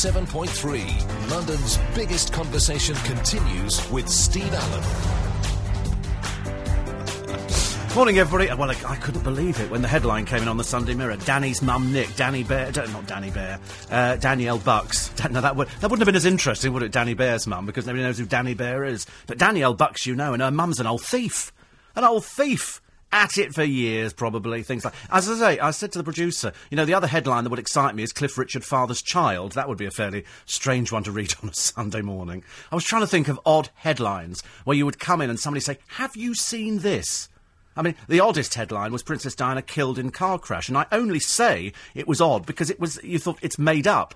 107.3. London's biggest conversation continues with Steve Allen. Morning, everybody. Well, I, I couldn't believe it when the headline came in on the Sunday Mirror. Danny's mum, Nick, Danny Bear, not Danny Bear, uh, Danielle Bux. Dan, no, that, would, that wouldn't have been as interesting, would it, Danny Bear's mum, because nobody knows who Danny Bear is. But Danielle Bucks, you know, and her mum's an old thief. An old thief. At it for years, probably. Things like. As I say, I said to the producer, you know, the other headline that would excite me is Cliff Richard, father's child. That would be a fairly strange one to read on a Sunday morning. I was trying to think of odd headlines where you would come in and somebody say, Have you seen this? I mean, the oddest headline was Princess Diana killed in car crash, and I only say it was odd because it was. You thought it's made up.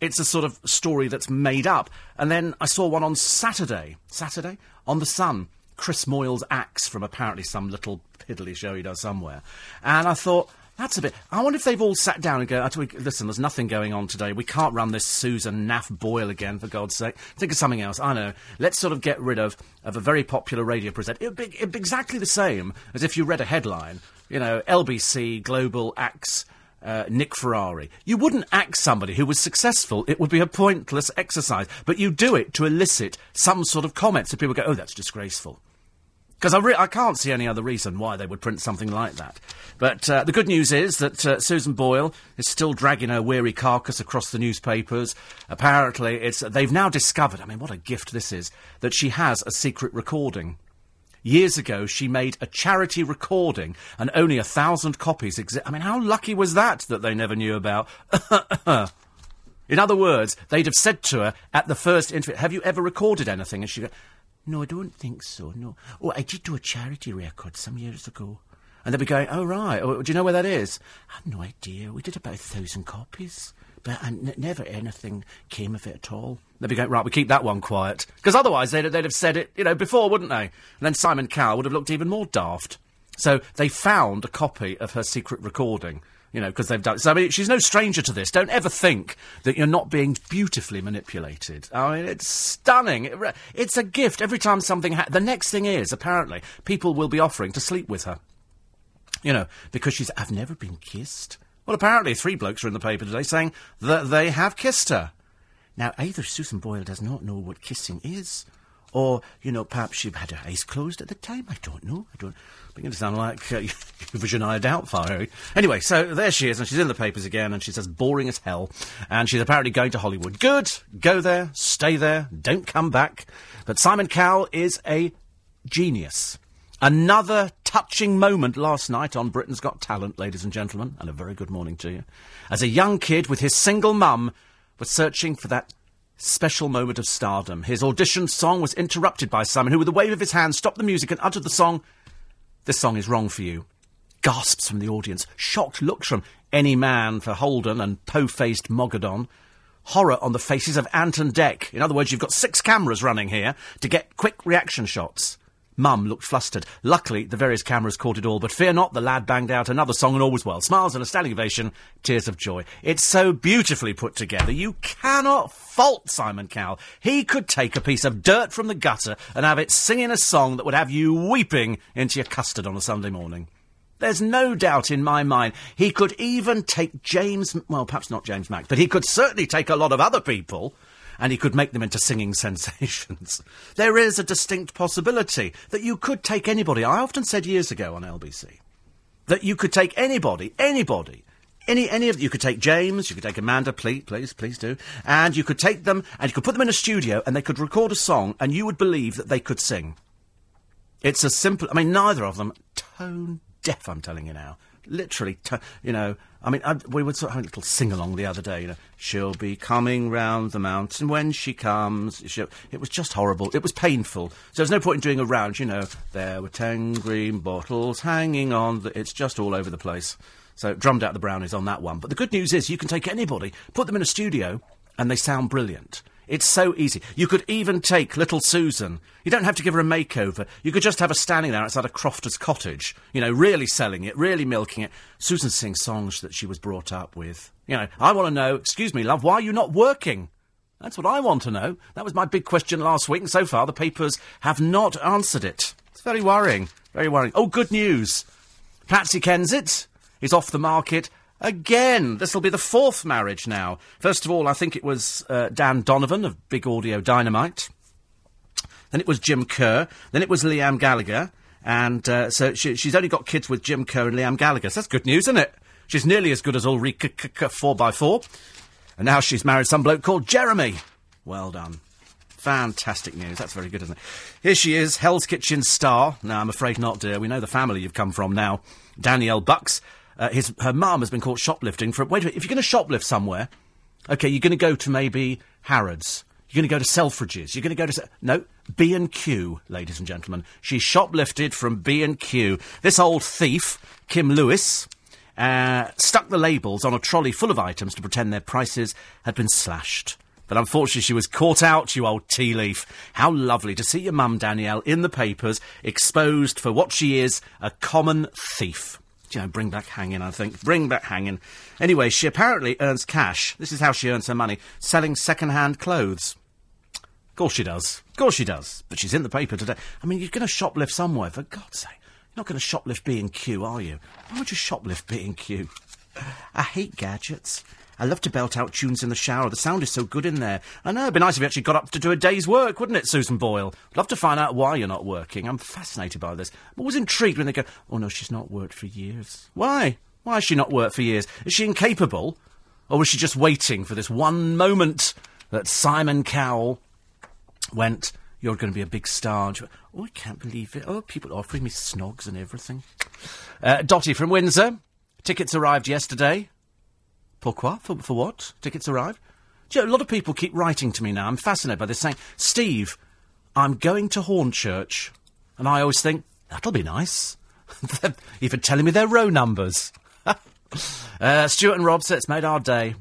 It's a sort of story that's made up. And then I saw one on Saturday. Saturday on the Sun. Chris Moyles axe from apparently some little piddly show he does somewhere, and I thought. That's a bit. I wonder if they've all sat down and go, "I tell listen, there's nothing going on today. We can't run this Susan Naff Boyle again, for God's sake. Think of something else. I know. Let's sort of get rid of, of a very popular radio presenter. It'd be, it'd be exactly the same as if you read a headline, you know, LBC Global axe uh, Nick Ferrari. You wouldn't axe somebody who was successful. It would be a pointless exercise. But you do it to elicit some sort of comment so people go, oh, that's disgraceful. Because I, re- I can't see any other reason why they would print something like that. But uh, the good news is that uh, Susan Boyle is still dragging her weary carcass across the newspapers. Apparently, it's they've now discovered. I mean, what a gift this is! That she has a secret recording. Years ago, she made a charity recording, and only a thousand copies exist. I mean, how lucky was that that they never knew about? In other words, they'd have said to her at the first interview, "Have you ever recorded anything?" And she "No, I don't think so. No. Oh, I did do a charity record some years ago." And they'd be going, "Oh right, oh, do you know where that is?" I have no idea. We did about a thousand copies, but n- never anything came of it at all. They'd be going, "Right, we keep that one quiet," because otherwise they'd, they'd have said it, you know, before, wouldn't they? And then Simon Cowell would have looked even more daft. So they found a copy of her secret recording. You know, because they've done. So I mean, she's no stranger to this. Don't ever think that you're not being beautifully manipulated. I mean, it's stunning. It, it's a gift every time something. Ha- the next thing is apparently people will be offering to sleep with her. You know, because she's. I've never been kissed. Well, apparently three blokes are in the paper today saying that they have kissed her. Now, either Susan Boyle does not know what kissing is, or, you know, perhaps she had her eyes closed at the time. I don't know. I don't. Beginning to sound like uh, Virginia Doubtfire. Anyway, so there she is, and she's in the papers again, and she's as boring as hell, and she's apparently going to Hollywood. Good. Go there. Stay there. Don't come back. But Simon Cowell is a genius. Another touching moment last night on Britain's Got Talent, ladies and gentlemen, and a very good morning to you. As a young kid with his single mum was searching for that special moment of stardom, his audition song was interrupted by Simon, who, with a wave of his hand, stopped the music and uttered the song, This song is wrong for you. Gasps from the audience, shocked looks from Amanda Holden and po-faced Mogadon. Horror on the faces of Ant and Dec. In other words, you've got six cameras running here to get quick reaction shots. Mum looked flustered. Luckily, the various cameras caught it all, but fear not, the lad banged out another song and all was well. Smiles and a standing ovation, tears of joy. It's so beautifully put together. You cannot fault Simon Cowell. He could take a piece of dirt from the gutter and have it singing a song that would have you weeping into your custard on a Sunday morning. There's no doubt in my mind he could even take James, well, perhaps not James Mack, but he could certainly take a lot of other people and he could make them into singing sensations. there is a distinct possibility that you could take anybody. I often said years ago on LBC that you could take anybody, anybody. Any, any of you could take James, you could take Amanda, please, please, please do, and you could take them and you could put them in a studio and they could record a song and you would believe that they could sing. It's as simple. I mean, neither of them tone deaf. I'm telling you now. Literally, to, you know. I mean, I, we were sort of having a little sing along the other day. You know, she'll be coming round the mountain when she comes. She'll, it was just horrible. It was painful. So there's no point in doing a round. You know, there were ten green bottles hanging on. The, it's just all over the place. So drummed out the brownies on that one. But the good news is you can take anybody, put them in a studio, and they sound brilliant. It's so easy. You could even take little Susan. You don't have to give her a makeover. You could just have her standing there outside a crofter's cottage, you know, really selling it, really milking it. Susan sings songs that she was brought up with. You know, I want to know, excuse me, love, why are you not working? That's what I want to know. That was my big question last week, and so far the papers have not answered it. It's very worrying. Very worrying. Oh, good news. Patsy Kensit is off the market Again, this will be the fourth marriage now. First of all, I think it was uh, Dan Donovan of Big Audio Dynamite. Then it was Jim Kerr. Then it was Liam Gallagher. And uh, so she, she's only got kids with Jim Kerr and Liam Gallagher. So that's good news, isn't it? She's nearly as good as Ulrika 4x4. And now she's married some bloke called Jeremy. Well done. Fantastic news. That's very good, isn't it? Here she is, Hell's Kitchen star. No, I'm afraid not, dear. We know the family you've come from now. Danielle Bux. Uh, his, her mum has been caught shoplifting for. Wait a minute, if you're going to shoplift somewhere, okay, you're going to go to maybe Harrods. You're going to go to Selfridges. You're going to go to no B and Q, ladies and gentlemen. She shoplifted from B and Q. This old thief, Kim Lewis, uh, stuck the labels on a trolley full of items to pretend their prices had been slashed. But unfortunately, she was caught out, you old tea leaf. How lovely to see your mum, Danielle, in the papers, exposed for what she is a common thief. You know, bring back hanging, I think. Bring back hanging. Anyway, she apparently earns cash. This is how she earns her money selling second hand clothes. Of course she does. Of course she does. But she's in the paper today. I mean, you're going to shoplift somewhere, for God's sake. You're not going to shoplift B&Q, are you? Why would you shoplift B&Q? I hate gadgets. I love to belt out tunes in the shower. The sound is so good in there. I know, it'd be nice if you actually got up to do a day's work, wouldn't it, Susan Boyle? I'd love to find out why you're not working. I'm fascinated by this. I'm always intrigued when they go, oh no, she's not worked for years. Why? Why has she not worked for years? Is she incapable? Or was she just waiting for this one moment that Simon Cowell went, you're going to be a big star. Went, oh, I can't believe it. Oh, people offering me snogs and everything. Uh, Dottie from Windsor. Tickets arrived yesterday. Pourquoi? For, for what? Tickets arrived? You know, a lot of people keep writing to me now. I'm fascinated by this, saying, Steve, I'm going to Hornchurch. And I always think, that'll be nice. Even telling me their row numbers. uh, Stuart and Rob said it's made our day.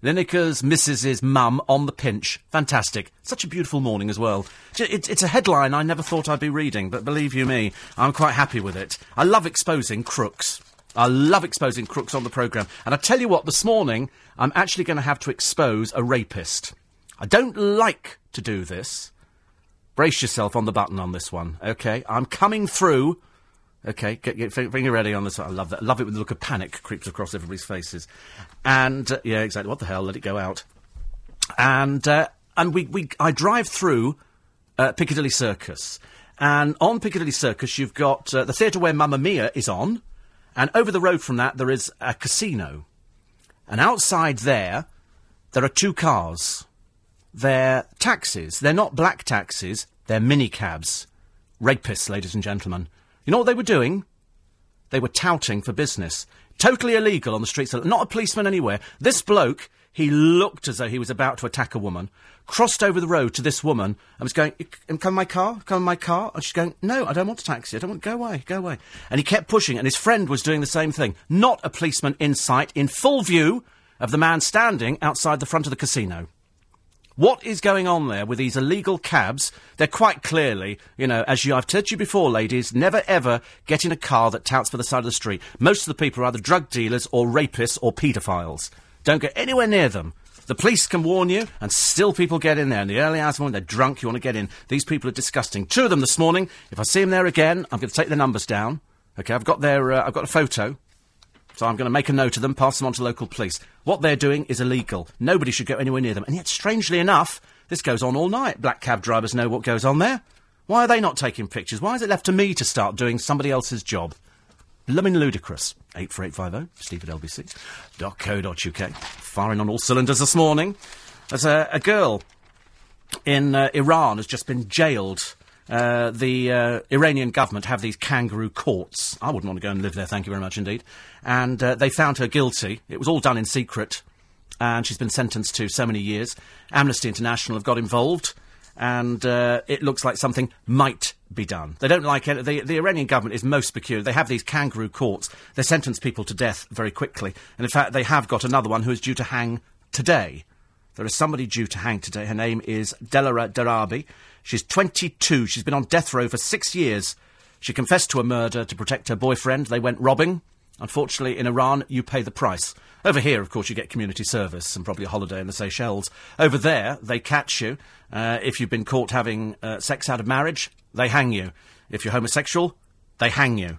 Lineker's Mrs.'s mum on the pinch. Fantastic. Such a beautiful morning as well. It, it's a headline I never thought I'd be reading, but believe you me, I'm quite happy with it. I love exposing crooks. I love exposing crooks on the programme. And I tell you what, this morning, I'm actually going to have to expose a rapist. I don't like to do this. Brace yourself on the button on this one, okay? I'm coming through. Okay, get, get finger ready on this. I love that. I love it when the look of panic creeps across everybody's faces. And uh, yeah, exactly. What the hell? Let it go out. And uh, and we, we I drive through uh, Piccadilly Circus, and on Piccadilly Circus you've got uh, the theatre where Mamma Mia is on, and over the road from that, there is a casino. And outside there, there are two cars. They're taxis. They're not black taxis, they're minicabs. Rapists, ladies and gentlemen. You know what they were doing? They were touting for business. Totally illegal on the streets. Not a policeman anywhere. This bloke, he looked as though he was about to attack a woman crossed over the road to this woman and was going, come in my car, come in my car. And she's going, no, I don't want a taxi. I don't want, go away, go away. And he kept pushing and his friend was doing the same thing. Not a policeman in sight, in full view of the man standing outside the front of the casino. What is going on there with these illegal cabs? They're quite clearly, you know, as you, I've told you before, ladies, never ever get in a car that touts for the side of the street. Most of the people are either drug dealers or rapists or paedophiles. Don't go anywhere near them. The police can warn you, and still people get in there. In the early hours of the morning, they're drunk, you want to get in. These people are disgusting. Two of them this morning. If I see them there again, I'm going to take their numbers down. Okay, I've got their, uh, I've got a photo. So I'm going to make a note of them, pass them on to local police. What they're doing is illegal. Nobody should go anywhere near them. And yet, strangely enough, this goes on all night. Black cab drivers know what goes on there. Why are they not taking pictures? Why is it left to me to start doing somebody else's job? Blooming ludicrous. 84850, steve at lbc.co.uk. Firing on all cylinders this morning. There's a, a girl in uh, Iran has just been jailed. Uh, the uh, Iranian government have these kangaroo courts. I wouldn't want to go and live there, thank you very much indeed. And uh, they found her guilty. It was all done in secret. And she's been sentenced to so many years. Amnesty International have got involved and uh, it looks like something might be done. They don't like it. The, the, Iranian government is most peculiar. They have these kangaroo courts. They sentence people to death very quickly. And in fact, they have got another one who is due to hang today. There is somebody due to hang today. Her name is Delara Darabi. She's 22. She's been on death row for six years. She confessed to a murder to protect her boyfriend. They went robbing. Unfortunately, in Iran, you pay the price. Over here, of course, you get community service and probably a holiday in the Seychelles. Over there, they catch you. Uh, if you've been caught having uh, sex out of marriage, they hang you. If you're homosexual, they hang you.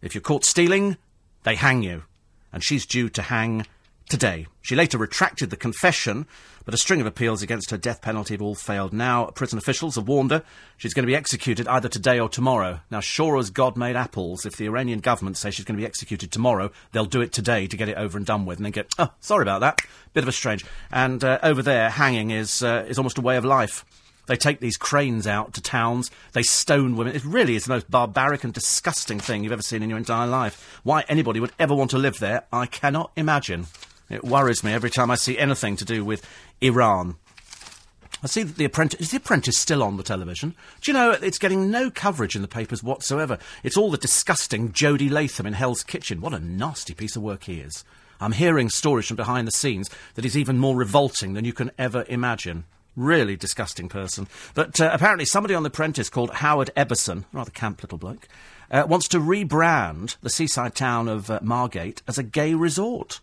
If you're caught stealing, they hang you. and she's due to hang today. She later retracted the confession, but a string of appeals against her death penalty have all failed. Now, prison officials have warned her she's going to be executed either today or tomorrow. Now, sure as God made apples, if the Iranian government say she's going to be executed tomorrow, they'll do it today to get it over and done with, and then get, oh, sorry about that, bit of a strange. And uh, over there, hanging is uh, is almost a way of life. They take these cranes out to towns. They stone women. It really is the most barbaric and disgusting thing you've ever seen in your entire life. Why anybody would ever want to live there, I cannot imagine. It worries me every time I see anything to do with Iran. I see that the apprentice is the apprentice still on the television. Do you know it's getting no coverage in the papers whatsoever? It's all the disgusting Jody Latham in Hell's Kitchen. What a nasty piece of work he is. I'm hearing stories from behind the scenes that he's even more revolting than you can ever imagine. Really disgusting person. But uh, apparently somebody on The Apprentice called Howard Ebison, rather camp little bloke, uh, wants to rebrand the seaside town of uh, Margate as a gay resort.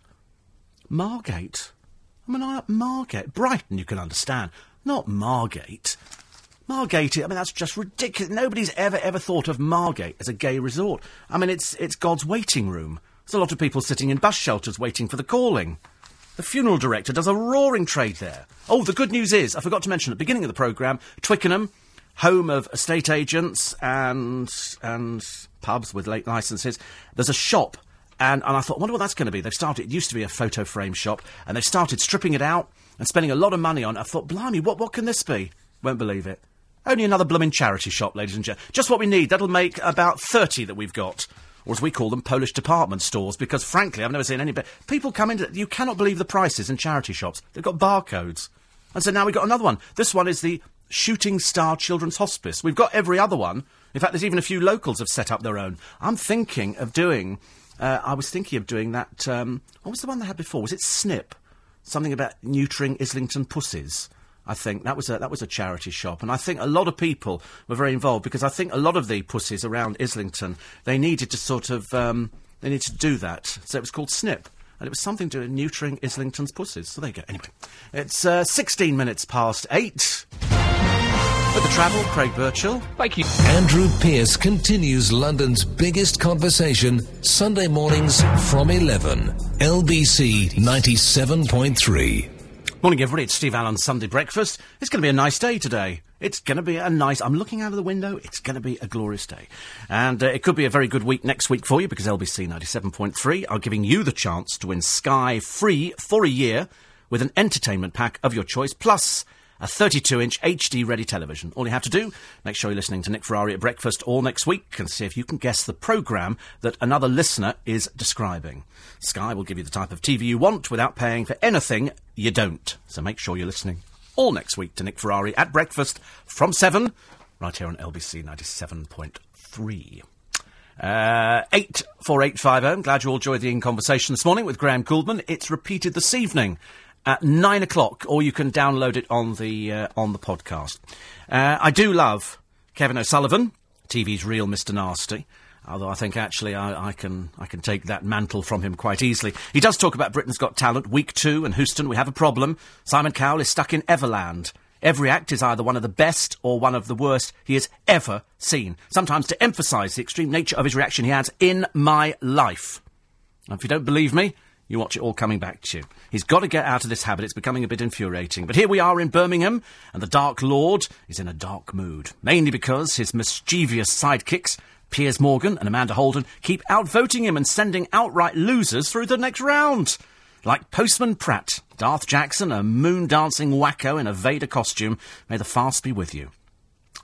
Margate? I mean, I, Margate. Brighton, you can understand. Not Margate. Margate, I mean, that's just ridiculous. Nobody's ever, ever thought of Margate as a gay resort. I mean, it's, it's God's waiting room. There's a lot of people sitting in bus shelters waiting for the calling. The funeral director does a roaring trade there. Oh, the good news is, I forgot to mention at the beginning of the programme, Twickenham, home of estate agents and, and pubs with late licences, there's a shop and, and I thought, I wonder what that's going to be. They've started, it used to be a photo frame shop, and they've started stripping it out and spending a lot of money on it. I thought, blimey, what, what can this be? Won't believe it. Only another blooming charity shop, ladies and gentlemen. Just what we need. That'll make about 30 that we've got. Or as we call them, Polish department stores, because frankly, I've never seen any. But people come into. You cannot believe the prices in charity shops. They've got barcodes. And so now we've got another one. This one is the Shooting Star Children's Hospice. We've got every other one. In fact, there's even a few locals have set up their own. I'm thinking of doing uh, I was thinking of doing that. Um, what was the one they had before? Was it Snip? Something about neutering Islington pussies. I think that was a that was a charity shop, and I think a lot of people were very involved because I think a lot of the pussies around Islington they needed to sort of um, they needed to do that. So it was called Snip, and it was something to do with neutering Islington's pussies. So there you go. Anyway, it's uh, 16 minutes past eight. With the travel, Craig Birchall. Thank you. Andrew Pierce continues London's biggest conversation Sunday mornings from 11. LBC 97.3. Morning, everybody. It's Steve Allen Sunday breakfast. It's going to be a nice day today. It's going to be a nice. I'm looking out of the window. It's going to be a glorious day, and uh, it could be a very good week next week for you because LBC 97.3 are giving you the chance to win Sky free for a year with an entertainment pack of your choice, plus a 32 inch HD ready television. All you have to do, make sure you're listening to Nick Ferrari at breakfast all next week and see if you can guess the programme that another listener is describing. Sky will give you the type of TV you want without paying for anything you don't. So make sure you're listening all next week to Nick Ferrari at breakfast from 7, right here on LBC 97.3. Uh, 84850. Glad you all enjoyed the in conversation this morning with Graham Gouldman. It's repeated this evening at nine o'clock, or you can download it on the uh, on the podcast. Uh, I do love Kevin O'Sullivan, TV's real Mr. Nasty. Although I think actually I, I, can I can take that mantle from him quite easily. He does talk about Britain's Got Talent, week two, and Houston. We have a problem. Simon Cowell is stuck in Everland. Every act is either one of the best or one of the worst he has ever seen. Sometimes to emphasise the extreme nature of his reaction, he adds, "In my life." Now, if you don't believe me, you watch it all coming back to you. He's got to get out of this habit. It's becoming a bit infuriating. But here we are in Birmingham, and the Dark Lord is in a dark mood. Mainly because his mischievous sidekicks, Piers Morgan and Amanda Holden, keep outvoting him and sending outright losers through the next round. Like Postman Pratt, Darth Jackson, a moon dancing wacko in a Vader costume, may the fast be with you.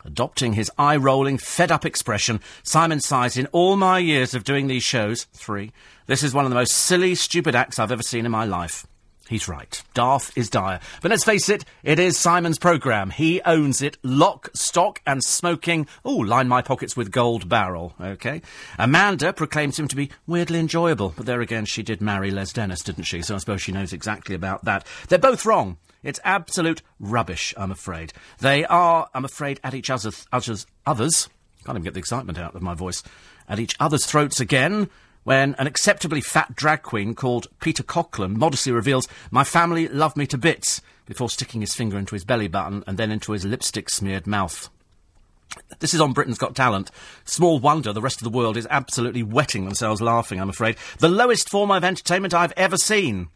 Adopting his eye rolling, fed up expression, Simon sighs in all my years of doing these shows, three, this is one of the most silly, stupid acts I've ever seen in my life. He's right. Darth is dire. But let's face it, it is Simon's programme. He owns it. Lock, stock, and smoking. Oh, line my pockets with gold barrel. Okay. Amanda proclaims him to be weirdly enjoyable. But there again, she did marry Les Dennis, didn't she? So I suppose she knows exactly about that. They're both wrong. It's absolute rubbish, I'm afraid. They are, I'm afraid, at each other's, others, others, can't even get the excitement out of my voice, at each other's throats again when an acceptably fat drag queen called Peter Coughlin modestly reveals, My family love me to bits, before sticking his finger into his belly button and then into his lipstick smeared mouth. This is on Britain's Got Talent. Small wonder the rest of the world is absolutely wetting themselves laughing, I'm afraid. The lowest form of entertainment I've ever seen.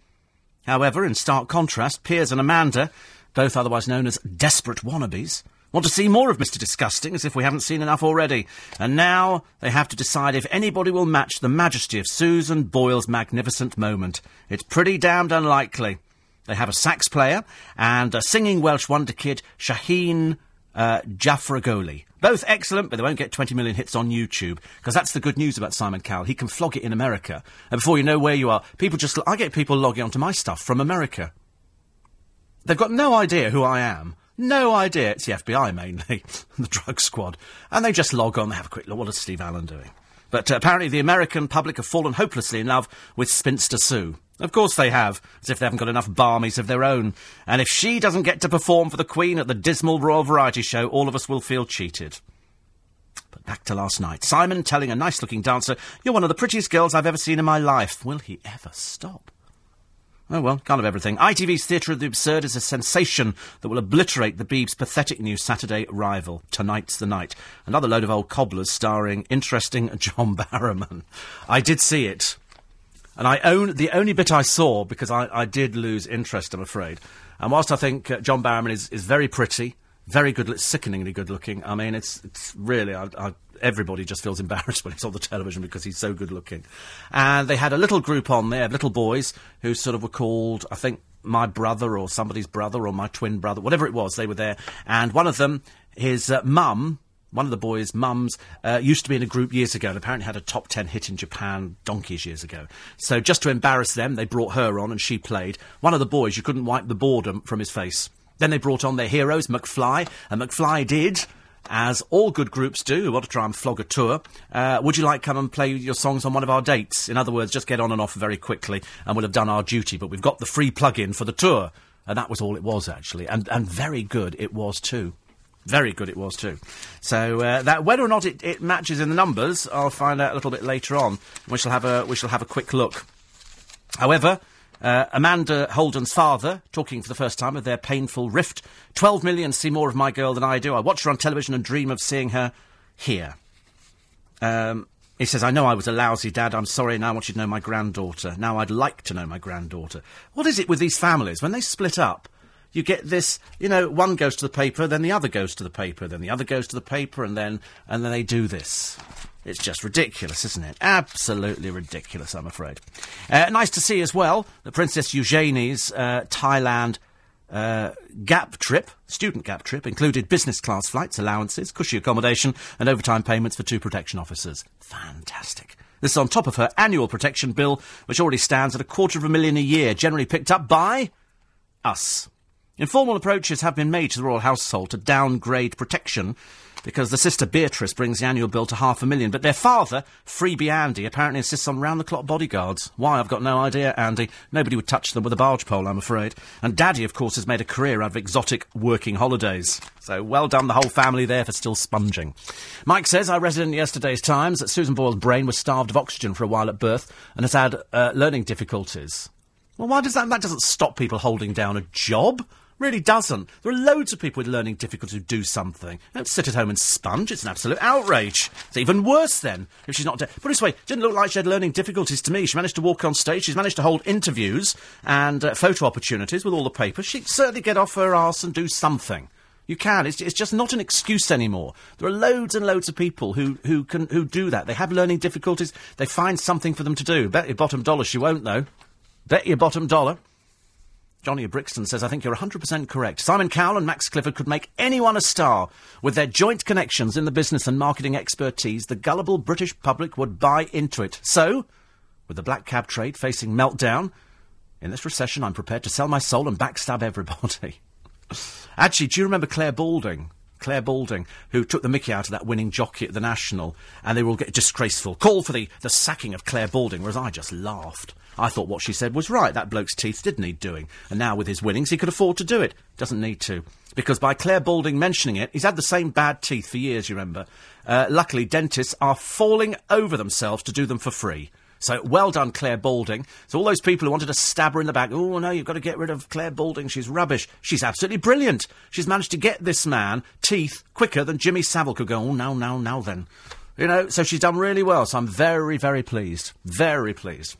However, in stark contrast, Piers and Amanda, both otherwise known as desperate wannabes, want to see more of Mr. Disgusting, as if we haven't seen enough already. And now they have to decide if anybody will match the majesty of Susan Boyle's magnificent moment. It's pretty damned unlikely. They have a sax player and a singing Welsh wonder kid, Shaheen uh. Both excellent, but they won't get 20 million hits on YouTube, because that's the good news about Simon Cowell. He can flog it in America, and before you know where you are, people just... I get people logging onto my stuff from America. They've got no idea who I am. No idea. It's the FBI, mainly, the drug squad. And they just log on, they have a quick look. What is Steve Allen doing? But uh, apparently the American public have fallen hopelessly in love with Spinster Sue. Of course they have, as if they haven't got enough barmies of their own. And if she doesn't get to perform for the Queen at the dismal Royal Variety Show, all of us will feel cheated. But back to last night. Simon telling a nice looking dancer, You're one of the prettiest girls I've ever seen in my life. Will he ever stop? Oh well, kind of everything. ITV's Theatre of the Absurd is a sensation that will obliterate the Beeb's pathetic new Saturday rival. Tonight's the night. Another load of old cobblers starring interesting John Barrowman. I did see it. And I own the only bit I saw because I, I did lose interest, I'm afraid. And whilst I think uh, John Barrowman is, is very pretty, very good, sickeningly good looking, I mean, it's it's really I, I, everybody just feels embarrassed when he's on the television because he's so good looking. And they had a little group on there, little boys who sort of were called, I think, my brother or somebody's brother or my twin brother, whatever it was. They were there, and one of them, his uh, mum one of the boys' mums uh, used to be in a group years ago and apparently had a top 10 hit in Japan donkeys years ago. So just to embarrass them, they brought her on and she played. One of the boys, you couldn't wipe the boredom from his face. Then they brought on their heroes, McFly, and McFly did as all good groups do, who want to try and flog a tour, uh, would you like to come and play your songs on one of our dates? In other words, just get on and off very quickly, and we'll have done our duty. But we've got the free plug-in for the tour, and that was all it was actually, and and very good it was too. Very good it was too. So uh, that whether or not it, it, matches in the numbers, I'll find out a little bit later on. We shall have a we shall have a quick look. However, uh, Amanda Holden's father talking for the first time of their painful rift. Twelve million see more of my girl than I do. I watch her on television and dream of seeing her here. Um, he says, I know I was a lousy dad. I'm sorry. Now I want you to know my granddaughter. Now I'd like to know my granddaughter. What is it with these families? When they split up, you get this, you know, one goes to the paper, then the other goes to the paper, then the other goes to the paper, and then, and then they do this. It's just ridiculous, isn't it? Absolutely ridiculous, I'm afraid. Uh, nice to see as well the Princess Eugenie's uh, Thailand uh, gap trip, student gap trip, included business class flights, allowances, cushy accommodation, and overtime payments for two protection officers. Fantastic. This is on top of her annual protection bill, which already stands at a quarter of a million a year, generally picked up by us. Informal approaches have been made to the royal household to downgrade protection because the sister Beatrice brings the annual bill to half a million, but their father, Freebie Andy, apparently insists on round-the-clock bodyguards. Why, I've got no idea, Andy. Nobody would touch them with a barge pole, I'm afraid. And Daddy, of course, has made a career out of exotic working holidays. So well done, the whole family there, for still sponging. Mike says, I read in yesterday's Times that Susan Boyle's brain was starved of oxygen for a while at birth and has had uh, learning difficulties. Well, why does that... That doesn't stop people holding down a job. Really doesn't. There are loads of people with learning difficulties who do something. Don't sit at home and sponge. It's an absolute outrage. It's even worse then if she's not. De- Put it this way, didn't look like she had learning difficulties to me. She managed to walk on stage. She's managed to hold interviews and uh, photo opportunities with all the papers. She'd certainly get off her arse and do something. You can. It's, it's just not an excuse anymore. There are loads and loads of people who, who can who do that. They have learning difficulties. They find something for them to do. Bet your bottom dollar she won't though. Bet your bottom dollar. Johnny Brixton says, I think you're 100% correct. Simon Cowell and Max Clifford could make anyone a star. With their joint connections in the business and marketing expertise, the gullible British public would buy into it. So, with the black cab trade facing meltdown, in this recession, I'm prepared to sell my soul and backstab everybody. Actually, do you remember Clare Balding? Clare Balding, who took the mickey out of that winning jockey at the National, and they will get disgraceful. Call for the, the sacking of Clare Balding, whereas I just laughed. I thought what she said was right. That bloke's teeth did need doing. And now with his winnings, he could afford to do it. Doesn't need to. Because by Clare Balding mentioning it, he's had the same bad teeth for years, you remember. Uh, luckily, dentists are falling over themselves to do them for free. So well done, Clare Balding. So all those people who wanted to stab her in the back, oh no, you've got to get rid of Clare Balding. She's rubbish. She's absolutely brilliant. She's managed to get this man teeth quicker than Jimmy Savile could go. Oh, now, now, now then. You know, so she's done really well. So I'm very, very pleased. Very pleased.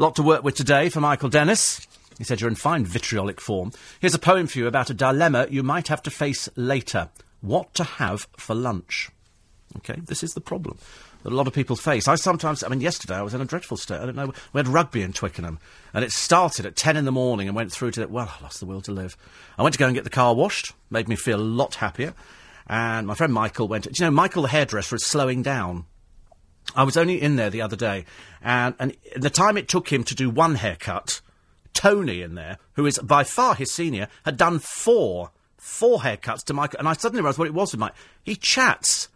Lot to work with today for Michael Dennis. He said you're in fine vitriolic form. Here's a poem for you about a dilemma you might have to face later. What to have for lunch. Okay, this is the problem that a lot of people face. I sometimes, I mean, yesterday I was in a dreadful state. I don't know. We had rugby in Twickenham, and it started at 10 in the morning and went through to, well, I lost the will to live. I went to go and get the car washed, made me feel a lot happier. And my friend Michael went, do you know, Michael the hairdresser is slowing down. I was only in there the other day, and, and the time it took him to do one haircut, Tony in there, who is by far his senior, had done four, four haircuts to Michael, and I suddenly realised what it was with Mike. He chats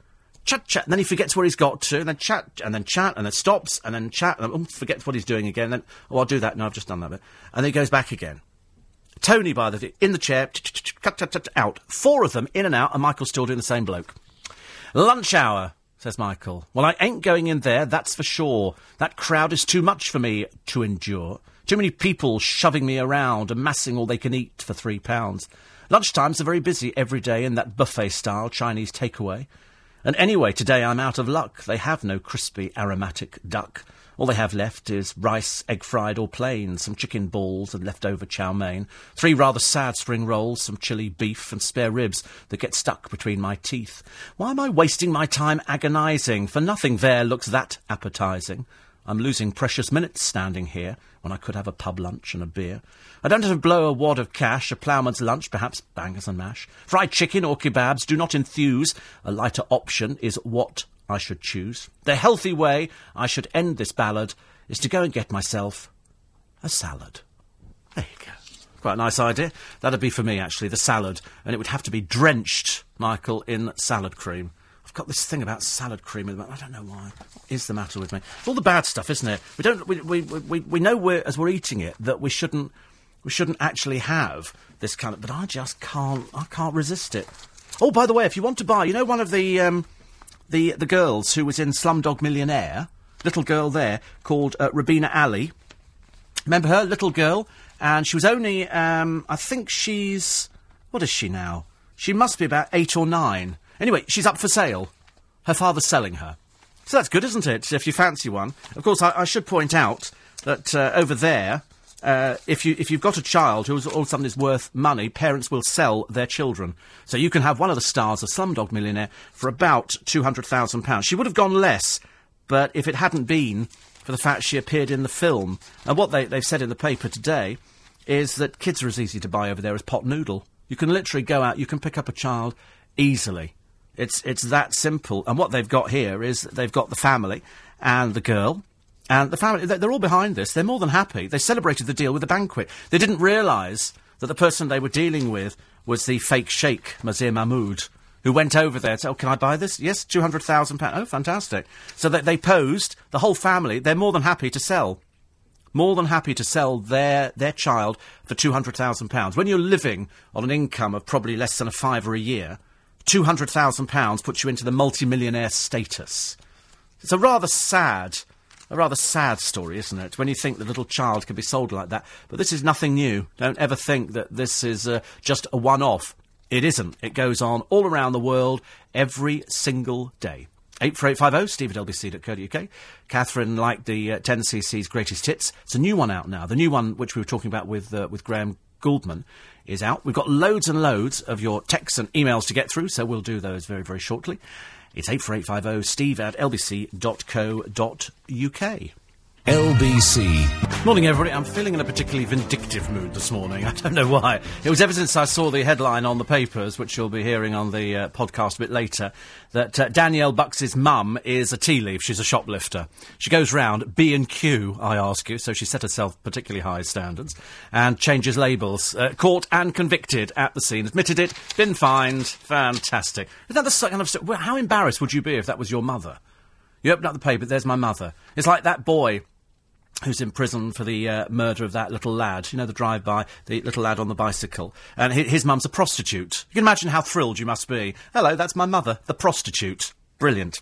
chat, chat, and then he forgets where he's got to, and then chat, and then chat, and then stops, and then chat, and oh, forgets what he's doing again. Then, oh, I'll do that. No, I've just done that bit. And then he goes back again. Tony, by the way, in the chair, out. Four of them in and out, and Michael's still doing the same bloke. Lunch hour, says Michael. Well, I ain't going in there, that's for sure. That crowd is too much for me to endure. Too many people shoving me around, amassing all they can eat for three pounds. Lunchtimes are very busy every day in that buffet style Chinese takeaway. And anyway, today I'm out of luck. They have no crispy, aromatic duck. All they have left is rice, egg fried or plain, some chicken balls and leftover chow mein, three rather sad spring rolls, some chili beef and spare ribs that get stuck between my teeth. Why am I wasting my time agonising? For nothing there looks that appetising. I'm losing precious minutes standing here when I could have a pub lunch and a beer. I don't have to blow a wad of cash, a ploughman's lunch, perhaps bangers and mash. Fried chicken or kebabs do not enthuse. A lighter option is what I should choose. The healthy way I should end this ballad is to go and get myself a salad. There you go. Quite a nice idea. That'd be for me, actually, the salad. And it would have to be drenched, Michael, in salad cream I've got this thing about salad cream. I don't know why. What is the matter with me? It's all the bad stuff, isn't it? We don't. We we, we, we know we're, as we're eating it that we shouldn't we shouldn't actually have this kind of. But I just can't. I can't resist it. Oh, by the way, if you want to buy, you know, one of the um, the the girls who was in Slumdog Millionaire, little girl there called uh, Rubina Ali. Remember her, little girl, and she was only. Um, I think she's. What is she now? She must be about eight or nine. Anyway, she's up for sale. Her father's selling her. So that's good, isn't it, if you fancy one? Of course, I, I should point out that uh, over there, uh, if, you, if you've got a child who's all sudden is worth money, parents will sell their children. So you can have one of the stars of Slumdog Millionaire for about £200,000. She would have gone less, but if it hadn't been for the fact she appeared in the film, and what they, they've said in the paper today is that kids are as easy to buy over there as pot noodle. You can literally go out, you can pick up a child easily. It's it's that simple. And what they've got here is they've got the family and the girl. And the family, they're all behind this. They're more than happy. They celebrated the deal with a banquet. They didn't realise that the person they were dealing with was the fake sheikh, Mazher Mahmood, who went over there and said, Oh, can I buy this? Yes, £200,000. Oh, fantastic. So they, they posed, the whole family, they're more than happy to sell. More than happy to sell their, their child for £200,000. When you're living on an income of probably less than a fiver a year, £200,000 puts you into the multimillionaire status. It's a rather sad, a rather sad story, isn't it? When you think the little child can be sold like that. But this is nothing new. Don't ever think that this is uh, just a one off. It isn't. It goes on all around the world every single day. 84850 steve at lbc.co.uk. Catherine liked the uh, 10cc's greatest hits. It's a new one out now. The new one, which we were talking about with, uh, with Graham Gouldman, is out. We've got loads and loads of your texts and emails to get through, so we'll do those very, very shortly. It's 84850 steve at lbc.co.uk. LBC. Morning, everybody. I'm feeling in a particularly vindictive mood this morning. I don't know why. It was ever since I saw the headline on the papers, which you'll be hearing on the uh, podcast a bit later, that uh, Danielle Bux's mum is a tea leaf. She's a shoplifter. She goes round B and Q, I ask you. So she set herself particularly high standards and changes labels. Uh, caught and convicted at the scene. Admitted it. Been fined. Fantastic. Is that the kind of how embarrassed would you be if that was your mother? You open up the paper. There's my mother. It's like that boy who's in prison for the uh, murder of that little lad, you know, the drive-by, the little lad on the bicycle. And his, his mum's a prostitute. You can imagine how thrilled you must be. Hello, that's my mother, the prostitute. Brilliant.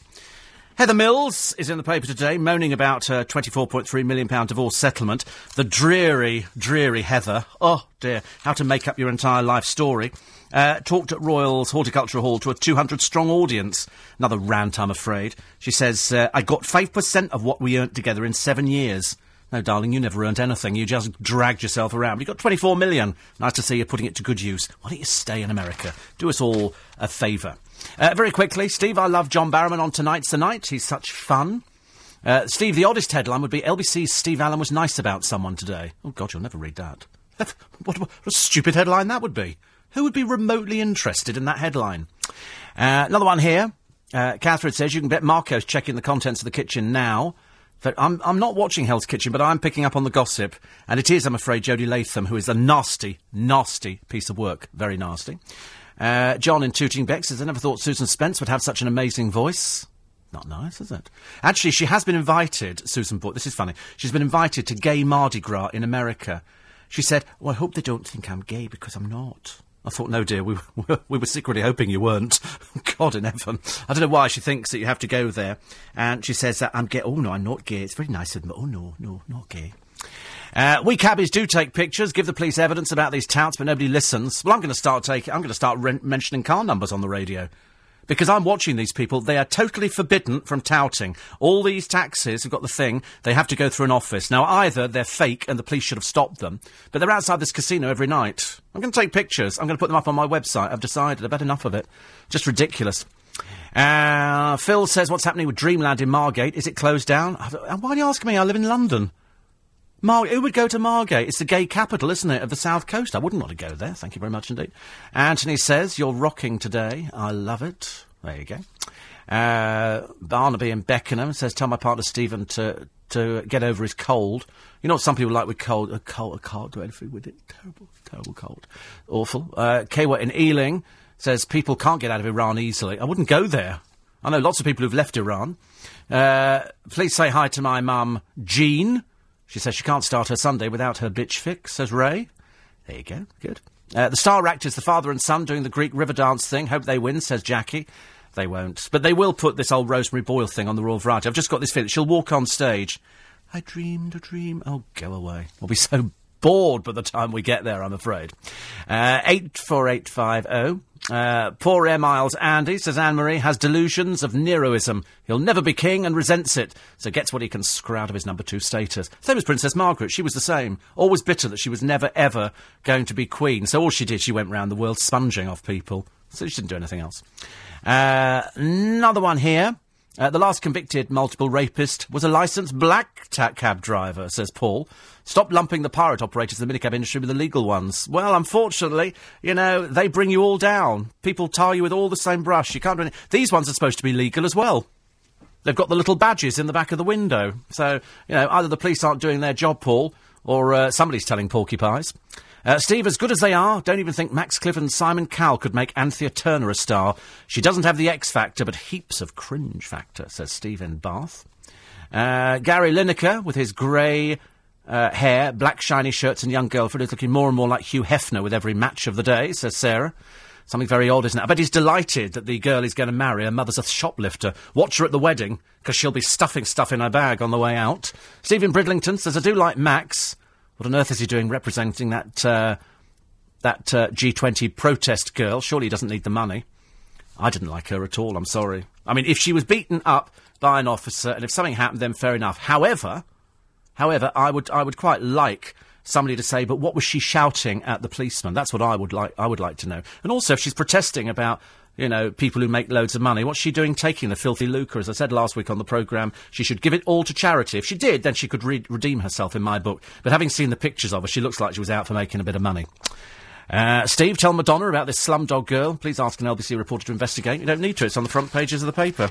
Heather Mills is in the paper today moaning about her £24.3 million divorce settlement. The dreary, dreary Heather. Oh dear, how to make up your entire life story. Uh, talked at Royal's Horticultural Hall to a 200 strong audience. Another rant, I'm afraid. She says, uh, I got 5% of what we earned together in seven years. No, darling, you never earned anything. You just dragged yourself around. You got 24 million. Nice to see you're putting it to good use. Why don't you stay in America? Do us all a favour. Uh, very quickly, Steve, I love John Barrowman on Tonight's the Night. He's such fun. Uh, Steve, the oddest headline would be LBC's Steve Allen was nice about someone today. Oh, God, you'll never read that. what, what, a stupid headline that would be. Who would be remotely interested in that headline? Uh, another one here. Uh, Catherine says you can bet Marco's checking the contents of the kitchen now. But I'm, I'm not watching Hell's Kitchen, but I'm picking up on the gossip. And it is, I'm afraid, Jody Latham, who is a nasty, nasty piece of work. Very nasty. Uh, John in Tooting Bec says, I never thought Susan Spence would have such an amazing voice. Not nice, is it? Actually, she has been invited, Susan Boyd, this is funny, she's been invited to Gay Mardi Gras in America. She said, Oh, I hope they don't think I'm gay because I'm not. I thought, no, dear, we, we were secretly hoping you weren't. God in heaven. I don't know why she thinks that you have to go there. And she says that I'm gay. Oh, no, I'm not gay. It's very nice of them. Oh, no, no, not gay. Uh, we cabbies do take pictures, give the police evidence about these touts, but nobody listens. Well, I'm going to start taking. I'm going to start re- mentioning car numbers on the radio because I'm watching these people. They are totally forbidden from touting. All these taxis have got the thing. They have to go through an office. Now, either they're fake and the police should have stopped them, but they're outside this casino every night. I'm going to take pictures. I'm going to put them up on my website. I've decided. I've had enough of it. Just ridiculous. Uh, Phil says, what's happening with Dreamland in Margate? Is it closed down? Why are you asking me? I live in London. Mar- who would go to Margate? It's the gay capital, isn't it, of the south coast? I wouldn't want to go there. Thank you very much indeed. Anthony says, You're rocking today. I love it. There you go. Uh, Barnaby in Beckenham says, Tell my partner Stephen to, to get over his cold. You know what some people like with cold? A cold, I can't do anything with it. Terrible, terrible cold. Awful. Uh, Kawa in Ealing says, People can't get out of Iran easily. I wouldn't go there. I know lots of people who've left Iran. Uh, please say hi to my mum, Jean she says she can't start her Sunday without her bitch fix, says Ray. There you go, good. Uh, the star actors, the father and son, doing the Greek river dance thing. Hope they win, says Jackie. They won't. But they will put this old Rosemary Boyle thing on the Royal Variety. I've just got this feeling. She'll walk on stage. I dreamed a dream. Oh, go away. We'll be so bored by the time we get there, I'm afraid. Uh, 84850. Uh, poor Air Miles Andy, says Anne Marie, has delusions of Neroism. He'll never be king and resents it, so gets what he can screw out of his number two status. Same as Princess Margaret, she was the same. Always bitter that she was never, ever going to be queen. So all she did, she went round the world sponging off people. So she didn't do anything else. Uh, another one here. Uh, the last convicted multiple rapist was a licensed black ta- cab driver, says Paul. Stop lumping the pirate operators in the minicab industry with the legal ones. Well, unfortunately, you know, they bring you all down. People tar you with all the same brush. You can't do anything. These ones are supposed to be legal as well. They've got the little badges in the back of the window. So, you know, either the police aren't doing their job, Paul, or uh, somebody's telling porcupines. Uh, Steve, as good as they are, don't even think Max Cliff and Simon Cowell could make Anthea Turner a star. She doesn't have the X factor, but heaps of cringe factor, says Steve in Bath. Uh, Gary Lineker, with his grey uh, hair, black shiny shirts, and young girlfriend, is looking more and more like Hugh Hefner with every match of the day, says Sarah. Something very odd, isn't it? I bet he's delighted that the girl he's going to marry, her mother's a shoplifter. Watch her at the wedding, because she'll be stuffing stuff in her bag on the way out. Stephen Bridlington says, I do like Max. What on earth is he doing representing that, uh, that uh, G20 protest girl? Surely he doesn't need the money. I didn't like her at all, I'm sorry. I mean, if she was beaten up by an officer and if something happened, then fair enough. However, however, I would, I would quite like somebody to say, but what was she shouting at the policeman? That's what I would like, I would like to know. And also, if she's protesting about you know, people who make loads of money. What's she doing taking the filthy lucre? As I said last week on the programme, she should give it all to charity. If she did, then she could re- redeem herself in my book. But having seen the pictures of her, she looks like she was out for making a bit of money. Uh, Steve, tell Madonna about this slumdog girl. Please ask an LBC reporter to investigate. You don't need to, it's on the front pages of the paper.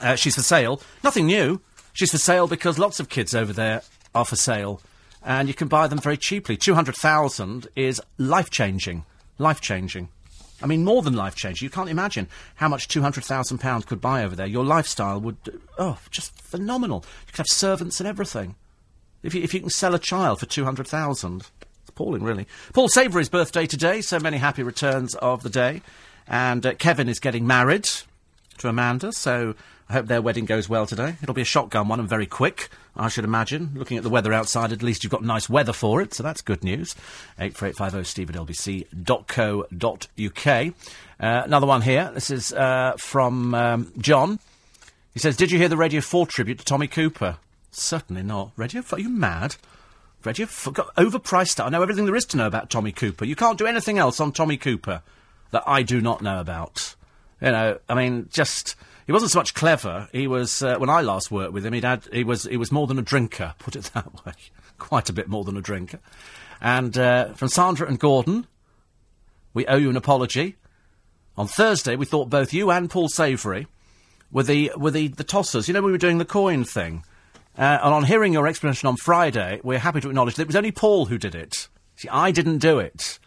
Uh, she's for sale. Nothing new. She's for sale because lots of kids over there are for sale. And you can buy them very cheaply. 200,000 is life changing. Life changing. I mean, more than life changing. You can't imagine how much £200,000 could buy over there. Your lifestyle would, oh, just phenomenal. You could have servants and everything. If you, if you can sell a child for 200000 It's appalling, really. Paul Savory's birthday today, so many happy returns of the day. And uh, Kevin is getting married to Amanda, so I hope their wedding goes well today. It'll be a shotgun one and very quick, I should imagine. Looking at the weather outside, at least you've got nice weather for it, so that's good news. 84850 steve at lbc.co.uk. Uh, another one here. This is uh, from um, John. He says, Did you hear the Radio 4 tribute to Tommy Cooper? Certainly not. Radio 4? Are you mad? Radio 4 got overpriced. I know everything there is to know about Tommy Cooper. You can't do anything else on Tommy Cooper that I do not know about. You know, I mean, just he wasn't so much clever. He was uh, when I last worked with him. He'd had he was he was more than a drinker. Put it that way, quite a bit more than a drinker. And uh, from Sandra and Gordon, we owe you an apology. On Thursday, we thought both you and Paul Savoury were the were the, the tossers. You know, we were doing the coin thing. Uh, and on hearing your explanation on Friday, we're happy to acknowledge that it was only Paul who did it. See, I didn't do it.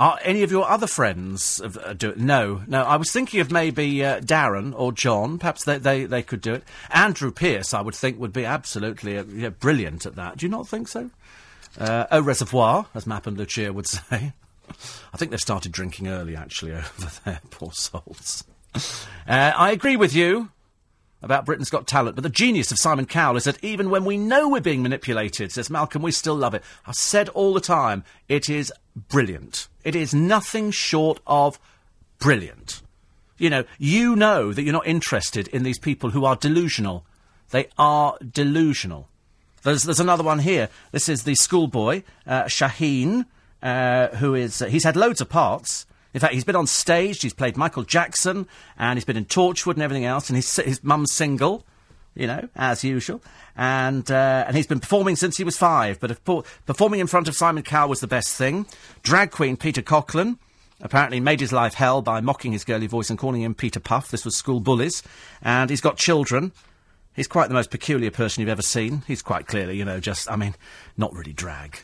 Are any of your other friends uh, do it? No, no. I was thinking of maybe uh, Darren or John. Perhaps they, they, they could do it. Andrew Pierce, I would think, would be absolutely uh, yeah, brilliant at that. Do you not think so? Uh, au reservoir, as Mapp and Lucia would say. I think they've started drinking early, actually, over there. Poor souls. Uh, I agree with you about Britain's Got Talent, but the genius of Simon Cowell is that even when we know we're being manipulated, says Malcolm, we still love it. I've said all the time, it is brilliant. It is nothing short of brilliant. You know, you know that you're not interested in these people who are delusional. They are delusional. There's, there's another one here. This is the schoolboy, uh, Shaheen, uh, who is, uh, he's had loads of parts. In fact, he's been on stage, he's played Michael Jackson, and he's been in Torchwood and everything else, and his, his mum's single, you know, as usual. And, uh, and he's been performing since he was five, but performing in front of Simon Cowell was the best thing. Drag queen Peter Coughlin apparently made his life hell by mocking his girly voice and calling him Peter Puff. This was school bullies. And he's got children. He's quite the most peculiar person you've ever seen. He's quite clearly, you know, just, I mean, not really drag.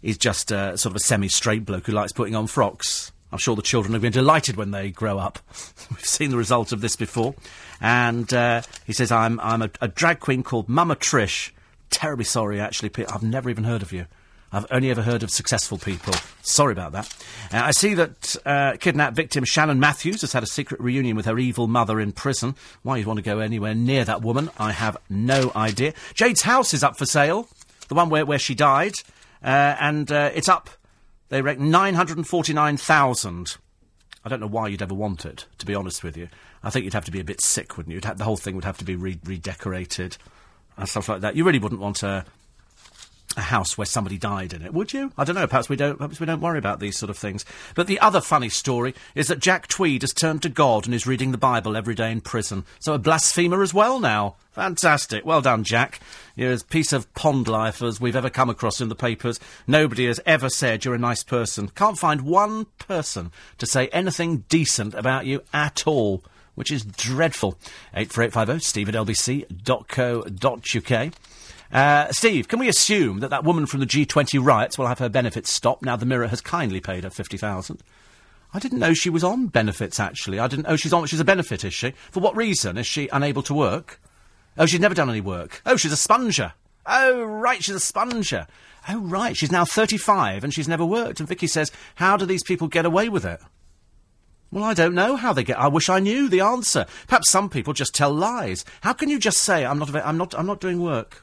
He's just uh, sort of a semi straight bloke who likes putting on frocks. I'm sure the children have been delighted when they grow up. We've seen the result of this before. And uh, he says, I'm, I'm a, a, drag queen called Mama Trish. Terribly sorry, actually, I've never even heard of you. I've only ever heard of successful people. Sorry about that. Uh, I see that uh, kidnapped victim Shannon Matthews has had a secret reunion with her evil mother in prison. Why you'd want to go anywhere near that woman, I have no idea. Jade's house is up for sale, the one where, where she died, uh, and uh, it's up they reckon 949,000. I don't know why you'd ever want it, to be honest with you. I think you'd have to be a bit sick, wouldn't you? Ha- the whole thing would have to be re- redecorated and stuff like that. You really wouldn't want a, a house where somebody died in it, would you? I don't know. Perhaps we don't. Perhaps we don't worry about these sort of things. But the other funny story is that Jack Tweed has turned to God and is reading the Bible every day in prison. So a blasphemer as well now. Fantastic. Well done, Jack. You're as piece of pond life as we've ever come across in the papers. Nobody has ever said you're a nice person. Can't find one person to say anything decent about you at all, which is dreadful. 84850 steve at lbc.co.uk. Uh, Steve, can we assume that that woman from the G20 riots will have her benefits stopped now the Mirror has kindly paid her 50000 I didn't know she was on benefits, actually. I didn't know she's on... She's a benefit, is she? For what reason? Is she unable to work? Oh, she's never done any work. Oh, she's a sponger. Oh, right, she's a sponger. Oh, right, she's now 35 and she's never worked. And Vicky says, how do these people get away with it? Well, I don't know how they get. I wish I knew the answer. Perhaps some people just tell lies. How can you just say I'm not? I'm not. I'm not doing work.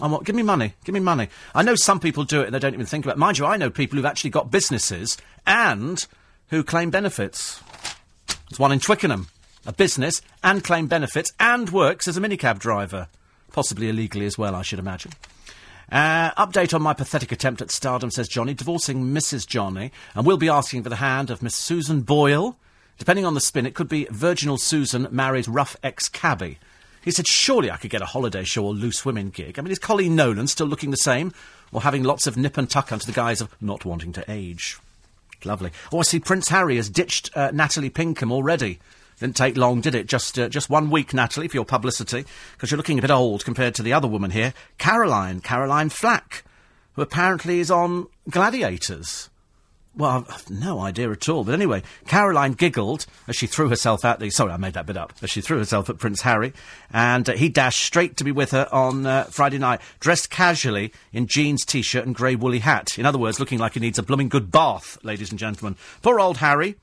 I'm what? Give me money. Give me money. I know some people do it and they don't even think about. it. Mind you, I know people who've actually got businesses and who claim benefits. There's one in Twickenham a business and claim benefits and works as a minicab driver. Possibly illegally as well, I should imagine. Uh, update on my pathetic attempt at stardom, says Johnny, divorcing Mrs. Johnny, and we'll be asking for the hand of Miss Susan Boyle. Depending on the spin, it could be Virginal Susan married rough ex-cabbie. He said, surely I could get a holiday show or loose women gig. I mean, is Coleen Nolan still looking the same? Or having lots of nip and tuck under the guise of not wanting to age? Lovely. Oh, I see Prince Harry has ditched uh, Natalie Pinkham already. Didn't take long, did it? Just uh, just one week, Natalie, for your publicity, because you're looking a bit old compared to the other woman here, Caroline, Caroline Flack, who apparently is on Gladiators. Well, I've no idea at all. But anyway, Caroline giggled as she threw herself at the. Sorry, I made that bit up. As she threw herself at Prince Harry, and uh, he dashed straight to be with her on uh, Friday night, dressed casually in jeans, t-shirt, and grey woolly hat. In other words, looking like he needs a blooming good bath, ladies and gentlemen. Poor old Harry.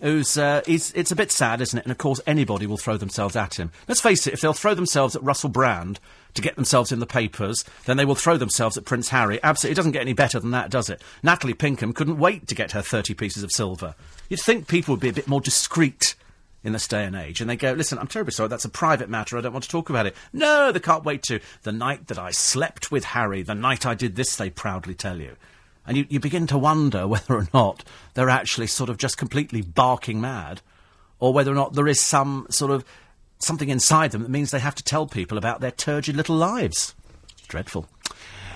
Who's uh, he's, it's a bit sad, isn't it? And of course, anybody will throw themselves at him. Let's face it, if they'll throw themselves at Russell Brand to get themselves in the papers, then they will throw themselves at Prince Harry. Absolutely, it doesn't get any better than that, does it? Natalie Pinkham couldn't wait to get her 30 pieces of silver. You'd think people would be a bit more discreet in this day and age. And they go, listen, I'm terribly sorry, that's a private matter, I don't want to talk about it. No, they can't wait to. The night that I slept with Harry, the night I did this, they proudly tell you. And you, you begin to wonder whether or not they're actually sort of just completely barking mad, or whether or not there is some sort of something inside them that means they have to tell people about their turgid little lives. Dreadful.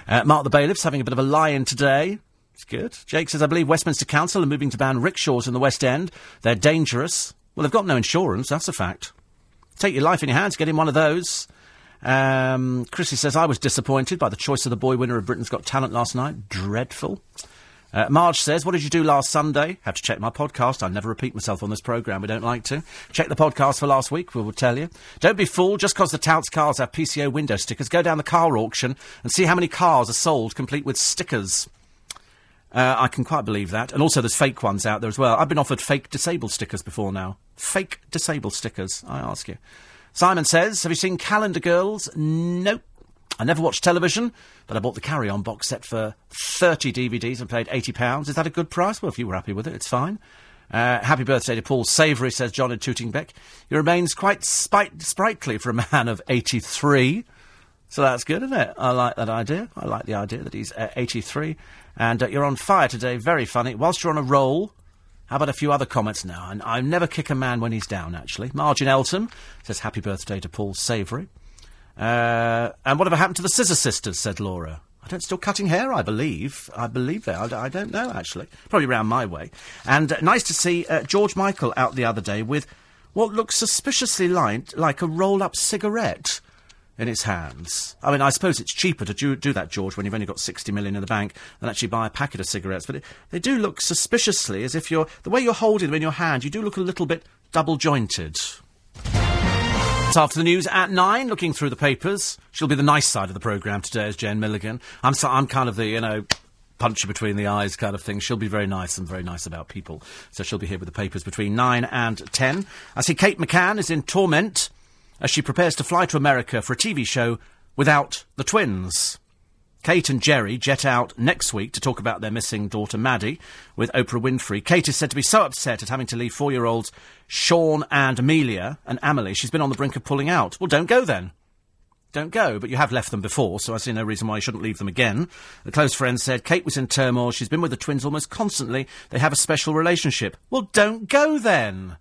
Uh, Mark the Bailiff's having a bit of a lie-in today. It's good. Jake says, I believe Westminster Council are moving to ban rickshaws in the West End. They're dangerous. Well, they've got no insurance, that's a fact. Take your life in your hands, get in one of those. Um, Chrissy says, I was disappointed by the choice of the boy winner of Britain's Got Talent last night. Dreadful. Uh, Marge says, What did you do last Sunday? Have to check my podcast. I never repeat myself on this programme. We don't like to. Check the podcast for last week. We will tell you. Don't be fooled just because the touts cars have PCO window stickers. Go down the car auction and see how many cars are sold complete with stickers. Uh, I can quite believe that. And also, there's fake ones out there as well. I've been offered fake disabled stickers before now. Fake disabled stickers, I ask you. Simon says, Have you seen Calendar Girls? Nope. I never watched television, but I bought the Carry On box set for 30 DVDs and paid £80. Is that a good price? Well, if you were happy with it, it's fine. Uh, happy birthday to Paul Savoury, says John in Tooting Bec. He remains quite spite- sprightly for a man of 83. So that's good, isn't it? I like that idea. I like the idea that he's uh, 83. And uh, you're on fire today. Very funny. Whilst you're on a roll, how about a few other comments now? And I never kick a man when he's down, actually. Margin Elton says, Happy birthday to Paul Savoury. Uh, and whatever happened to the Scissor Sisters, said Laura. I don't still cutting hair, I believe. I believe they. I, I don't know, actually. Probably round my way. And uh, nice to see uh, George Michael out the other day with what looks suspiciously like, like a roll up cigarette in its hands. I mean, I suppose it's cheaper to do, do, that, George, when you've only got 60 million in the bank than actually buy a packet of cigarettes. But it, they do look suspiciously as if you're. The way you're holding them in your hand, you do look a little bit double jointed. It's after the news at nine, looking through the papers. She'll be the nice side of the programme today, as Jane Milligan. I'm, so, I'm kind of the, you know, punch you between the eyes kind of thing. She'll be very nice and very nice about people. So she'll be here with the papers between nine and ten. I see Kate McCann is in torment as she prepares to fly to America for a TV show without the twins. Kate and Gerry jet out next week to talk about their missing daughter Maddie with Oprah Winfrey. Kate is said to be so upset at having to leave four year olds Sean and Amelia and Amelie. She's been on the brink of pulling out. Well, don't go then. Don't go, but you have left them before, so I see no reason why you shouldn't leave them again. A close friend said Kate was in turmoil. She's been with the twins almost constantly. They have a special relationship. Well, don't go then.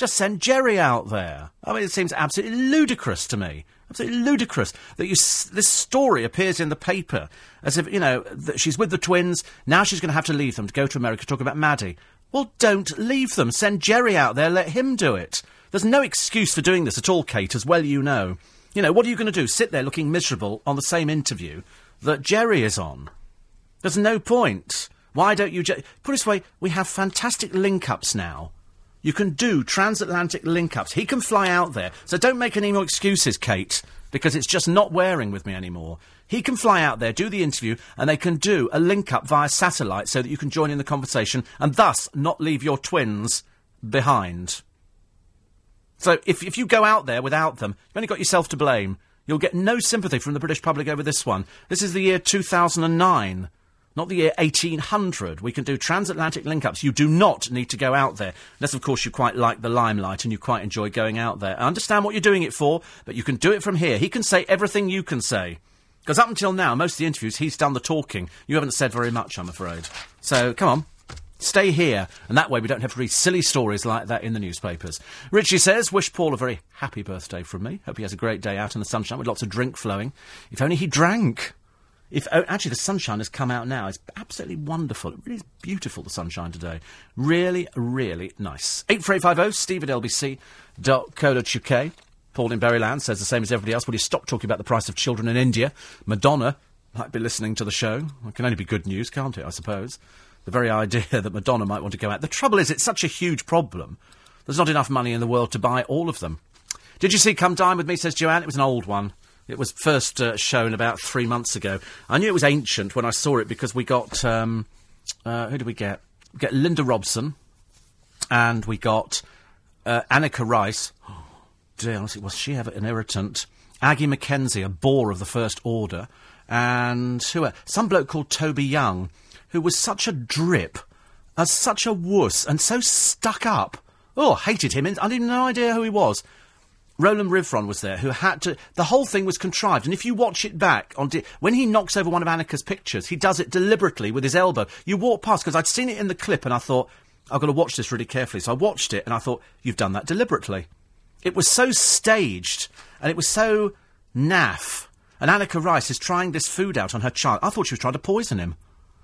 Just send Gerry out there. I mean, it seems absolutely ludicrous to me. Absolutely ludicrous that you s- this story appears in the paper as if, you know, that she's with the twins, now she's going to have to leave them to go to America to talk about Maddie. Well, don't leave them. Send Gerry out there, let him do it. There's no excuse for doing this at all, Kate, as well you know. You know, what are you going to do? Sit there looking miserable on the same interview that Jerry is on? There's no point. Why don't you... Je- Put it this way, we have fantastic link-ups now you can do transatlantic link ups. He can fly out there. So don't make any more excuses, Kate, because it's just not wearing with me anymore. He can fly out there, do the interview, and they can do a link up via satellite so that you can join in the conversation and thus not leave your twins behind. So if, if you go out there without them, you've only got yourself to blame. You'll get no sympathy from the British public over this one. This is the year 2009 not the year 1800. We can do transatlantic link ups. You do not need to go out there, unless, of course, you quite like the limelight and you quite enjoy going out there. I understand what you're doing it for, but you can do it from here. He can say everything you can say. Because up until now, most of the interviews, he's done the talking. You haven't said very much, I'm afraid. So, come on. Stay here, and that way we don't have to read silly stories like that in the newspapers. Richie says, Wish Paul a very happy birthday from me. Hope he has a great day out in the sunshine with lots of drink flowing. If only he drank. If oh, actually the sunshine has come out now, it's absolutely wonderful. It really is beautiful. The sunshine today, really, really nice. Eight four eight five zero. Oh, Steve at lbc.co.uk. Paul in Berryland says the same as everybody else. Will you stop talking about the price of children in India? Madonna might be listening to the show. It can only be good news, can't it? I suppose. The very idea that Madonna might want to go out. The trouble is, it's such a huge problem. There's not enough money in the world to buy all of them. Did you see Come Dine with Me? Says Joanne. It was an old one. It was first uh, shown about three months ago. I knew it was ancient when I saw it because we got um, uh, who did we get? We get Linda Robson, and we got uh, Anneka Rice. Oh, dear, honestly, was she ever an irritant? Aggie Mackenzie, a bore of the First Order, and who? Some bloke called Toby Young, who was such a drip, as such a wuss, and so stuck up. Oh, hated him. I had no idea who he was. Roland Rivron was there, who had to. The whole thing was contrived, and if you watch it back on di- when he knocks over one of Anneka's pictures, he does it deliberately with his elbow. You walk past because I'd seen it in the clip, and I thought I've got to watch this really carefully. So I watched it, and I thought you've done that deliberately. It was so staged, and it was so naff. And Anneka Rice is trying this food out on her child. I thought she was trying to poison him,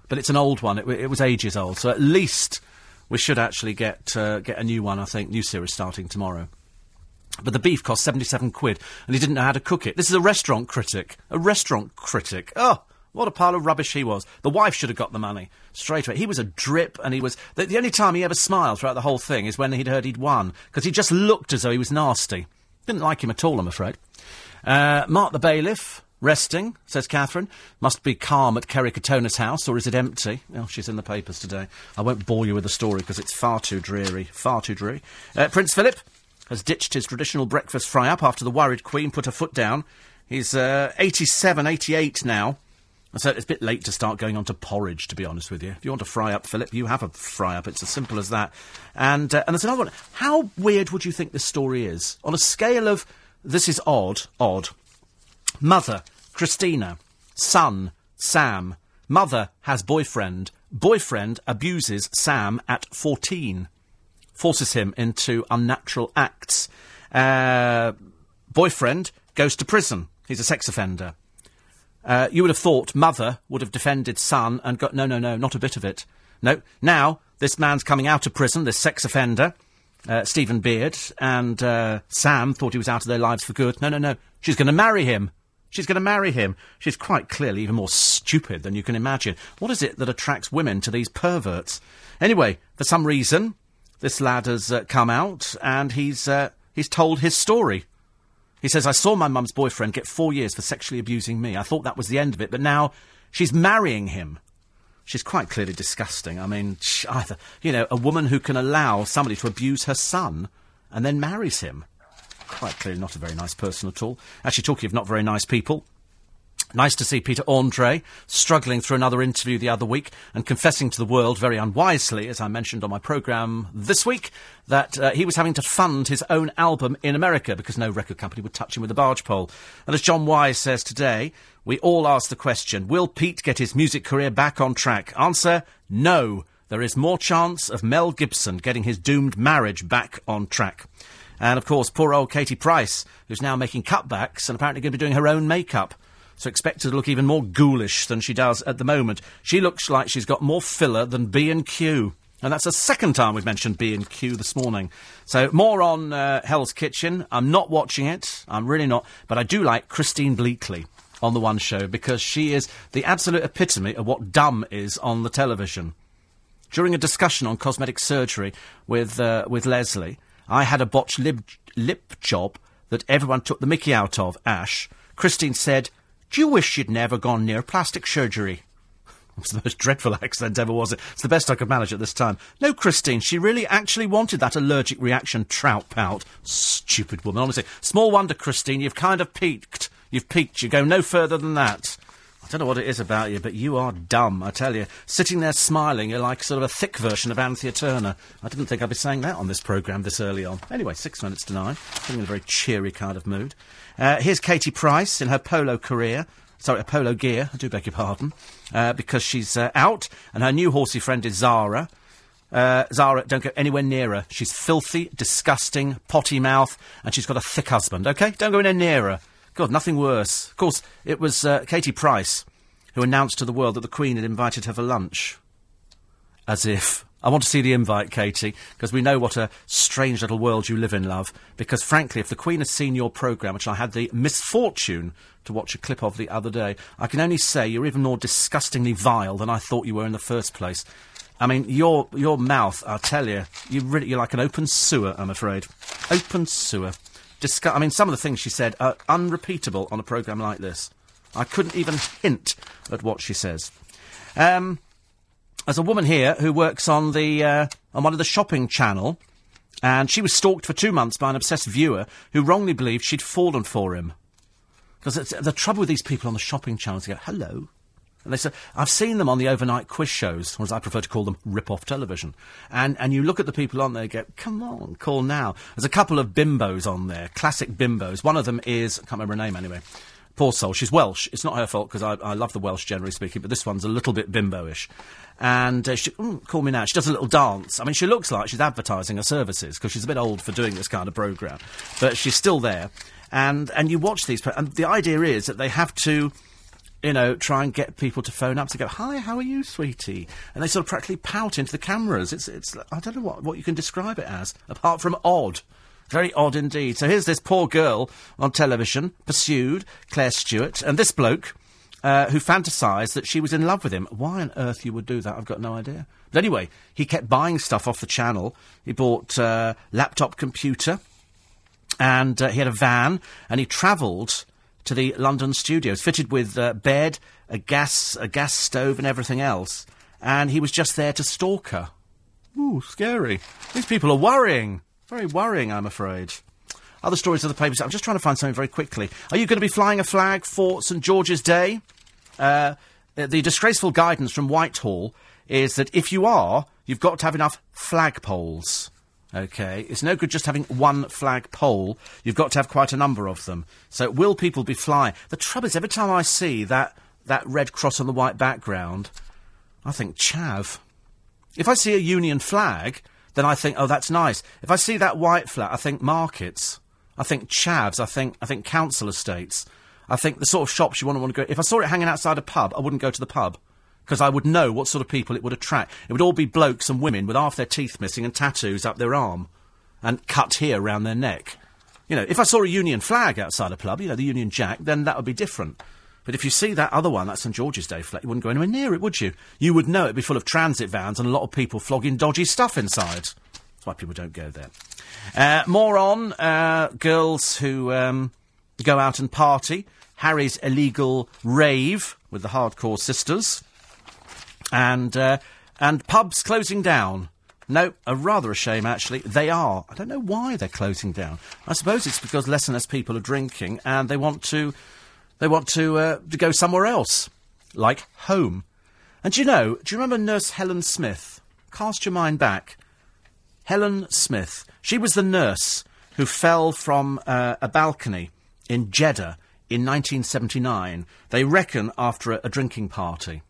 but it's an old one. It, it was ages old, so at least we should actually get uh, get a new one. I think new series starting tomorrow. But the beef cost 77 quid, and he didn't know how to cook it. This is a restaurant critic. A restaurant critic. Oh, what a pile of rubbish he was. The wife should have got the money straight away. He was a drip, and he was. The, the only time he ever smiled throughout the whole thing is when he'd heard he'd won, because he just looked as though he was nasty. Didn't like him at all, I'm afraid. Uh, Mark the bailiff. Resting, says Catherine. Must be calm at Kerry house, or is it empty? Oh, she's in the papers today. I won't bore you with the story because it's far too dreary. Far too dreary. Uh, Prince Philip has ditched his traditional breakfast fry up after the worried Queen put her foot down. He's uh, 87, 88 now. So it's a bit late to start going on to porridge, to be honest with you. If you want to fry up, Philip, you have a fry up. It's as simple as that. And, uh, and there's another one. How weird would you think this story is? On a scale of this is odd, odd. Mother, Christina. Son, Sam. Mother has boyfriend. Boyfriend abuses Sam at 14 forces him into unnatural acts. Uh, boyfriend goes to prison. He's a sex offender. Uh, you would have thought mother would have defended son and got no, no, no, not a bit of it. No. Now this man's coming out of prison. This sex offender, uh, Stephen Beard, and uh, Sam thought he was out of their lives for good. No, no, no. She's going to marry him. She's going to marry him. She's quite clearly even more stupid than you can imagine. What is it that attracts women to these perverts? Anyway, for some reason, this lad has uh, come out and he's uh, he's told his story. He says, "I saw my mum's boyfriend get four years for sexually abusing me. I thought that was the end of it, but now she's marrying him." She's quite clearly disgusting. I mean, either you know, a woman who can allow somebody to abuse her son and then marries him. Quite clearly, not a very nice person at all. Actually, talking of not very nice people, Nice to see Peter Andre struggling through another interview the other week and confessing to the world very unwisely, as I mentioned on my programme this week, that uh, he was having to fund his own album in America because no record company would touch him with a barge pole. And as John Wise says today, we all ask the question Will Pete get his music career back on track? Answer no. There is more chance of Mel Gibson getting his doomed marriage back on track. And of course, poor old Katie Price, who's now making cutbacks and apparently going to be doing her own makeup so expect her to look even more ghoulish than she does at the moment. She looks like she's got more filler than B and that's the second time we've mentioned B and Q this morning. So more on uh, Hell's Kitchen. I'm not watching it. I'm really not. But I do like Christine Bleakley on the One Show because she is the absolute epitome of what dumb is on the television. During a discussion on cosmetic surgery with uh, with Leslie, I had a botched lip, lip job that everyone took the mickey out of. Ash. Christine said, do you wish you'd never gone near plastic surgery? It's the most dreadful accident ever, was it? It's the best I could manage at this time. No, Christine, she really actually wanted that allergic reaction trout pout. Stupid woman, honestly. Small wonder, Christine, you've kind of peaked. You've peaked. You go no further than that. I don't know what it is about you, but you are dumb, I tell you. Sitting there smiling, you're like sort of a thick version of Anthea Turner. I didn't think I'd be saying that on this programme this early on. Anyway, six minutes to nine. I'm in a very cheery kind of mood. Uh, here's Katie Price in her polo career. Sorry, polo gear, I do beg your pardon. Uh, because she's uh, out, and her new horsey friend is Zara. Uh, Zara, don't go anywhere near her. She's filthy, disgusting, potty mouth, and she's got a thick husband, okay? Don't go anywhere near her. God, nothing worse. Of course, it was uh, Katie Price who announced to the world that the Queen had invited her for lunch. As if. I want to see the invite, Katie, because we know what a strange little world you live in, love. Because frankly, if the Queen has seen your programme, which I had the misfortune to watch a clip of the other day, I can only say you're even more disgustingly vile than I thought you were in the first place. I mean, your your mouth, I'll tell you, you really, you're like an open sewer, I'm afraid. Open sewer. Disgu- I mean, some of the things she said are unrepeatable on a programme like this. I couldn't even hint at what she says. Um, there's a woman here who works on the uh, on one of the shopping channel, and she was stalked for two months by an obsessed viewer who wrongly believed she'd fallen for him. Because the trouble with these people on the shopping channels, they go, hello. And they say, I've seen them on the overnight quiz shows, or as I prefer to call them, rip-off television. And, and you look at the people on there and go, come on, call now. There's a couple of bimbos on there, classic bimbos. One of them is, I can't remember her name anyway. Poor soul, she's Welsh. It's not her fault because I, I love the Welsh generally speaking, but this one's a little bit bimbo-ish. And uh, she, mm, call me now. She does a little dance. I mean, she looks like she's advertising her services because she's a bit old for doing this kind of program, but she's still there. And and you watch these, and the idea is that they have to you know, try and get people to phone up to go, "Hi, how are you, sweetie?" And they sort of practically pout into the cameras. It's, it's, I don't know what what you can describe it as, apart from odd. Very odd indeed. So here's this poor girl on television, pursued Claire Stewart, and this bloke uh, who fantasised that she was in love with him. Why on earth you would do that, I've got no idea. But anyway, he kept buying stuff off the channel. He bought uh, laptop computer, and uh, he had a van, and he travelled to the London studios, fitted with uh, bed, a gas, a gas stove, and everything else. And he was just there to stalk her. Ooh, scary. These people are worrying. Very worrying, I'm afraid. Other stories of the papers. I'm just trying to find something very quickly. Are you going to be flying a flag for St George's Day? Uh, the disgraceful guidance from Whitehall is that if you are, you've got to have enough flagpoles. Okay, it's no good just having one flagpole. You've got to have quite a number of them. So will people be flying? The trouble is, every time I see that that red cross on the white background, I think chav. If I see a Union flag, then I think, oh, that's nice. If I see that white flag, I think markets. I think chavs. I think I think council estates. I think the sort of shops you want to want to go. If I saw it hanging outside a pub, I wouldn't go to the pub because I would know what sort of people it would attract. It would all be blokes and women with half their teeth missing and tattoos up their arm and cut here round their neck. You know, if I saw a Union flag outside a pub, you know, the Union Jack, then that would be different. But if you see that other one, that St George's Day flag, you wouldn't go anywhere near it, would you? You would know it'd be full of transit vans and a lot of people flogging dodgy stuff inside. That's why people don't go there. Uh, more on uh, girls who um, go out and party. Harry's illegal rave with the hardcore sisters and uh, and pubs closing down. No, a rather a shame actually. They are. I don't know why they're closing down. I suppose it's because less and less people are drinking, and they want to they want to uh, to go somewhere else, like home. And you know? Do you remember Nurse Helen Smith? Cast your mind back. Helen Smith. She was the nurse who fell from uh, a balcony in Jeddah in 1979. They reckon after a, a drinking party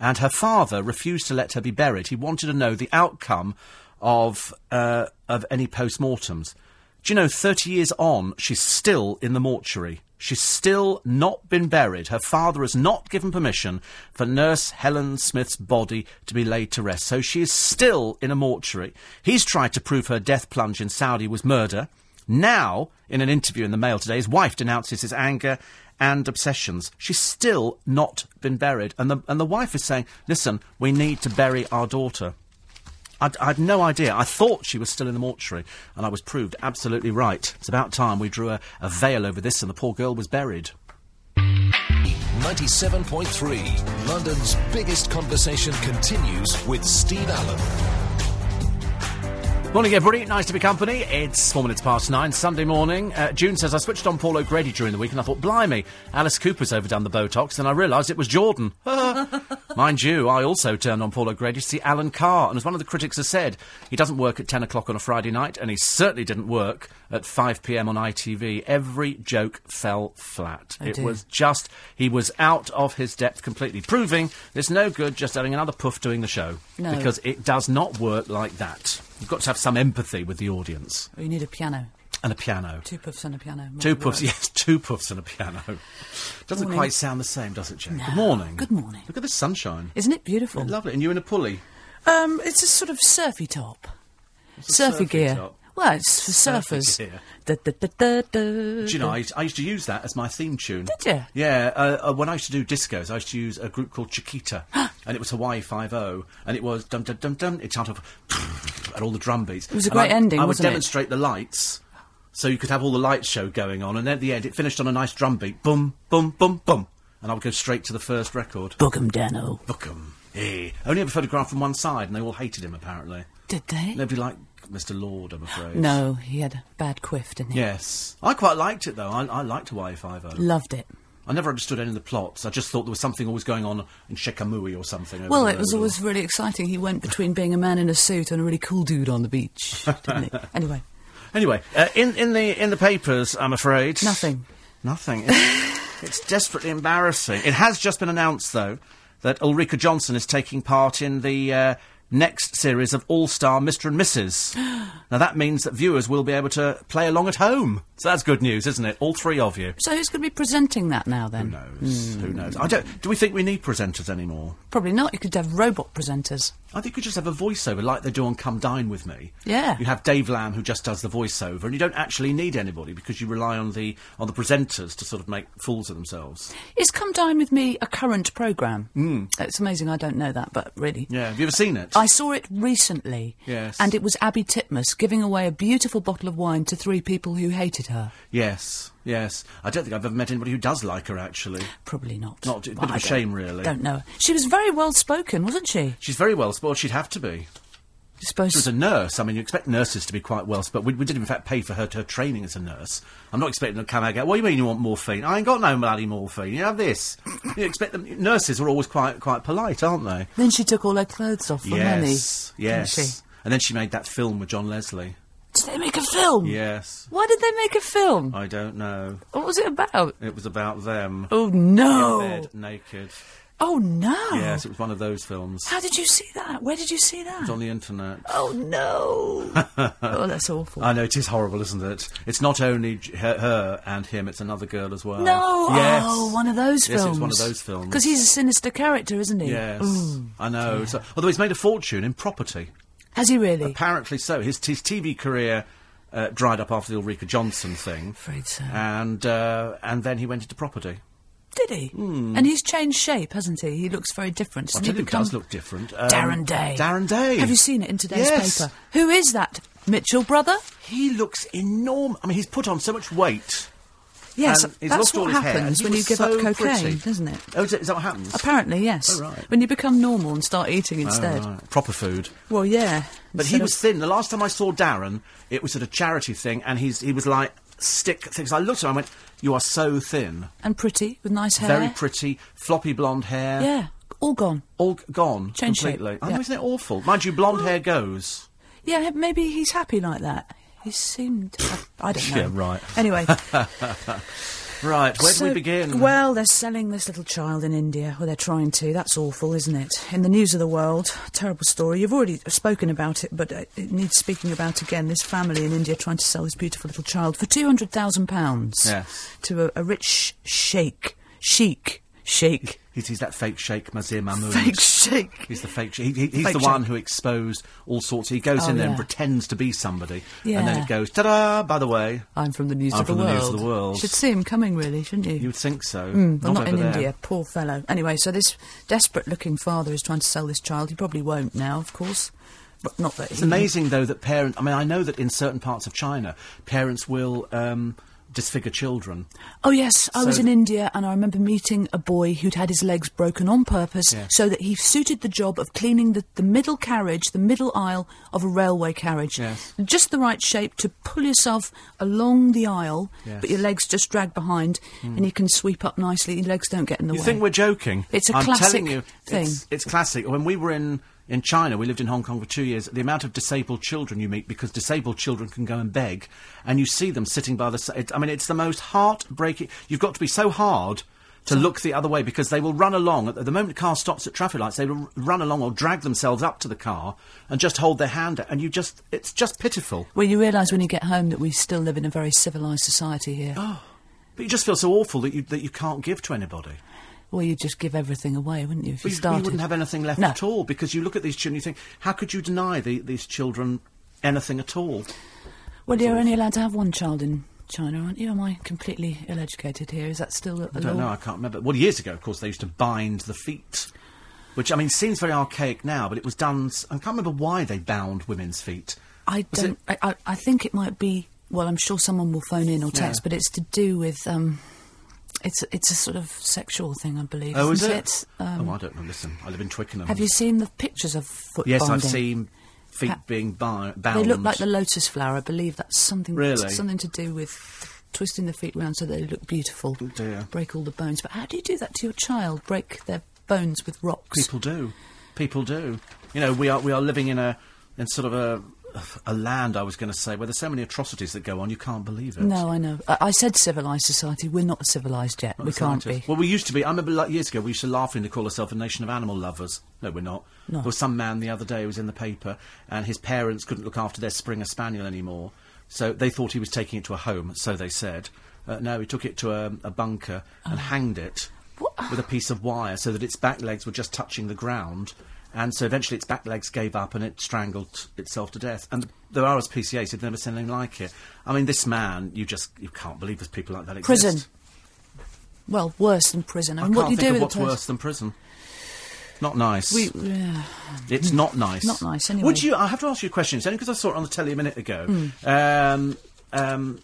and her father refused to let her be buried. He wanted to know the outcome of uh, of any post-mortems. Do you know, 30 years on, she's still in the mortuary. She's still not been buried. Her father has not given permission for Nurse Helen Smith's body to be laid to rest. So she is still in a mortuary. He's tried to prove her death plunge in Saudi was murder. Now, in an interview in the Mail today, his wife denounces his anger and obsessions. She's still not been buried. And the, and the wife is saying, listen, we need to bury our daughter. I'd, I had no idea. I thought she was still in the mortuary, and I was proved absolutely right. It's about time we drew a, a veil over this and the poor girl was buried. 97.3, London's biggest conversation continues with Steve Allen. Morning, everybody. Nice to be company. It's four minutes past nine, Sunday morning. Uh, June says, I switched on Paul O'Grady during the week and I thought, blimey, Alice Cooper's overdone the Botox. Then I realised it was Jordan. Mind you, I also turned on Paul O'Grady to see Alan Carr. And as one of the critics has said, he doesn't work at 10 o'clock on a Friday night and he certainly didn't work at 5 pm on ITV. Every joke fell flat. Oh, it dear. was just, he was out of his depth completely, proving there's no good just having another puff doing the show. No. Because it does not work like that. You've got to have some empathy with the audience. You need a piano. And a piano. Two puffs and a piano. Two puffs, work. yes, two puffs and a piano. Doesn't Morning. quite sound the same, does it, Jane? No. Good morning. Good morning. Look at the sunshine. Isn't it beautiful? Lovely. And you in a pulley. Um, it's a sort of surfy top. Surfy surfy gear. top? Well, it's for surfers. Da, da, da, Do you know. I, I used to use that as my theme tune. Did you? Yeah, uh, uh, when I used to do discos, I used to use a group called Chiquita, and it was Hawaii Five O, and it was dum dum dum dum. It started off and all the drum beats. It was a great ending, I would wasn't it? demonstrate the lights, so you could have all the light show going on, and then at the end, it finished on a nice drum beat, boom, boom, boom, boom, and I would go straight to the first record. Book 'em, Danno. Book 'em. Eh, only ever photographed from one side, and they all hated him, apparently. Did they? Nobody liked Mr. Lord, I'm afraid. No, he had a bad quiff, didn't he? Yes. I quite liked it, though. I, I liked Hawaii Five-O. Loved it. I never understood any of the plots. I just thought there was something always going on in Shekamui or something. Well, it was always really exciting. He went between being a man in a suit and a really cool dude on the beach, didn't he? Anyway, Anyway, uh, in in the in the papers, I'm afraid nothing. Nothing. It's, it's desperately embarrassing. It has just been announced, though, that Ulrika Jonsson is taking part in the uh, next series of All Star Mr. and Mrs. now, that means that viewers will be able to play along at home. So that's good news, isn't it? All three of you. So who's going to be presenting that now then? Who knows? Who knows? I don't. Do we think we need presenters anymore? Probably not. You could have robot presenters. I think you could just have a voiceover like they do on Come Dine With Me. Yeah. You have Dave Lamb who just does the voiceover and you don't actually need anybody because you rely on the on the presenters to sort of make fools of themselves. Is Come Dine With Me a current programme? Mm. It's amazing I don't know that, but really. Yeah. Have you ever seen it? I saw it recently. Yes. And it was Abi Titmuss giving away a beautiful bottle of wine to three people who hated her. Yes. Yes. I don't think I've ever met anybody who does like her actually. Probably not. Not- a bit of a shame, really. Don't know. her. She was very well spoken, wasn't she? She's very well spoken. She'd have to be. I suppose. She was a nurse. I mean, you expect nurses to be quite well spoken. We, we did, in fact, pay for her, her training as a nurse. I'm not expecting her to come out and go, what do you mean you want morphine? I ain't got no bloody morphine. You have this. you expect them... Nurses are always quite quite polite, aren't they? Then she took all her clothes off for money. yes. Yes. And then she made that film with John Leslie. Did they make a film? Yes. Why did they make a film? I don't know. What was it about? It was about them. Oh no! Bed, naked. Oh no! Yes, it was one of those films. How did you see that? Where did you see that? It's on the internet. Oh no! oh, that's awful. I know, it is horrible, isn't it? It's not only her, her and him, it's another girl as well. no! Yes. Oh, one of those films. Yes, it's one of those films. Because he's a sinister character, isn't he? Yes. I know. So, although he's made a fortune in property. Has he really? Apparently so. His, his TV career uh, dried up after the Ulrika Jonsson thing. Afraid so. And, uh, and then he went into property. Did he? And he's changed shape, hasn't he? He looks very different. I tell he you, become does look different. Um, Darren Day? Darren Day. Have you seen it in today's Yes. paper? Who is that? Mitchell brother? He looks enormous. I mean, he's put on so much weight. Yes, and he's that's lost all what his happens he when you give so up cocaine, pretty. doesn't it? Oh, is, it, is that what happens? Apparently, yes. Oh, right. When you become normal and start eating Oh, instead. right. Proper food. Well, yeah. But he was thin. The last time I saw Darren, it was at a charity thing, and he's he was like stick things. I looked at him and went, "You are so thin, and pretty with nice hair. very pretty, floppy blonde hair, Yeah, all gone. all g- gone Change shape, completely. I yeah. know, isn't it awful? Mind you, blonde hair goes. Yeah, maybe he's happy like that. He seemed. I, I don't know. Yeah, right. Anyway, Right, where do we begin? Well, they're selling this little child in India. Well, they're trying to. That's awful, isn't it? In the news of the world, terrible story. You've already spoken about it, but uh, it needs speaking about again. This family in India trying to sell this beautiful little child for two hundred thousand pounds Yes. to a, a rich sheikh, sheik, sheik, he's, he's that fake Sheikh Mazher Mahmood. fake sheik. He's the fake. He, he, he's Fake the one Sheikh. who exposed all sorts. He goes Oh, in there and pretends to be somebody, and then it goes ta-da! By the way, I'm from the news I'm of the from the world. news of the world. Should see him coming, really, shouldn't you? you would think so. Mm, well, not, in there. India. Poor fellow. Anyway, so this desperate-looking father is trying to sell this child. He probably won't now, of course. But not that It's amazing, though, that parents. I mean, I know that in certain parts of China, parents will um, disfigure children. Oh yes, I was in India and I remember meeting a boy who'd had his legs broken on purpose Yeah. so that he suited the job of cleaning the, the middle carriage, the middle aisle of a railway carriage. Yes. Just the right shape to pull yourself along the aisle, Yes. But your legs just drag behind hmm. and you can sweep up nicely. Your legs don't get in the You way. You think we're joking? It's a I'm classic telling you, thing. It's, it's classic. When we were in, in China, we lived in Hong Kong for two years, the amount of disabled children you meet, because disabled children can go and beg, and you see them sitting by the side. I mean, it's the most heartbreaking. You've got to be so hard to look the other way because they will run along. At the moment the car stops at traffic lights, they will run along or drag themselves up to the car and just hold their hand out. And you just, it's just pitiful. Well, you realise when you get home that we still live in a very civilised society here. Oh. But you just feel so awful that you, that you can't give to anybody. Well, you'd just give everything away, wouldn't you, if you started? you wouldn't have anything left No. at all because you look at these children, you think, how could you deny the, these children anything at all? Well, you're only allowed to have one child in China, aren't you? Am I completely ill-educated here? Is that still a, a I don't law? know. I can't remember. Well, years ago, of course, they used to bind the feet, which I mean seems very archaic now, but it was done. I can't remember why they bound women's feet. I Was don't. I, I, I think it might be. Well, I'm sure someone will phone in or text, Yeah. but it's to do with. Um, It's it's a sort of sexual thing, I believe. Oh, is isn't it? Um, oh, I don't know. Listen, I live in Twickenham. have you seen the pictures of foot Yes, I've seen feet Ha- being bound. They look like the lotus flower. I believe that's something Really? something to do with twisting the feet round so they look beautiful. Oh, dear. Break all the bones. But how do you do that to your child? Break their bones with rocks? People do. People do. You know, we are we are living in a in sort of a a land. I was going to say where there's so many atrocities that go on. You can't believe it. No, I know. I, I said civilised society. We're not civilised yet. Not we can't be. Well, we used to be. I remember like, years ago we used to laughingly call ourselves a nation of animal lovers. No, we're not. No. There was some man the other day who was in the paper, and his parents couldn't look after their Springer Spaniel anymore, so they thought he was taking it to a home. So they said. Uh, no, he took it to a, a bunker and hanged it What? with a piece of wire so that its back legs were just touching the ground. And so eventually its back legs gave up and it strangled itself to death. And the RSPCA said never seen anything like it. I mean, this man, you just you can't believe there's people like that exist. Prison. Well, worse than prison. I I mean, can't what do you think do with what's worse than prison. Not nice. We, yeah. it's not nice. Not nice, anyway. Would you? I have to ask you a question. It's only because I saw it on the telly a minute ago. Hmm. Um, um,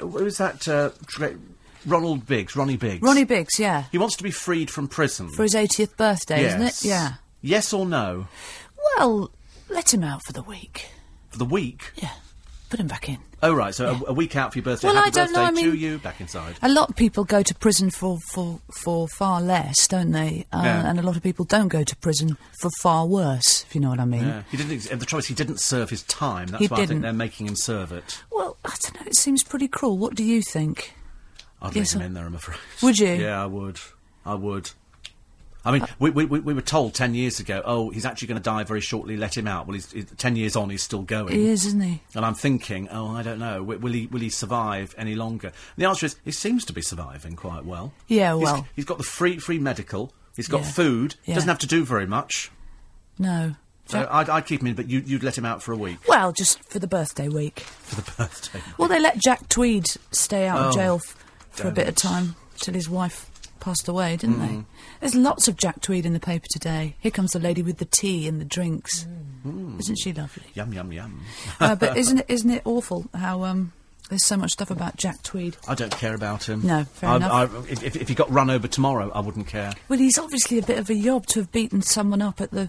what was that? Uh, Ronald Biggs, Ronnie Biggs. Ronnie Biggs, yeah, He wants to be freed from prison. for his 80th birthday, isn't it? Yeah. Yes or no? Well, let him out for the week. For the week. Yeah, put him back in. Oh right, so a, a week out for your birthday. Well, Happy I don't birthday know, I to mean- you. Back inside. A lot of people go to prison for, for, for far less, don't they? Uh, Yeah. And a lot of people don't go to prison for far worse, if you know what I mean. Yeah. He didn't. Ex- the trouble is, he didn't serve his time. That's He why I think didn't. they're making him serve it. Well, I don't know, it seems pretty cruel. What do you think? I'd Yes, leave him I- in there. I'm afraid. Would you? Yeah, I would. I would. I mean, we, we, we we were told ten years ago, oh, he's actually going to die very shortly. Let him out. Well, he's, he's ten years on, he's still going. He is, isn't he? And I'm thinking, oh, I don't know. Will, will he will he survive any longer? The answer is, he seems to be surviving quite well. Yeah, He's- well. he's got the free free medical. He's got Yeah. food. Yeah. Doesn't have to do very much. No. So Jack- I'd, I'd keep him in, but you, you'd let him out for a week well, just for the birthday week. for the birthday. Well, they let Jack Tweed stay out of Oh, jail f- for a bit of time till his wife passed away, didn't Mm. they? There's lots of Jack Tweed in the paper today. Here comes the lady with the tea and the drinks. Mm. Isn't she lovely? Yum yum yum. uh, but isn't it isn't it awful how um, there's so much stuff about Jack Tweed? I don't care about him. No, fair I, enough. I, if, if- he got run over tomorrow, I wouldn't care. Well, he's obviously a bit of a yob to have beaten someone up at the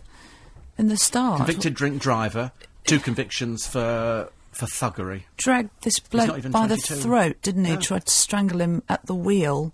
in the start. Convicted drink driver, two convictions for for thuggery. Dragged this bloke by the throat, didn't he? No. Tried to strangle him at the wheel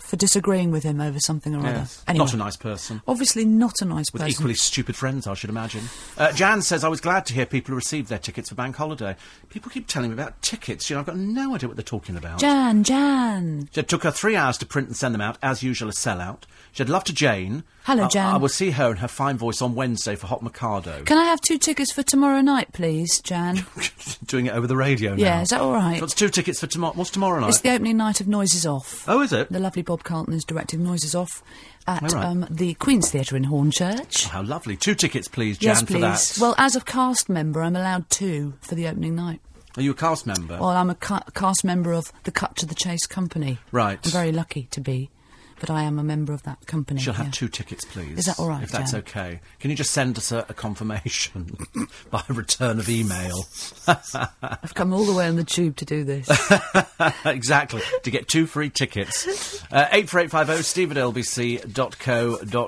for disagreeing with him over something or other. Yes. Anyway, Not a nice person. obviously not a nice With person. With equally stupid friends, I should imagine. Uh, Jan says, I was glad to hear people received their tickets for bank holiday. People keep telling me about tickets. You know, I've got no idea what they're talking about. Jan, Jan. It took her three hours to print and send them out, as usual, a sellout. She had love to Jane. Hello, Jan. I, will see her and her fine voice on Wednesday for Hot Mikado. Can I have two tickets for tomorrow night, please, Jan? Doing it over the radio now. Yeah, is that all right? What's two tickets for tomorrow? What's tomorrow night? It's the opening night of Noises Off. oh, is it? The lovely Bob Carlton is directing Noises Off at right. um, the Queen's Theatre in Hornchurch. How lovely. Two tickets, please, Jan, yes, for please. that. Well, as a cast member, I'm allowed two for the opening night. Are you a cast member? Well, I'm a ca- cast member of the Cut to the Chase company. Right. I'm very lucky to be, but I am a member of that company. She'll have yeah. two tickets, please. Is that all right, If that's Jan? okay. Can you just send us a, a confirmation by return of email? I've come all the way on the tube to do this. exactly. To get two free tickets. Uh, 84850 steve at lbc.co.uk.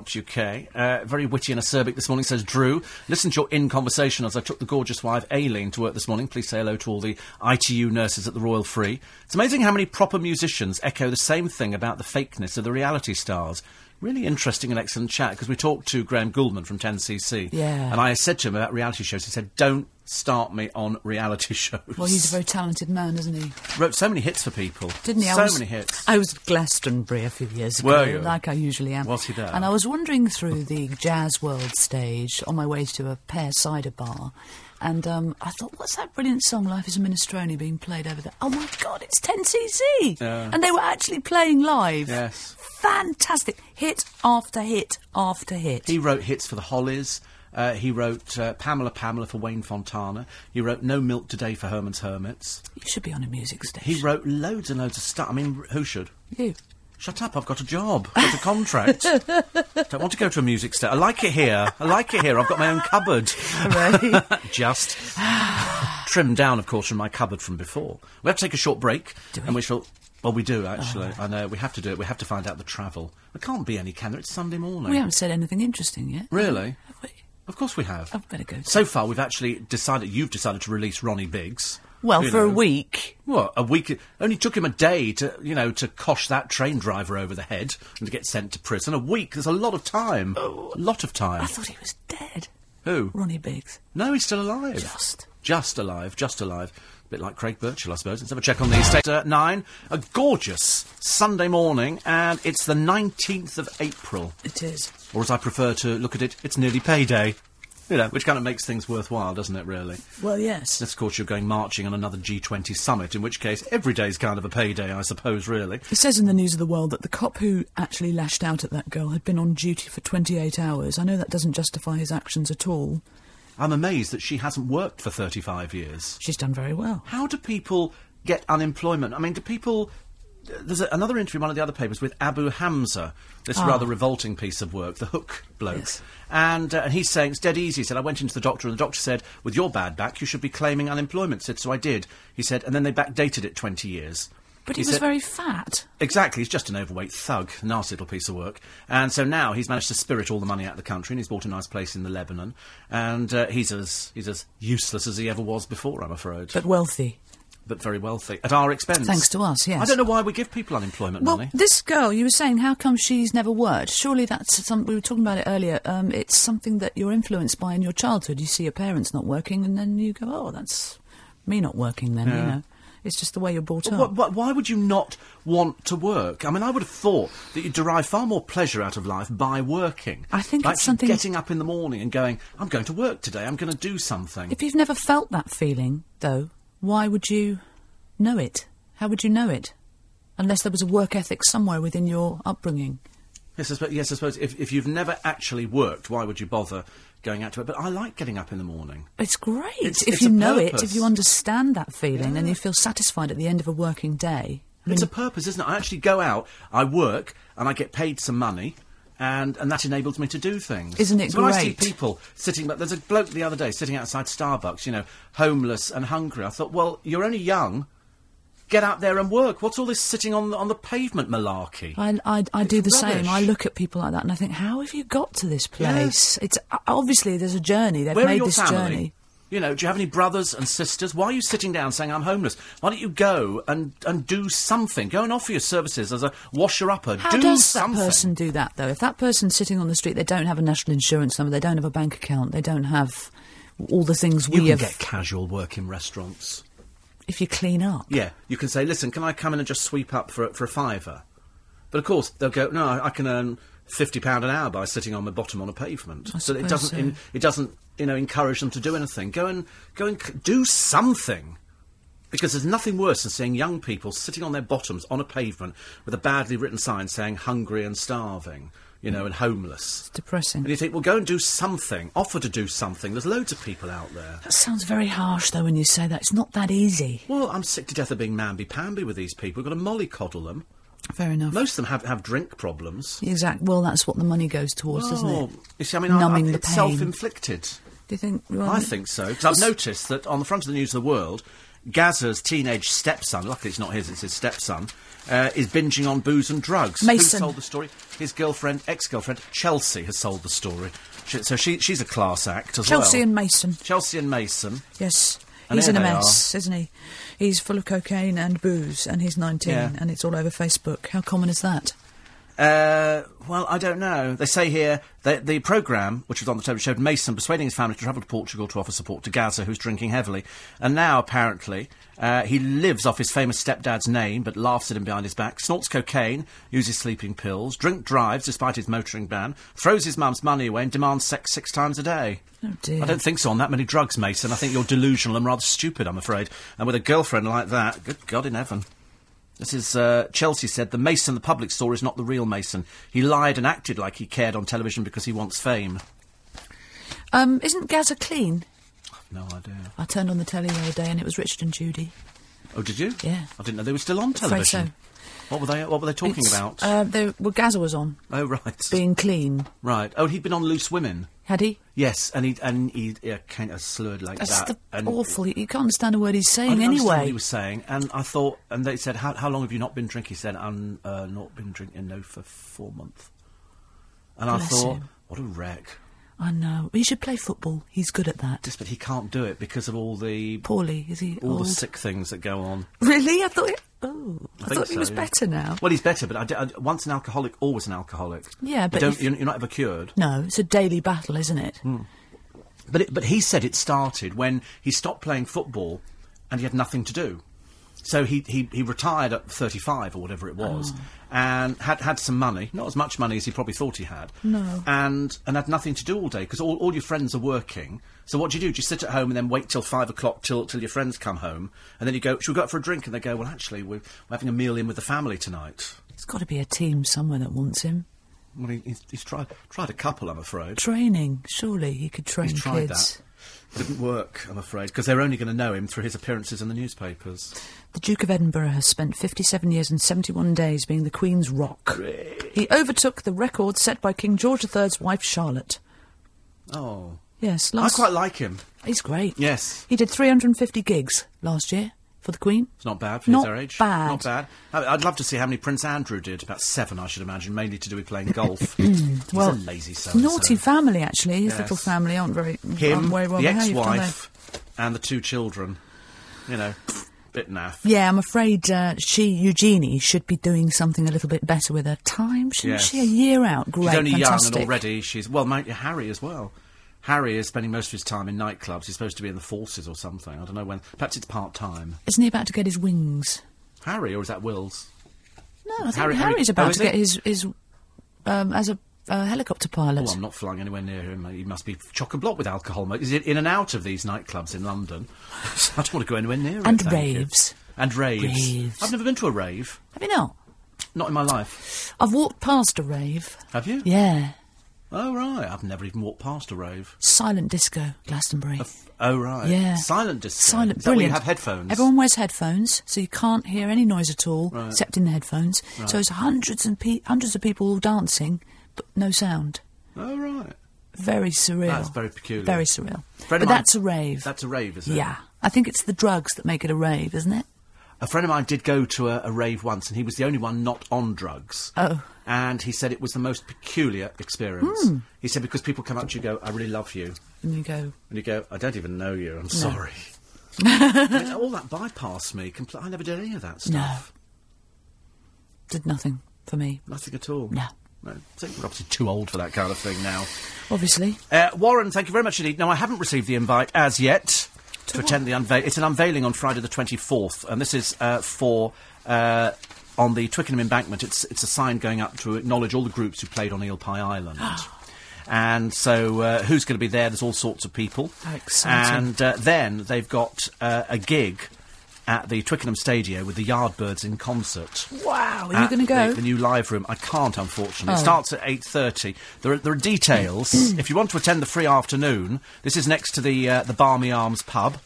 Uh, very witty and acerbic this morning, says Drew. Listen to your in conversation as I took the gorgeous wife Aileen to work this morning. Please say hello to all the ITU nurses at the Royal Free. It's amazing how many proper musicians echo the same thing about the fakeness of the reality stars. Really interesting and excellent chat because we talked to Graham Gouldman from 10cc. Yeah. And I said to him about reality shows, he said, don't start me on reality shows. well, he's a very talented man, isn't he? Wrote so many hits for people. Didn't he? I So was- many hits. I was at Glastonbury a few years ago, Were you? like I usually am. Was he there? And I was wandering through the Jazz World stage on my way to a pear cider bar. And um, I thought, what's that brilliant song, Life is a Minestrone, being played over there? Oh my God, it's 10cc! Yeah. And they were actually playing live. Yes. Fantastic. Hit after hit after hit. He wrote hits for the Hollies. Uh, he wrote uh, Pamela Pamela for Wayne Fontana. He wrote No Milk Today for Herman's Hermits. You should be on a music station. He wrote loads and loads of stuff. I mean, who should? You. Shut up, I've got a job. I've got a contract. Don't want to go to a music store. I like it here. I like it here. I've got my own cupboard. Just trimmed down, of course, from my cupboard from before. We have to take a short break, and we shall Well, we do actually. Oh. I know we have to do it. We have to find out the travel. There can't be any, can there? It's Sunday morning. We haven't said anything interesting yet. Really? Have we? Of course we have. I've better go. So far, we've actually decided. You've decided to release Ronnie Biggs. Well, you for a week. What a week! It only took him a day to, you know, to cosh that train driver over the head and to get sent to prison. A week. There's a lot of time. a lot of time. I thought he was dead. Who? Ronnie Biggs. No, he's still alive. Just. Just alive. Just alive. A bit like Craig Birchall, I suppose. Let's have a check on the estate. Uh, nine. A gorgeous Sunday morning, and it's the 19th of April. It is. Or as I prefer to look at it, it's nearly payday. You know, which kind of makes things worthwhile, doesn't it, really? Well, yes. Unless, of course, you're going marching on another G20 summit, in which case every day's kind of a payday, I suppose, really. It says in the News of the World that the cop who actually lashed out at that girl had been on duty for 28 hours. I know that doesn't justify his actions at all. I'm amazed that she hasn't worked for 35 years. She's done very well. How do people get unemployment? I mean, do people. There's a, another interview in one of the other papers with Abu Hamza, this Ah. rather revolting piece of work, the hook bloke. Yes. And, uh, and he's saying, it's dead easy. He said, I went into the doctor, and the doctor said, with your bad back, you should be claiming unemployment. He said, so I did. He said, and then they backdated it 20 years. But he, He was said- very fat. Exactly, he's just an overweight thug, nasty little piece of work. And so now he's managed to spirit all the money out of the country, and he's bought a nice place in the Lebanon. And uh, he's as he's as useless as he ever was before, I'm afraid, But wealthy. But very wealthy at our expense. Thanks to us, yes. I don't know why we give people unemployment Well, money. this girl, you were saying, how come she's never worked? Surely that's something We were talking about it earlier. Um, it's something that you're influenced by in your childhood. You see your parents not working, and then you go, "Oh, that's me not working." Then you know, it's just the way you're brought up. wh- why would you not want to work? I mean, I would have thought that you derive far more pleasure out of life by working. I think By it's something- Getting up in the morning and going, I'm going to work today. I'm going to do something. If you've never felt that feeling, though, why would you know it? How would you know it? Unless there was a work ethic somewhere within your upbringing. Yes, I suppose, yes, I suppose if, if you've never actually worked, why would you bother going out to it? But I like getting up in the morning. It's great It's- if it's you know it, if you understand that feeling, and you feel satisfied at the end of a working day. I It's a purpose, isn't it? I actually go out, I work, and I get paid some money. And, and that enables me to do things. Isn't it so when I see great? people sitting, but there's a bloke the other day sitting outside Starbucks, you know, homeless and hungry. I thought, well, you're only young. Get out there and work. What's all this sitting on the, on the pavement malarkey? I, I, I do the It's same. I look at people like that and I think, how have you got to this place? It's uh, obviously there's a journey. They've Where made this family? journey. You know, do you have any brothers and sisters? Why are you sitting down saying I'm homeless? Why don't you go and, and do something? Go and offer your services as a washer upper. How do does something. that person do that though? If that person's sitting on the street, they don't have a national insurance number, they don't have a bank account, they don't have all the things You we can have. get casual work in restaurants. If you clean up, Yeah, you can say, listen, can I come in and just sweep up for, for a fiver? But of course, they'll go, no, I can earn fifty pound an hour by sitting on my bottom on a pavement. I so it doesn't, so. in, it doesn't, you know, encourage them to do anything. Go and go and c- do something. Because there's nothing worse than seeing young people sitting on their bottoms on a pavement with a badly written sign saying hungry and starving, you know, and homeless. it's depressing. And you think, well, go and do something. Offer to do something. There's loads of people out there. That sounds very harsh though when you say that. It's not that easy. Well, I'm sick to death of being mamby-pamby with these people. We've got to mollycoddle them. Fair enough. Most of them have, have drink problems. Exactly. Well, that's what the money goes towards, doesn't Oh, it? You see, I mean, Numbing I, the it's self-inflicted. Do you think? Well, I think so because I've noticed that on the front of the News of the World, Gazza's teenage stepson, luckily it's not his, it's his stepson, uh, is binging on booze and drugs. Mason. Who sold the story? His girlfriend, ex-girlfriend, Chelsea, has sold the story. She, so she, she's a class act as Chelsea well. Chelsea and Mason. Chelsea and Mason. Yes. And He's in a mess, isn't he? He's full of cocaine and booze, and he's 19, Yeah. and it's all over Facebook. How common is that? Uh, well, I don't know. They say here that the programme, which was on the television, showed Mason persuading his family to travel to Portugal to offer support to Gazza, who's drinking heavily. And now, apparently, uh, he lives off his famous stepdad's name, but laughs at him behind his back, snorts cocaine, uses sleeping pills, drink drives despite his motoring ban, throws his mum's money away, and demands sex six times a day. Oh dear. I don't think so on that many drugs, Mason. I think you're delusional and rather stupid, I'm afraid. And with a girlfriend like that, good God in heaven. This is, uh, Chelsea said, the Mason the public saw is not the real Mason. He lied and acted like he cared on television because he wants fame. Um, isn't Gazza clean? No idea. I turned on the telly the other day, and it was Richard and Judy. Oh, did you? Yeah. I didn't know they were still on television. so. What were they? What were they talking It's, about? Uh, they, well, Gazza was on, oh, right. being clean. right. Oh, he'd been on Loose Women. Had he? Yes, and he and he yeah, kind of slurred like That's that. and awful. You can't understand a word he's I saying didn't understand what anyway. he was saying, and I thought, and they said, "How, how long have you not been drinking?" He said, "I'm uh, not been drinking no for four months." And I thought, him. what a wreck! I know. He should play football. He's good at that. Just, but he can't do it because of all the Poorly, is he all old? the sick things that go on. Really? I thought. He, oh, I, think thought he was yeah. better now. Well, he's better, but I I- once an alcoholic, always an alcoholic. Yeah, You but you're, you're not ever cured. No, it's a daily battle, isn't it? Hmm. But it, but he said it started when he stopped playing football and he had nothing to do. So he, he, he retired at 35 or whatever it was Oh. And had, had some money, not as much money as he probably thought he had. No. And, and had nothing to do all day because all, all your friends are working. So what do you do? Do you sit at home and then wait till five o'clock till, till your friends come home? And then you go, should we go out for a drink? And they go, well, actually, we're, we're having a meal in with the family tonight. There's got to be a team somewhere that wants him. Well, he, he's, he's tried, tried a couple, I'm afraid. Training. Surely he could train He's tried kids. that. Didn't work, I'm afraid, because they're only going to know him through his appearances in the newspapers. The Duke of Edinburgh has spent 57 years and 71 days being the Queen's rock. He overtook the record set by King George III's wife Charlotte. Oh, Yes, I quite like him. He's great. Yes, He did 350 gigs last year for the Queen. it's not bad for Not his age. bad. Not bad. I'd love to see how many Prince Andrew did. About seven, I should imagine, mainly to do with playing golf. He's Well, a lazy so Naughty family, actually. His Yes. little family aren't very, Him, aren't very well the behaved, ex-wife, and the two children. You know, bit naff. Yeah, I'm afraid uh, she, Eugenie, should be doing something a little bit better with her time, shouldn't Yes. she? A year out, great, She's only fantastic. young and already she's well. Mate, Harry as well. Harry is spending most of his time in nightclubs. He's supposed to be in the forces or something. I don't know when. Perhaps it's part time. Isn't he about to get his wings? Harry, or is that Will's? No, I think Harry- Harry- Harry's oh, about is to get his, his um, as a uh, helicopter pilot. Oh, I'm not flying anywhere near him. He must be chock a block with alcohol. He's in and out of these nightclubs in London. I don't want to go anywhere near it. And you. raves. And raves. Raves. I've never been to a rave. Have you not? Not in my life. I've walked past a rave. Have you? Yeah. Oh, right. I've never even walked past a rave. Silent disco, Glastonbury. Oh, right. Yeah. Silent disco. Silent, Is brilliant. you have headphones? Everyone wears headphones, so you can't hear any noise at all, except in the headphones. So it's hundreds and pe- hundreds of people all dancing, but no sound. Oh, right. Very surreal. That's very peculiar. Very surreal. Friend but mine- that's a rave. That's a rave, isn't it? yeah. I think it's the drugs that make it a rave, isn't it? A friend of mine did go to a, a rave once, and he was the only one not on drugs. Oh. And he said it was the most peculiar experience. Hmm. He said because people come up to you and go, "I really love you," And you go, and you go, "I don't even know you. I'm sorry." All that bypassed me. Compl- I never did any of that stuff. did nothing for me. Nothing at all. No. No. I think we're obviously too old for that kind of thing now. Obviously. Uh, Warren, thank you very much indeed. No, I haven't received the invite as yet to, attend the unveil. It's an unveiling on Friday the 24th, and this is uh, for. Uh, on the Twickenham embankment, it's it's a sign going up to acknowledge all the groups who played on Eel Pie Island. And so, uh, who's going to be there? There's all sorts of people. How exciting. And uh, then they've got uh, a gig at the Twickenham Stadio with the Yardbirds in concert. Wow, are you going to go? The, the new live room. I can't, unfortunately. It Oh. starts at eight thirty. There are, there are details. if you want to attend the free afternoon, this is next to the uh, the Barmy Arms pub.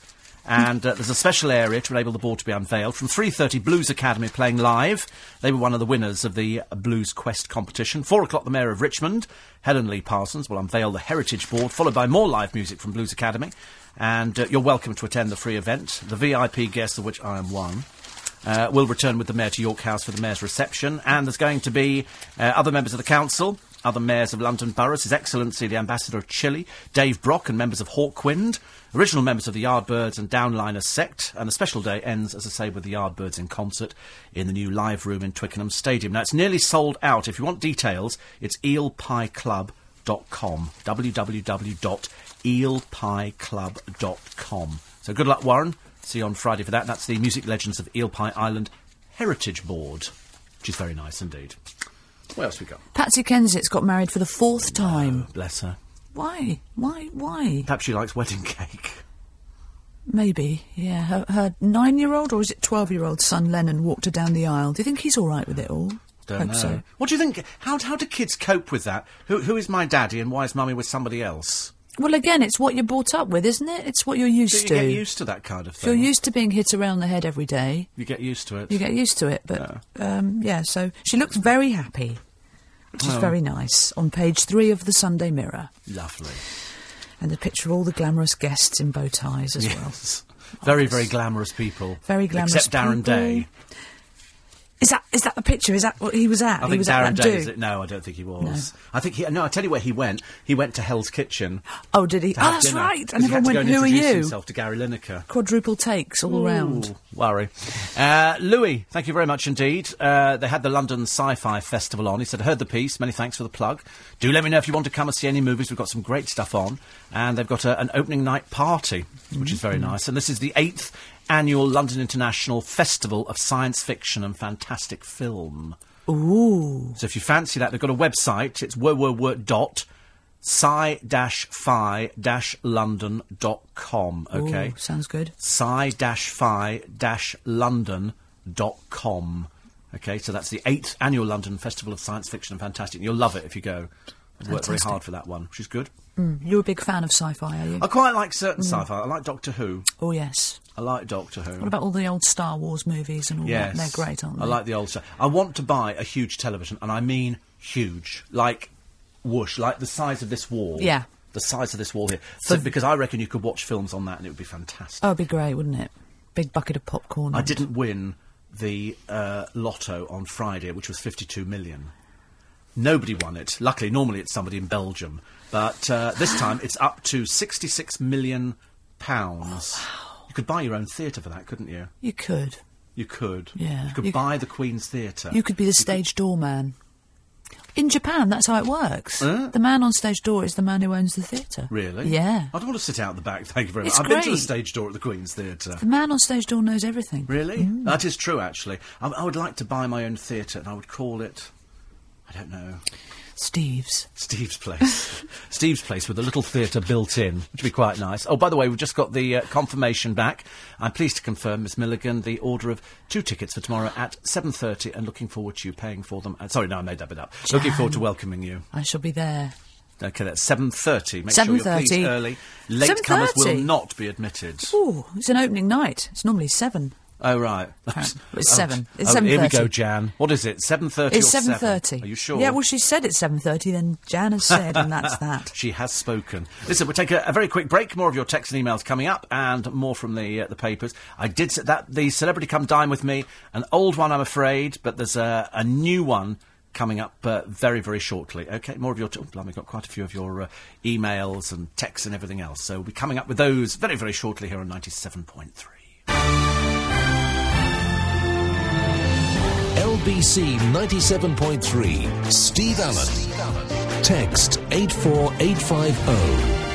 And uh, there's a special area to enable the board to be unveiled. From 3.30, Blues Academy playing live. They were one of the winners of the Blues Quest competition. 4 o'clock, the Mayor of Richmond, Helen Lee Parsons, will unveil the Heritage Board, followed by more live music from Blues Academy. And uh, you're welcome to attend the free event. The VIP guest, of which I am one, uh, will return with the Mayor to York House for the Mayor's reception. And there's going to be uh, other members of the Council, other mayors of London boroughs, His Excellency the Ambassador of Chile, Dave Brock, and members of Hawkwind, original members of the Yardbirds and Downliners Sect. And the special day ends, as I say, with the Yardbirds in concert in the new live room in Twickenham Stadium. Now, it's nearly sold out. If you want details, it's eelpieclub.com. www.eelpieclub.com. So good luck, Warren. See you on Friday for that. That's the Music Legends of Eel Pie Island Heritage Board, which is very nice indeed. What else we got? Patsy Kensit's got married for the fourth oh, time. Bless her. Why? Why? Why? Perhaps she likes wedding cake. Maybe, yeah. Her, her nine-year-old or is it twelve-year-old son Lennon walked her down the aisle. Do you think he's all right with it all? Don't Hope know. so. What do you think? How, how do kids cope with that? Who, who is my daddy and why is mummy with somebody else? Well, again, it's what you're brought up with, isn't it? It's what you're used Do you to. get used to that kind of if you're used to being hit around the head every day, You get used to it. you get used to it. But um, yeah, so she looks very happy. which is very nice, on page three of the Sunday Mirror. Lovely. And a picture of all the glamorous guests in bow ties as well. Yes. Very, very glamorous people. Very glamorous Except Darren people. Day. Is that is that the picture? Is that what he was at? I he think was Darren at Day is it? No, I don't think he was. I think he. No, I tell you where he went. He went to Hell's Kitchen. Oh, did he? Oh, that's dinner, right. And everyone went, and "Who are you?" Himself to Gary Lineker. Quadruple takes all around. Ooh, worry. Uh, Louis, thank you very much indeed. Uh, they had the London Sci-Fi Festival on. He said, "I heard the piece. Many thanks for the plug. Do let me know if you want to come and see any movies. We've got some great stuff on. And they've got a, an opening night party, which is very nice. And this is the eighth annual London International Festival of Science Fiction and Fantastic Film. Ooh, So if you fancy that, they've got a website. It's www. sci-fi-london.com, okay? Ooh, sounds good. sci-fi-london.com. Okay, so that's the eighth annual London Festival of Science Fiction and Fantastic. You'll love it if you go. I've worked very hard for that one, which is good. You're a big fan of sci-fi, are you? I quite like certain Mm. sci-fi. I like Doctor Who. oh yes. I like Doctor Who. What about all the old Star Wars movies and all Yes, that? They're great, aren't they? I like the old stuff. I want to buy a huge television, and I mean huge, like whoosh, like the size of this wall. Yeah. the size of this wall here. So, For- because I reckon you could watch films on that, and it would be fantastic. Oh, it'd be great, wouldn't it? Big bucket of popcorn. I didn't win the uh, lotto on Friday, which was 52 million. Nobody won it. Luckily, normally it's somebody in Belgium. But uh, this time it's up to 66 million pounds. You could buy your own theatre for that, couldn't you? You could. You could. Yeah. You could You- buy the Queen's Theatre. You could be the stage doorman. In Japan, that's how it works. Huh? The man on stage door is the man who owns the theatre. Really? Yeah. I don't want to sit out the back, thank you very much. It's I've been to the stage door at the Queen's Theatre. The man on stage door knows everything. Really? Mm. That is true, actually. I, I would like to buy my own theatre, and I would call it. I don't know. Steve's. Steve's Place. Steve's Place with a little theatre built in, which would be quite nice. Oh, by the way, we've just got the uh, confirmation back. I'm pleased to confirm, Miss Milligan, the order of two tickets for tomorrow at 7.30 and looking forward to you paying for them. Uh, sorry, no, I made that bit up. Looking forward to welcoming you. I shall be there. Okay, that's 7.30. Make sure you're pleased 7:30. early. Latecomers will not be admitted. Ooh, it's an opening night. It's normally seven. Oh right, it's seven. It's oh, seven. Here we go, Jan. What is it? Seven thirty. It's seven thirty. Are you sure? Yeah. Well, she said it's seven thirty. Then Jan has said, and that's that. She has spoken. Listen, we'll take a, a, very quick break. More of your texts and emails coming up, and more from the uh, the papers. I did that. The celebrity come dine with me. An old one, I'm afraid, but there's a, a new one coming up uh, very, very shortly. Okay, more of your. T- oh, blimey, got quite a few of your uh, emails and texts and everything else. So we'll be coming up with those very, very shortly here on 97.3. LBC 97.3. Steve Allen. Text 84850.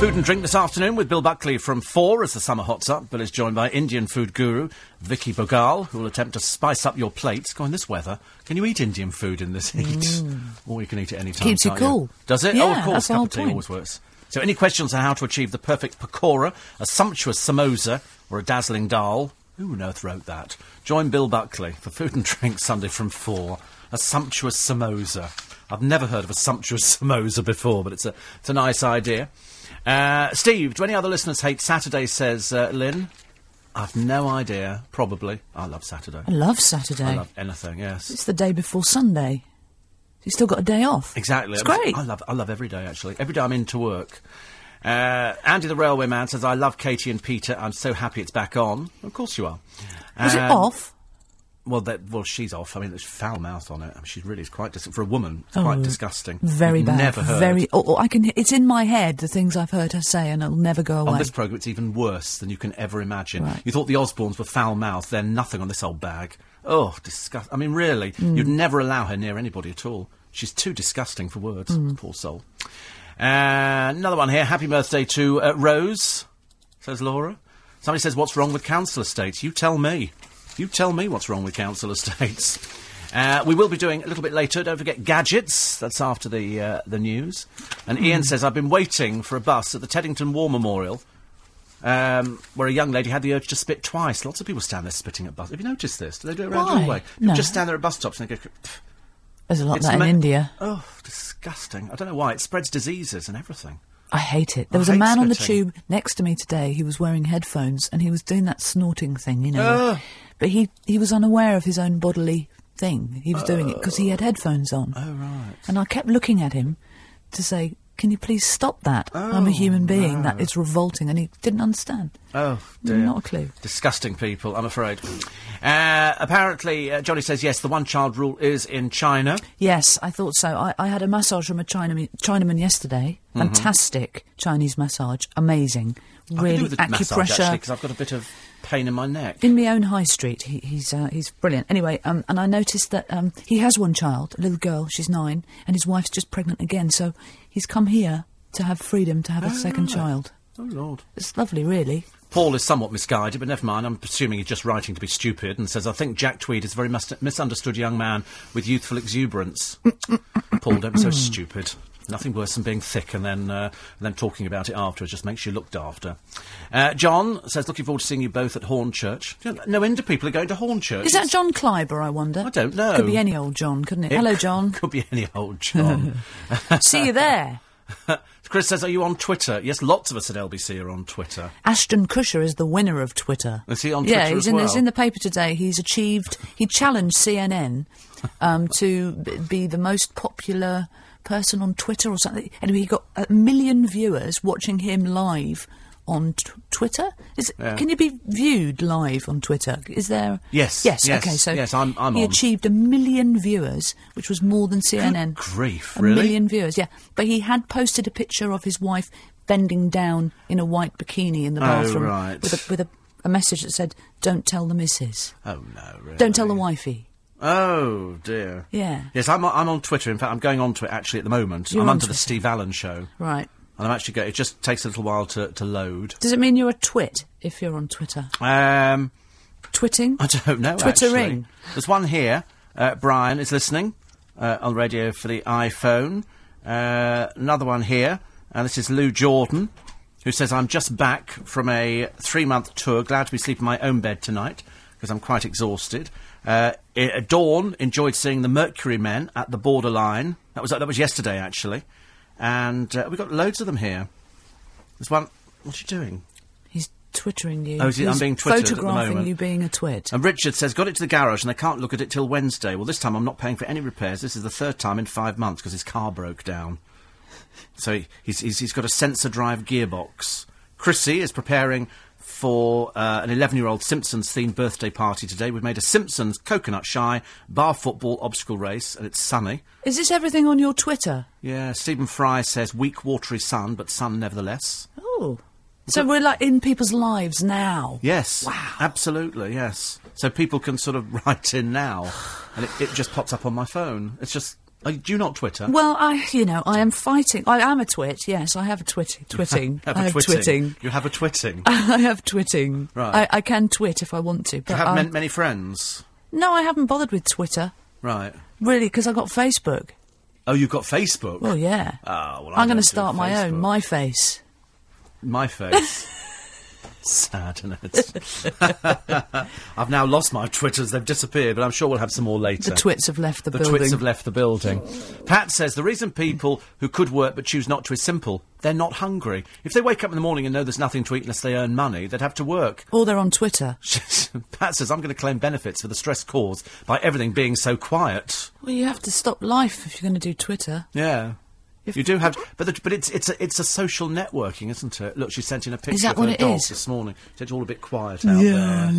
Food and drink this afternoon with Bill Buckley from four as the summer hots up. Bill is joined by Indian food guru Vicky Bhogal, who will attempt to spice up your plates. Go in this weather. Can you eat Indian food in this heat? Mm. Or you can eat it any time. Keeps you can't cool. Does it? oh, of course. that's the Cup of tea point. always works. So, any questions on how to achieve the perfect pakora, a sumptuous samosa, or a dazzling dal? Who on earth wrote that? Join Bill Buckley for Food and Drink Sunday from four. A sumptuous samosa. I've never heard of a sumptuous samosa before, but it's a it's a nice idea. Uh, Steve, do any other listeners hate Saturday? Says uh, Lynn. I've no idea. Probably. I love Saturday. I love Saturday. I love anything. Yes. It's the day before Sunday. You've still got a day off. Exactly. It's great. I love I love every day actually. Every day I'm into work. Uh, Andy the railway man says I love Katie and Peter. I'm so happy it's back on. Of course you are. Was it Um, off? Well, that, well, she's off. I mean, there's foul mouth on it. I mean, she really is quite dis- for a woman. It's quite disgusting. Oh, Very bad. Never heard. Very. Oh, oh, I can. It's in my head the things I've heard her say, and it'll never go away. On this programme, it's even worse than you can ever imagine. Right. You thought the Osbournes were foul mouthed. They're nothing on this old bag. Oh, disgust. I mean, really, Mm. you'd never allow her near anybody at all. She's too disgusting for words. Mm. Poor soul. Uh, another one here. Happy birthday to uh, Rose, says Laura. Somebody says, What's wrong with council estates? You tell me. You tell me what's wrong with council estates. Uh, we will be doing a little bit later. Don't forget gadgets. That's after the uh, the news. And Ian says, I've been waiting for a bus at the Teddington War Memorial um, where a young lady had the urge to spit twice. Lots of people stand there spitting at bus. Have you noticed this? Do they do it around Why? your way? People No. just stand there at bus stops and they go. "Pff." There's a lot of that in ma- India. Oh, disgusting! I don't know why it spreads diseases and everything. I hate it. There I was a man on the tube next to me today. He was wearing headphones and he was doing that snorting thing, you know. Ugh. But he he was unaware of his own bodily thing. He was doing it because he had headphones on. Oh, right. And I kept looking at him to say, "Can you please stop that? I'm a Oh, human being. no. That is revolting." And he didn't understand. Oh, dear. Not a clue. Disgusting people, I'm afraid. Uh, apparently, uh, Johnny says yes, the one child rule is in China. Yes, I thought so. I, I had a massage from a Chinaman, Chinaman yesterday. Fantastic Chinese massage, amazing. Mm-hmm. Really do with the massage, actually, acupressure. because I've got a bit of pain in my neck. in my own high street. He, he's uh, he's brilliant. Anyway, um, and I noticed that um, he has one child, a little girl. She's nine, and his wife's just pregnant again. So he's come here to have freedom to have a second right. child. Oh, Lord. It's lovely, really. Paul is somewhat misguided, but never mind. I'm assuming he's just writing to be stupid and says, I think Jack Tweed is a very mis- misunderstood young man with youthful exuberance. Paul, don't be so stupid. Nothing worse than being thick and then, uh, and then talking about it afterwards just makes you look dafter. Uh, John says, looking forward to seeing you both at Hornchurch. No end of people are going to Hornchurch. Is that John Kleiber? I wonder. I don't know. Could be any old John, couldn't it? It Hello, John. Could be any old John. See you there. Chris says, are you on Twitter? Yes, lots of us at LBC are on Twitter. Ashton Kutcher is the winner of Twitter. Is he on yeah, Twitter he's as in, well? he's in the paper today. He's achieved. He challenged CNN um, to b- be the most popular person on Twitter or something. Anyway, he got a million viewers watching him live on t- Twitter. Is, Yeah. Can you be viewed live on Twitter? Is there? Yes, Yes. yes, okay. So yes, I'm- I'm he on. achieved a million viewers, which was more than CNN. grief, a really? million viewers. Yeah, but he had posted a picture of his wife bending down in a white bikini in the Oh, bathroom right. with a with a, a message that said, "Don't tell the missus. Oh, no, really? Don't tell the wifey." Oh, dear. Yeah. Yes, I'm, I'm on Twitter. In fact, I'm going on to it actually at the moment. You're I'm on under the Steve Allen show. Right. And I'm actually go It just takes a little while to, to load. Does it mean you're a twit if you're on Twitter? Um, Twitting? I don't know. Twittering. actually. There's one here. Uh, Brian is listening uh, on radio for the iPhone. Uh, another one here, and this is Lou Jordan, who says, "I'm just back from a three-month tour. Glad to be sleeping in my own bed tonight because I'm quite exhausted." Uh, Dawn enjoyed seeing the Mercury Men at the borderline. That was that was yesterday actually, and uh, we've got loads of them here. There's one. What's he doing? He's twittering you. Oh, is he- I'm being twittered at the photographing moment. you being a twit. And Richard says, got it to the garage and they can't look at it till Wednesday. Well, this time I'm not paying for any repairs. This is the third time in five months because his car broke down. So he, he's, he's, he's got a SensoDrive gearbox. Chrissy is preparing for uh, an 11 year old Simpsons themed birthday party today. We've made a Simpsons coconut shy bar football obstacle race and it's sunny. Is this everything on your Twitter? Yeah, Stephen Fry says, weak, watery sun, but sun nevertheless. Oh. So we're like in people's lives now. Yes. Wow. Absolutely, yes. So people can sort of write in now, and it, it just pops up on my phone. It's just. Uh, do you not Twitter? Well, I, you know, I am fighting. I am a twit. Yes, I have a twit. Twitting. have I have twitting. twitting. You have a twitting. I have twitting. Right. I, I can twit if I want to. But you have um, man- many friends? no, I haven't bothered with Twitter Right. really because I got Facebook. Oh, you've got Facebook. Well, yeah. Ah, well, I'm going to start my own. My face. My face. Sad. I've now lost my Twitters. They've disappeared, but I'm sure we'll have some more later. The twits have left the, The building. The twits have left the building. Pat says the reason people who could work but choose not to is simple. They're not hungry. If they wake up in the morning and know there's nothing to eat unless they earn money, they'd have to work. Or they're on Twitter. Pat says I'm going to claim benefits for the stress caused by everything being so quiet. Well, you have to stop life if you're going to do Twitter. Yeah. If- you do have, but the, but it's it's a, it's a social networking, isn't it? Look, she sent in a picture that of what her it dog is? this morning. It's all a bit quiet out there.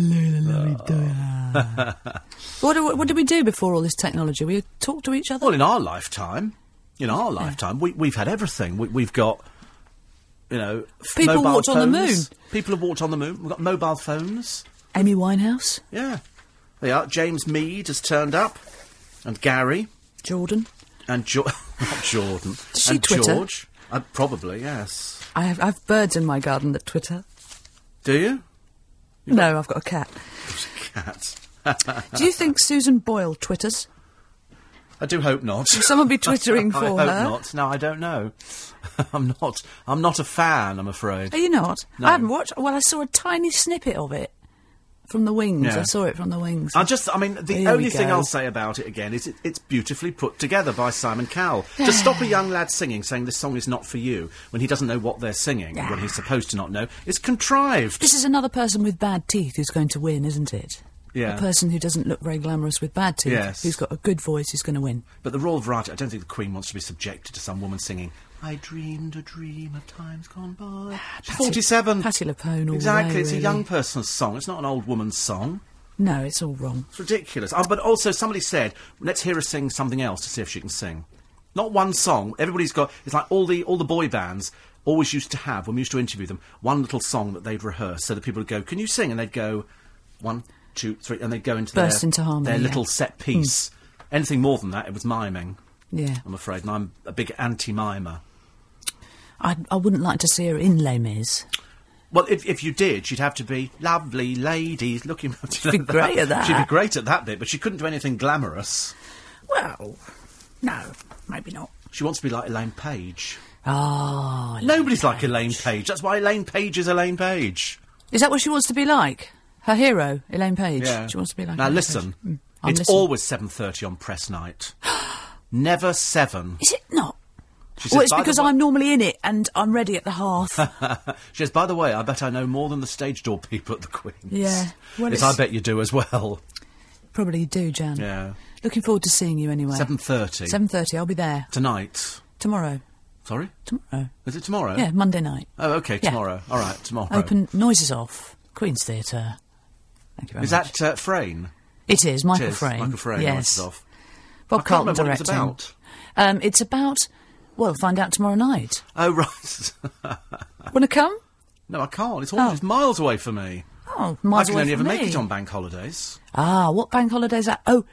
Uh, what, do, what did we do before all this technology? We talked to each other? Well, in our lifetime, in our lifetime, we, we've had everything. We, we've got, you know, People mobile walked on the moon. People have walked on the moon. We've got mobile phones. Amy Winehouse? Yeah, they are. James Mead has turned up, and Gary, Jordan? and jo- not Jordan, Does she and Twitter? George. Uh, probably yes. I have, I have birds in my garden that Twitter. Do you? No, I've got a cat. A cat. Do you think Susan Boyle twitters? I do hope not. Will someone be twittering I for hope her? not. No, I don't know. I'm not. I'm not a fan. I'm afraid. Are you not? No. I haven't watched. Well, I saw a tiny snippet of it from the wings. Yeah. I saw it from the wings. I just, I mean, the Here only thing. I'll say about it again is it, it's beautifully put together by Simon Cowell. to stop a young lad singing, saying this song is not for you, when he doesn't know what they're singing, when he's supposed to not know, is contrived. This is another person with bad teeth who's going to win, isn't it? Yeah. A person who doesn't look very glamorous with bad teeth, Yes. who's got a good voice, is going to win. But the Royal Variety, I don't think the Queen wants to be subjected to some woman singing, I dreamed a dream of times gone by. Ah, She's 47. Patti LuPone all Exactly, way, it's a young person's song, it's not an old woman's song. No, it's all wrong. It's ridiculous. Oh, but also, somebody said, let's hear her sing something else to see if she can sing. Not one song. Everybody's got. It's like all the all the boy bands always used to have when we used to interview them one little song that they'd rehearse, so that people would go, "Can you sing?" And they'd go, one, two, three, and they'd go into Burst their, into harmony, their yeah. little set piece. Hmm. Anything more than that, it was miming. Yeah. I'm afraid, and I'm a big anti-mimer. I, I wouldn't like to see her in Les Mis. Well, if, if you did, she'd have to be lovely ladies looking. She'd be great at that. She'd be great at that bit, but she couldn't do anything glamorous. Well, no, maybe not. She wants to be like Elaine Paige. Oh, Nobody's like Elaine Paige. That's why Elaine Paige is Elaine Paige. is that what she wants to be like? Her hero, Elaine Paige. Yeah. She wants to be like. Now Elaine listen, Paige. Mm, it's listening. always seven thirty on press night. Never seven. Is it not? She Well, it's because way-" I'm normally in it and I'm ready at the hearth. She says, by the way, I bet I know more than the stage door people at the Queen's. Yeah. Well, yes, it's- I bet you do as well. Probably you do, Jan. Yeah. Looking forward to seeing you anyway. 7.30. 7.30, I'll be there tonight. tomorrow. Sorry, Tomorrow. is it tomorrow? Yeah, Monday night. Oh, okay, Yeah. tomorrow. All right, tomorrow. Open noises off. Queen's Theatre. Thank you very Is much. Is that uh, Frayn? It is Michael It is. Frayn. Michael Frayn. Yes. Noises off. Bob Carlton remember what it was directing. about. Um, it's about. Well, find out tomorrow night. Oh right. Want to come? no, I can't. It's almost miles away from me. Oh, I miles can away only ever from make it on bank holidays. Ah, what bank holidays that? Oh,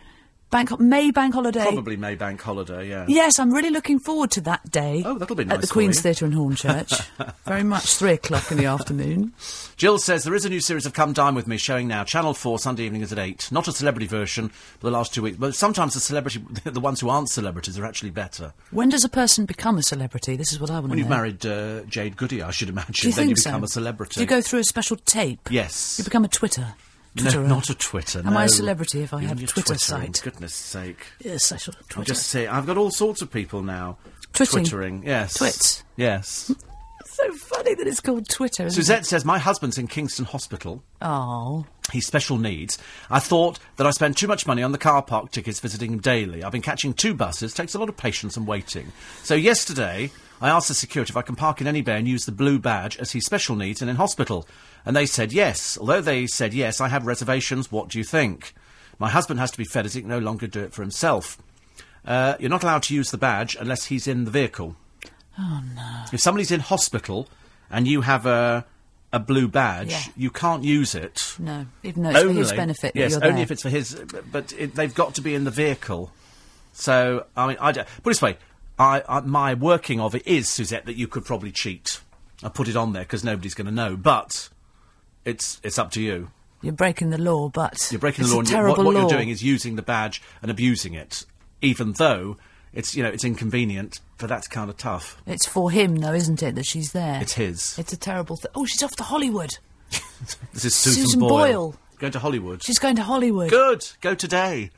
bank May bank holiday. Probably May bank holiday. Yeah. Yes, I'm really looking forward to that day. Oh, that'll be nice At the Queen's. Theatre in Hornchurch. Very much three o'clock in the afternoon. Jill says there is a new series of Come Dine With Me showing now. Channel 4, Sunday evening is at 8. Not a celebrity version for the last two weeks. But sometimes the celebrity, the ones who aren't celebrities are actually better. When does a person become a celebrity? This is what I want to know. When you've married uh, Jade Goody, I should imagine, Do you then think you so? become a celebrity. Do you go through a special tape? Yes. You become a Twitter. No, not a Twitter. Am I a celebrity if I Even have a Twitter site? Goodness sake. Yes, I'm Twitter. just saying, I've got all sorts of people now. Twitting. Twittering, yes. Twits. Yes. so funny that it's called Twitter. Isn't Suzette says, My husband's in Kingston Hospital. Oh, He's special needs. I thought that I spend too much money on the car park tickets visiting him daily. I've been catching two buses. Takes a lot of patience and waiting. So yesterday, I asked the security if I can park in any bay and use the blue badge as he's special needs and in hospital. And they said yes. Although they said yes, I have reservations. What do you think? My husband has to be fed as he can no longer do it for himself. Uh, you're not allowed to use the badge unless he's in the vehicle. oh no. If somebody's in hospital and you have a, a blue badge, Yeah. you can't use it. No, even though it's for his benefit Yes, only there. if it's for his. but- But it, they've got to be in the vehicle. So I mean, I put it this way: I, I, my working of it is Suzette that you could probably cheat. I put it on there because nobody's going to know, but it's it's up to you. You're breaking the law, but You're breaking the law, and you- what, what law. you're doing is using the badge and abusing it, even though it's you know it's inconvenient. But that's kind of tough. It's for him, though, isn't it, that she's there? It's his. It's a terrible thing. Oh, she's off to Hollywood. This is Susan, Susan Boyle. Boyle. Going to Hollywood. She's going to Hollywood. Good. Go today.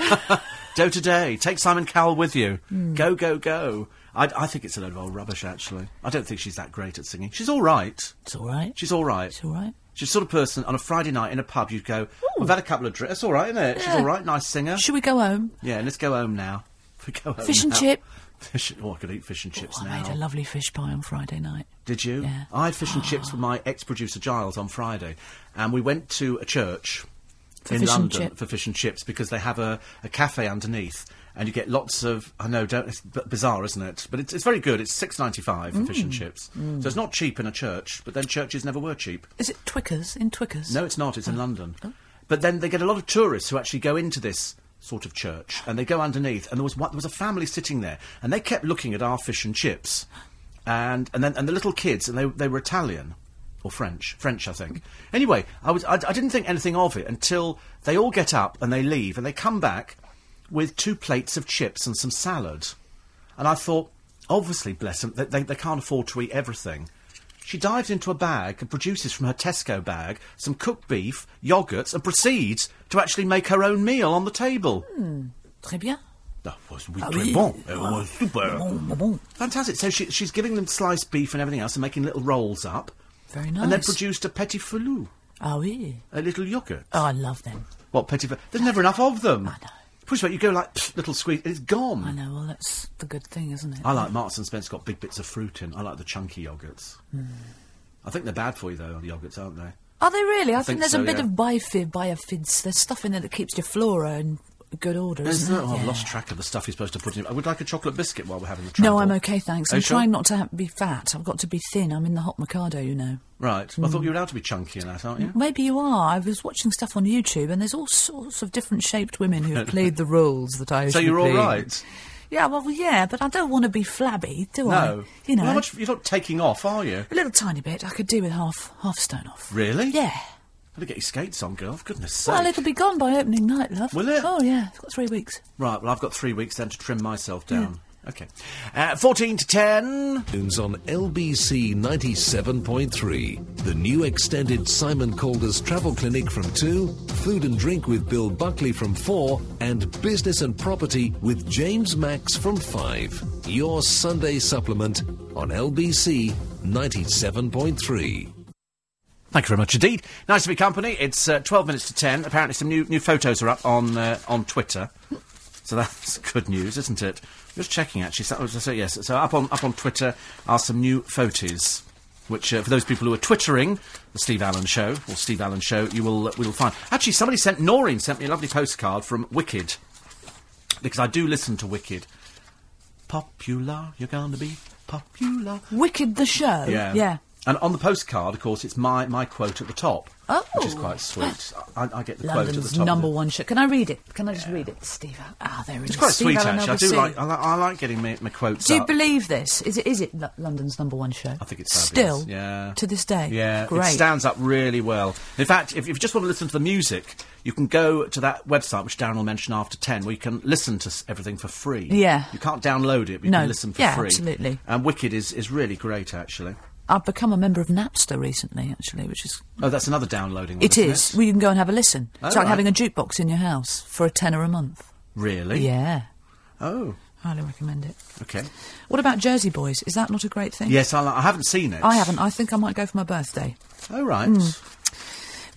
go today. Take Simon Cowell with you. Hmm. Go, go, go. I, I think it's a load of old rubbish, actually. I don't think she's that great at singing. She's all right. It's all right. She's all right. It's all right. She's the sort of person on a Friday night in a pub you'd go, I've had a couple of drinks. That's all right, isn't it? She's all right. Nice singer. Should we go home? yeah, let's go home now. We go home Fish and now. chip. Fish, oh, I could eat fish and chips Oh, I now. made a lovely fish pie on Friday night. Did you? Yeah. I had fish and chips with my ex-producer Giles on Friday, and we went to a church For in London for fish and chips because they have a, a cafe underneath, and you get lots of. I know, don't, it's b- bizarre, isn't it? But it's, it's very good. It's six ninety five for fish Mm. and chips, so it's not cheap in a church. But then churches never were cheap. Is it Twickers? In Twickers? No, it's not. It's in London. But then they get a lot of tourists who actually go into this sort of church, and they go underneath. And there was one, there was a family sitting there, and they kept looking at our fish and chips, and and then and the little kids, and they they were Italian. Or French, French, I think. Anyway, I was I, I didn't think anything of it until they all get up and they leave and they come back with two plates of chips and some salad, and I thought, obviously, bless them, they, they, they can't afford to eat everything. she dives into a bag and produces from her Tesco bag some cooked beef, yogurts, and proceeds to actually make her own meal on the table. Très bien. That was oui, Ah très oui. bon. It was super. Bon, bon, bon. Fantastic. So she, she's giving them sliced beef and everything else and making little rolls up. Very nice. And then produced a petit filou, Ah oui. a little yogurt. Oh, I love them. What petit filou? There's never enough of them. I know. Push you go like little squeeze, and it's gone. I know. Well, that's the good thing, isn't it? I like Marks and Spencer got big bits of fruit in. I like the chunky yogurts. Hmm. I think they're bad for you though, the yogurts, aren't they? Are they really? I, think, think there's so, a bit yeah. of bifid, biofids. There's stuff in there that keeps your flora in good order, Is isn't it? Oh, I've Yeah. lost track of the stuff you're supposed to put in. I would like a chocolate biscuit while we're having the travel. No, I'm okay, thanks. Are I'm you sure? trying not to ha- be fat. I've got to be thin. I'm in the hot Mikado, you know. Right. Well, I thought mm. you were allowed to be chunky in that, aren't you? Maybe you are. I was watching stuff on YouTube, and there's all sorts of different shaped women who've played the roles that I. So should you're all play. right? Yeah, well, yeah, but I don't want to be flabby, do I? No. You know, Well, how much, you're not taking off, are you? a little tiny bit. I could do with half half stone off. Really? Yeah. Better get your skates on, girl. For goodness sake. Well, it'll be gone by opening night, love. Will it? Oh yeah, it's got three weeks. Right, well, I've got three weeks then to trim myself down. Okay. Uh, 14 to 10. Tunes on LBC 97.3. The new extended Simon Calder's Travel Clinic from 2, Food and Drink with Bill Buckley from 4, and Business and Property with James Max from 5. Your Sunday supplement on LBC 97.3. Thank you very much indeed. Nice to be company. It's uh, 12 minutes to 10. Apparently, some new new photos are up on uh, on Twitter. So that's good news, isn't it? Just checking, actually. So, so yes, so up on up on Twitter are some new photos, which uh, for those people who are twittering the Steve Allen Show or Steve Allen Show, you will uh, will find. Actually, somebody sent Noreen sent me a lovely postcard from Wicked because I do listen to Wicked. Popular, you're going to be popular. Wicked the show. Yeah. Yeah. And on the postcard, of course, it's my, my quote at the top. Oh. Which is quite sweet. I, I get the quote at the top. number one show. Can I read it? Can I just read it, Steve? Ah, there it is. It's quite Steve sweet, Allen actually. I do like, I like, I like getting my, my quotes Do you up. believe this? Is it? Is it Lo- London's number one show? I think it's fabulous. still. yeah. To this day. Yeah, Great. it stands up really well. In fact, if, if you just want to listen to the music, you can go to that website which Darren will mention after 10, where you can listen to everything for free. Yeah. You can't download it, but you No. can listen for Yeah, free. absolutely. And Wicked is, is really great, actually. I've become a member of Napster recently, actually, which is Oh, that's another downloading one, it is. it? Well, you can go and have a listen. Oh, it's like right. having a jukebox in your house for a tenner a month. Really? Yeah, Oh, highly recommend it. okay. What about Jersey Boys? Is that not a great thing? Yes, I, I haven't seen it. I haven't. I think I might go for my birthday. Oh, right. Hmm.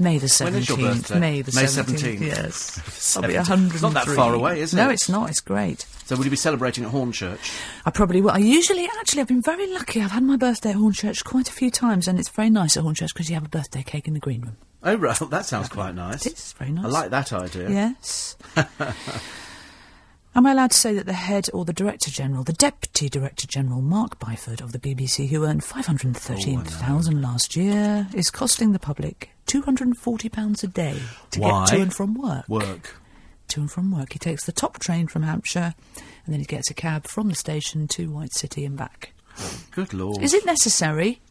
May the 17th. When is your birthday? May the May 17th. 17th. Yes. I'll be 17th. 103. It's not that far away, is it? No, it? it's not. It's great. So will you be celebrating at Hornchurch? I probably will. I usually, actually, I've been very lucky. I've had my birthday at Hornchurch quite a few times, and it's very nice at Hornchurch because you have a birthday cake in the green room. Oh, right. That sounds quite nice. It is very nice. I like that idea. Yes. Am I allowed to say that the head or the Director General, the Deputy Director General, Mark Byford of the BBC, who earned 513000 last year, is costing the public £240 a day to Why? get to and from work? Work. To and from work. He takes the top train from Hampshire and then he gets a cab from the station to White City and back. Good lord. Is it necessary?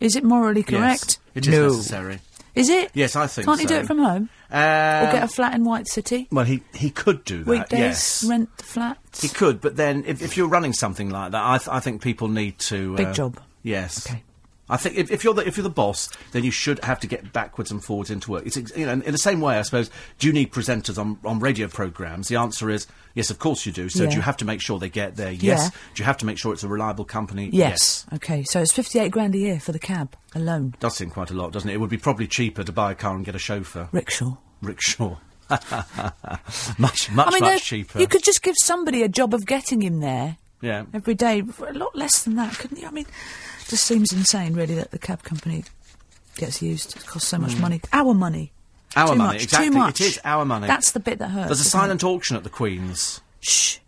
Is it morally correct? Yes, it is no. necessary. Is it? Yes, I think Can't he do it from home? Um, or get a flat in White City? well, he he could do that. Weekdays, yes. rent the flat. He could, but then if, if you're running something like that, I, th- I think people need to. Big uh, job. Yes. Okay. I think if, if you're the if you're the boss, then you should have to get backwards and forwards into work. It's ex- you know in, the same way, I suppose. Do you need presenters on, on radio programs? The answer is yes, of course you do. So Yeah. do you have to make sure they get there? Yes. Yeah. Do you have to make sure it's a reliable company? Yes. Okay, so it's 58 grand a year for the cab alone. Does seem quite a lot, doesn't it? It would be probably cheaper to buy a car and get a chauffeur. Rickshaw. Rickshaw. much, much, I mean, much uh, cheaper. you could just give somebody a job of getting him there Yeah. every day for a lot less than that, couldn't you? I mean, just seems insane, really, that the cab company gets used. It costs so much hmm. money. Our money. Our too money, much, exactly. Too much. It is our money. That's the bit that hurts. There's a isn't it? silent auction at the Queen's. Shh.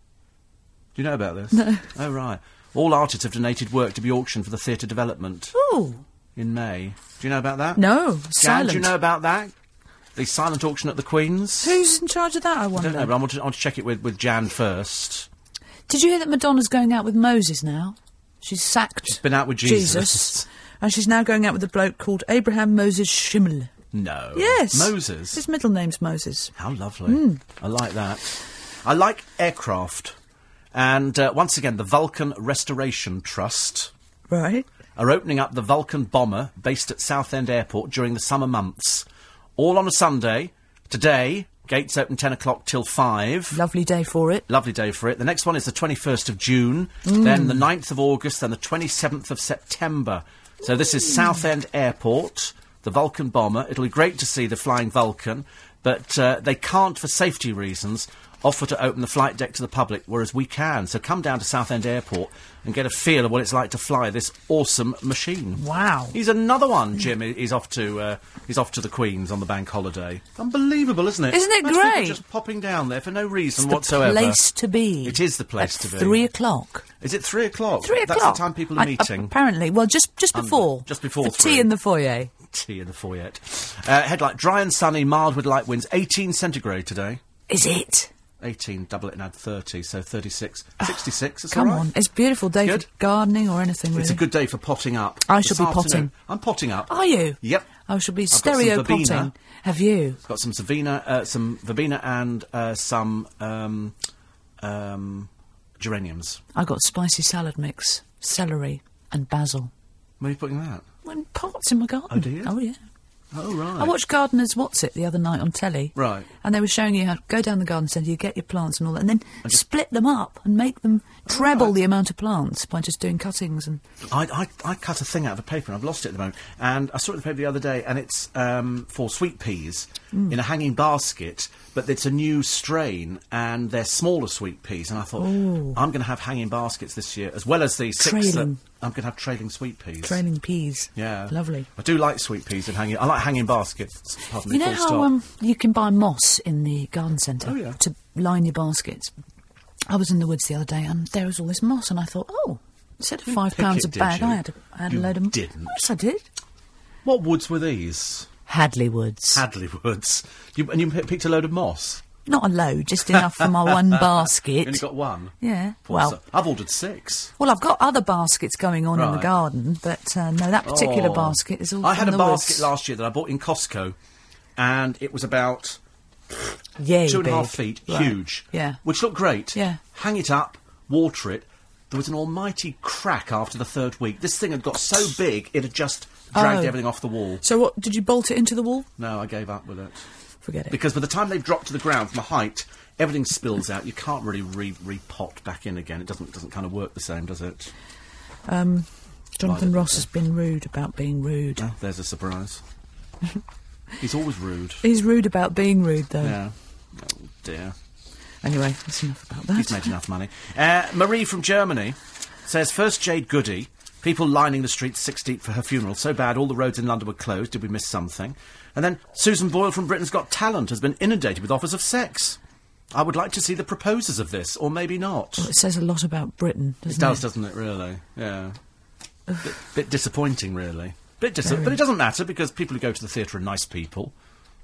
Do you know about this? No. Oh, right. All artists have donated work to be auctioned for the theatre development Oh in May. Do you know about that? no, Jan, silent. do you know about that? The silent auction at the Queen's? Who's in charge of that? I wonder? I don't know, but I want to, I want to check it with, with Jan first. Did you hear that Madonna's going out with Moses now? She's sacked. She's been out with Jesus. Jesus. and she's now going out with a bloke called Abraham Moses Schimmel. No. Yes. Moses. His middle name's Moses. How lovely. Hmm. I like that. I like aircraft. And uh, once again, the Vulcan Restoration Trust Right. are opening up the Vulcan bomber based at Southend Airport during the summer months. All on a Sunday. Today, gates open 10 o'clock till 5. Lovely day for it. Lovely day for it. The next one is the 21st of June, then the 9th of August, then the 27th of September. So this is Southend Airport, the Vulcan bomber. It'll be great to see the flying Vulcan, but uh, they can't, for safety reasons, offer to open the flight deck to the public, whereas we can. So come down to Southend Airport and get a feel of what it's like to fly this awesome machine. Wow. He's another one, Jim. He's off to uh, he's off to the Queen's on the bank holiday. Unbelievable, isn't it? Isn't it Most great? Just popping down there for no reason It's the whatsoever. place to be. It is the place At to be. Three o'clock. Is it three o'clock? Three o'clock. That's the time people are I- meeting. apparently, well, just just before. just before tea in the foyer. Tea in the foyer. Uh, headlight: dry and sunny, mild with light winds. 18 centigrade today. Is it? 18, double it and add 30, so 36. 66, that's Ah, Come all right. on, it's a beautiful day Good. for gardening or anything. Really. It's a good day for potting up. I shall be afternoon- potting. I'm potting up. Are you? Yep. I shall be some stereo verbena. potting. Have you? I've Got some Savina, uh, some verbena and uh, some um, um, geraniums. I got spicy salad mix, celery and basil. Where are you putting that? In pots in my garden. Oh, do you? Oh yeah. Oh, right. I watched Gardeners What's It the other night on telly. Right. And they were showing you how to go down the garden centre, you get your plants and all that, and then split them up and make them treble right. the amount of plants by just doing cuttings and. I, I, I cut a thing out of a paper and I've lost it at the moment. And I saw it in the paper the other day and it's um, for sweet peas Mm. in a hanging basket, but it's a new strain and they're smaller sweet peas. And I thought, I'm going to have hanging baskets this year as well as the six Trailing. I'm going to have trailing sweet peas. Trailing peas. Yeah. Lovely. I do like sweet peas and hanging. I like hanging baskets. Pardon me, You know how um, you can buy moss in the garden centre Oh, yeah. to line your baskets? I was in the woods the other day and there was all this moss, and I thought, oh, instead of five pounds it, a bag, you? I had a, I had You a load of. didn't. Yes, I did. What woods were these? Hadley Woods. Hadley woods. You, and you p- picked a load of moss. Not a load, just enough for my one basket. You basket. only got one. Yeah. Poor Well, so- I've ordered six. well, I've got other baskets going on in the garden, but uh, no, that particular Oh. basket is all. I from had a the basket woods. last year that I bought in Costco, and it was about Yay two and a half feet, Right. huge. Yeah. Which looked great. Yeah. Hang it up, water it. There was an almighty crack after the third week. This thing had got so big it had just dragged Oh. everything off the wall. So what? Did you bolt it into the wall? No, I gave up with it. Forget it. Because by the time they've dropped to the ground from a height, everything spills out. You can't really re- repot back in again. It doesn't doesn't kind of work the same, does it? Um, Jonathan Ross has been rude about being rude. Oh, there's a surprise. He's always rude. He's rude about being rude, though. Yeah. Oh dear. Anyway, that's enough about that. He's made enough money. Uh, Marie from Germany says first Jade Goody. People lining the streets six deep for her funeral. So bad, all the roads in London were closed. Did we miss something? And then Susan Boyle from Britain's Got Talent has been inundated with offers of sex. I would like to see the proposers of this, or maybe not. Well, it says a lot about Britain, It doesn't does, it? doesn't it? Really? Yeah. bit, bit disappointing, really. Bit dis- Very. but it doesn't matter because people who go to the theatre are nice people,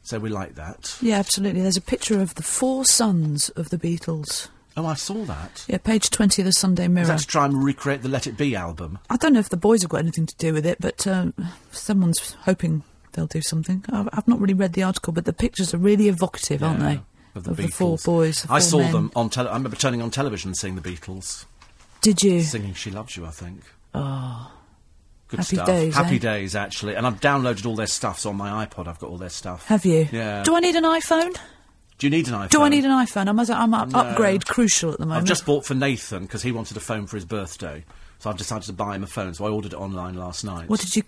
so we like that. Yeah, absolutely. There's a picture of the four sons of the Beatles. Oh, I saw that. Yeah, page 20 of the Sunday Mirror. Is that to try and recreate the Let It Be album? I don't know if the boys have got anything to do with it, but um, someone's hoping they'll do something. I've, I've not really read the article, but the pictures are really evocative, aren't they? Of the, the Beatles. four boys. the I four saw men. them on. Tele- I remember turning on television and seeing the Beatles Did you? singing "She Loves You." I think. Oh, Good Happy stuff. days, Happy eh? days, actually. And I've downloaded all their stuff. So on my iPod, I've got all their stuff. have you? Yeah. Do I need an iPhone? Do you need an iPhone? Do I need an iPhone? I'm, I'm up, No. upgrade crucial at the moment. I've just bought for Nathan because he wanted a phone for his birthday. So I've decided to buy him a phone. So I ordered it online last night. What did you?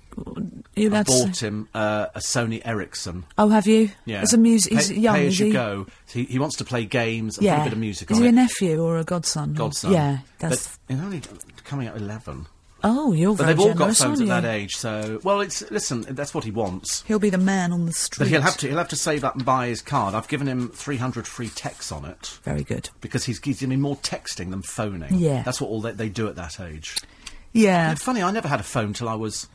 You I say- bought him uh, a Sony Ericsson. Oh, have you? Yeah. As a music, he's pay, young, pay is as you he? go. He, he wants to play games and Yeah. put a bit of music is on he it. a nephew or a godson? Godson. Yeah, that's. But he's only coming out eleven. Oh, you're But very they've all got phones at that age. So well, it's listen. That's what he wants. He'll be the man on the street. But he'll have to he'll have to save up and buy his card. I've given him three hundred free texts on it Very good. because he's giving me more texting than phoning. Yeah. that's what all they, they do at that age. Yeah. It's funny. I never had a phone till I was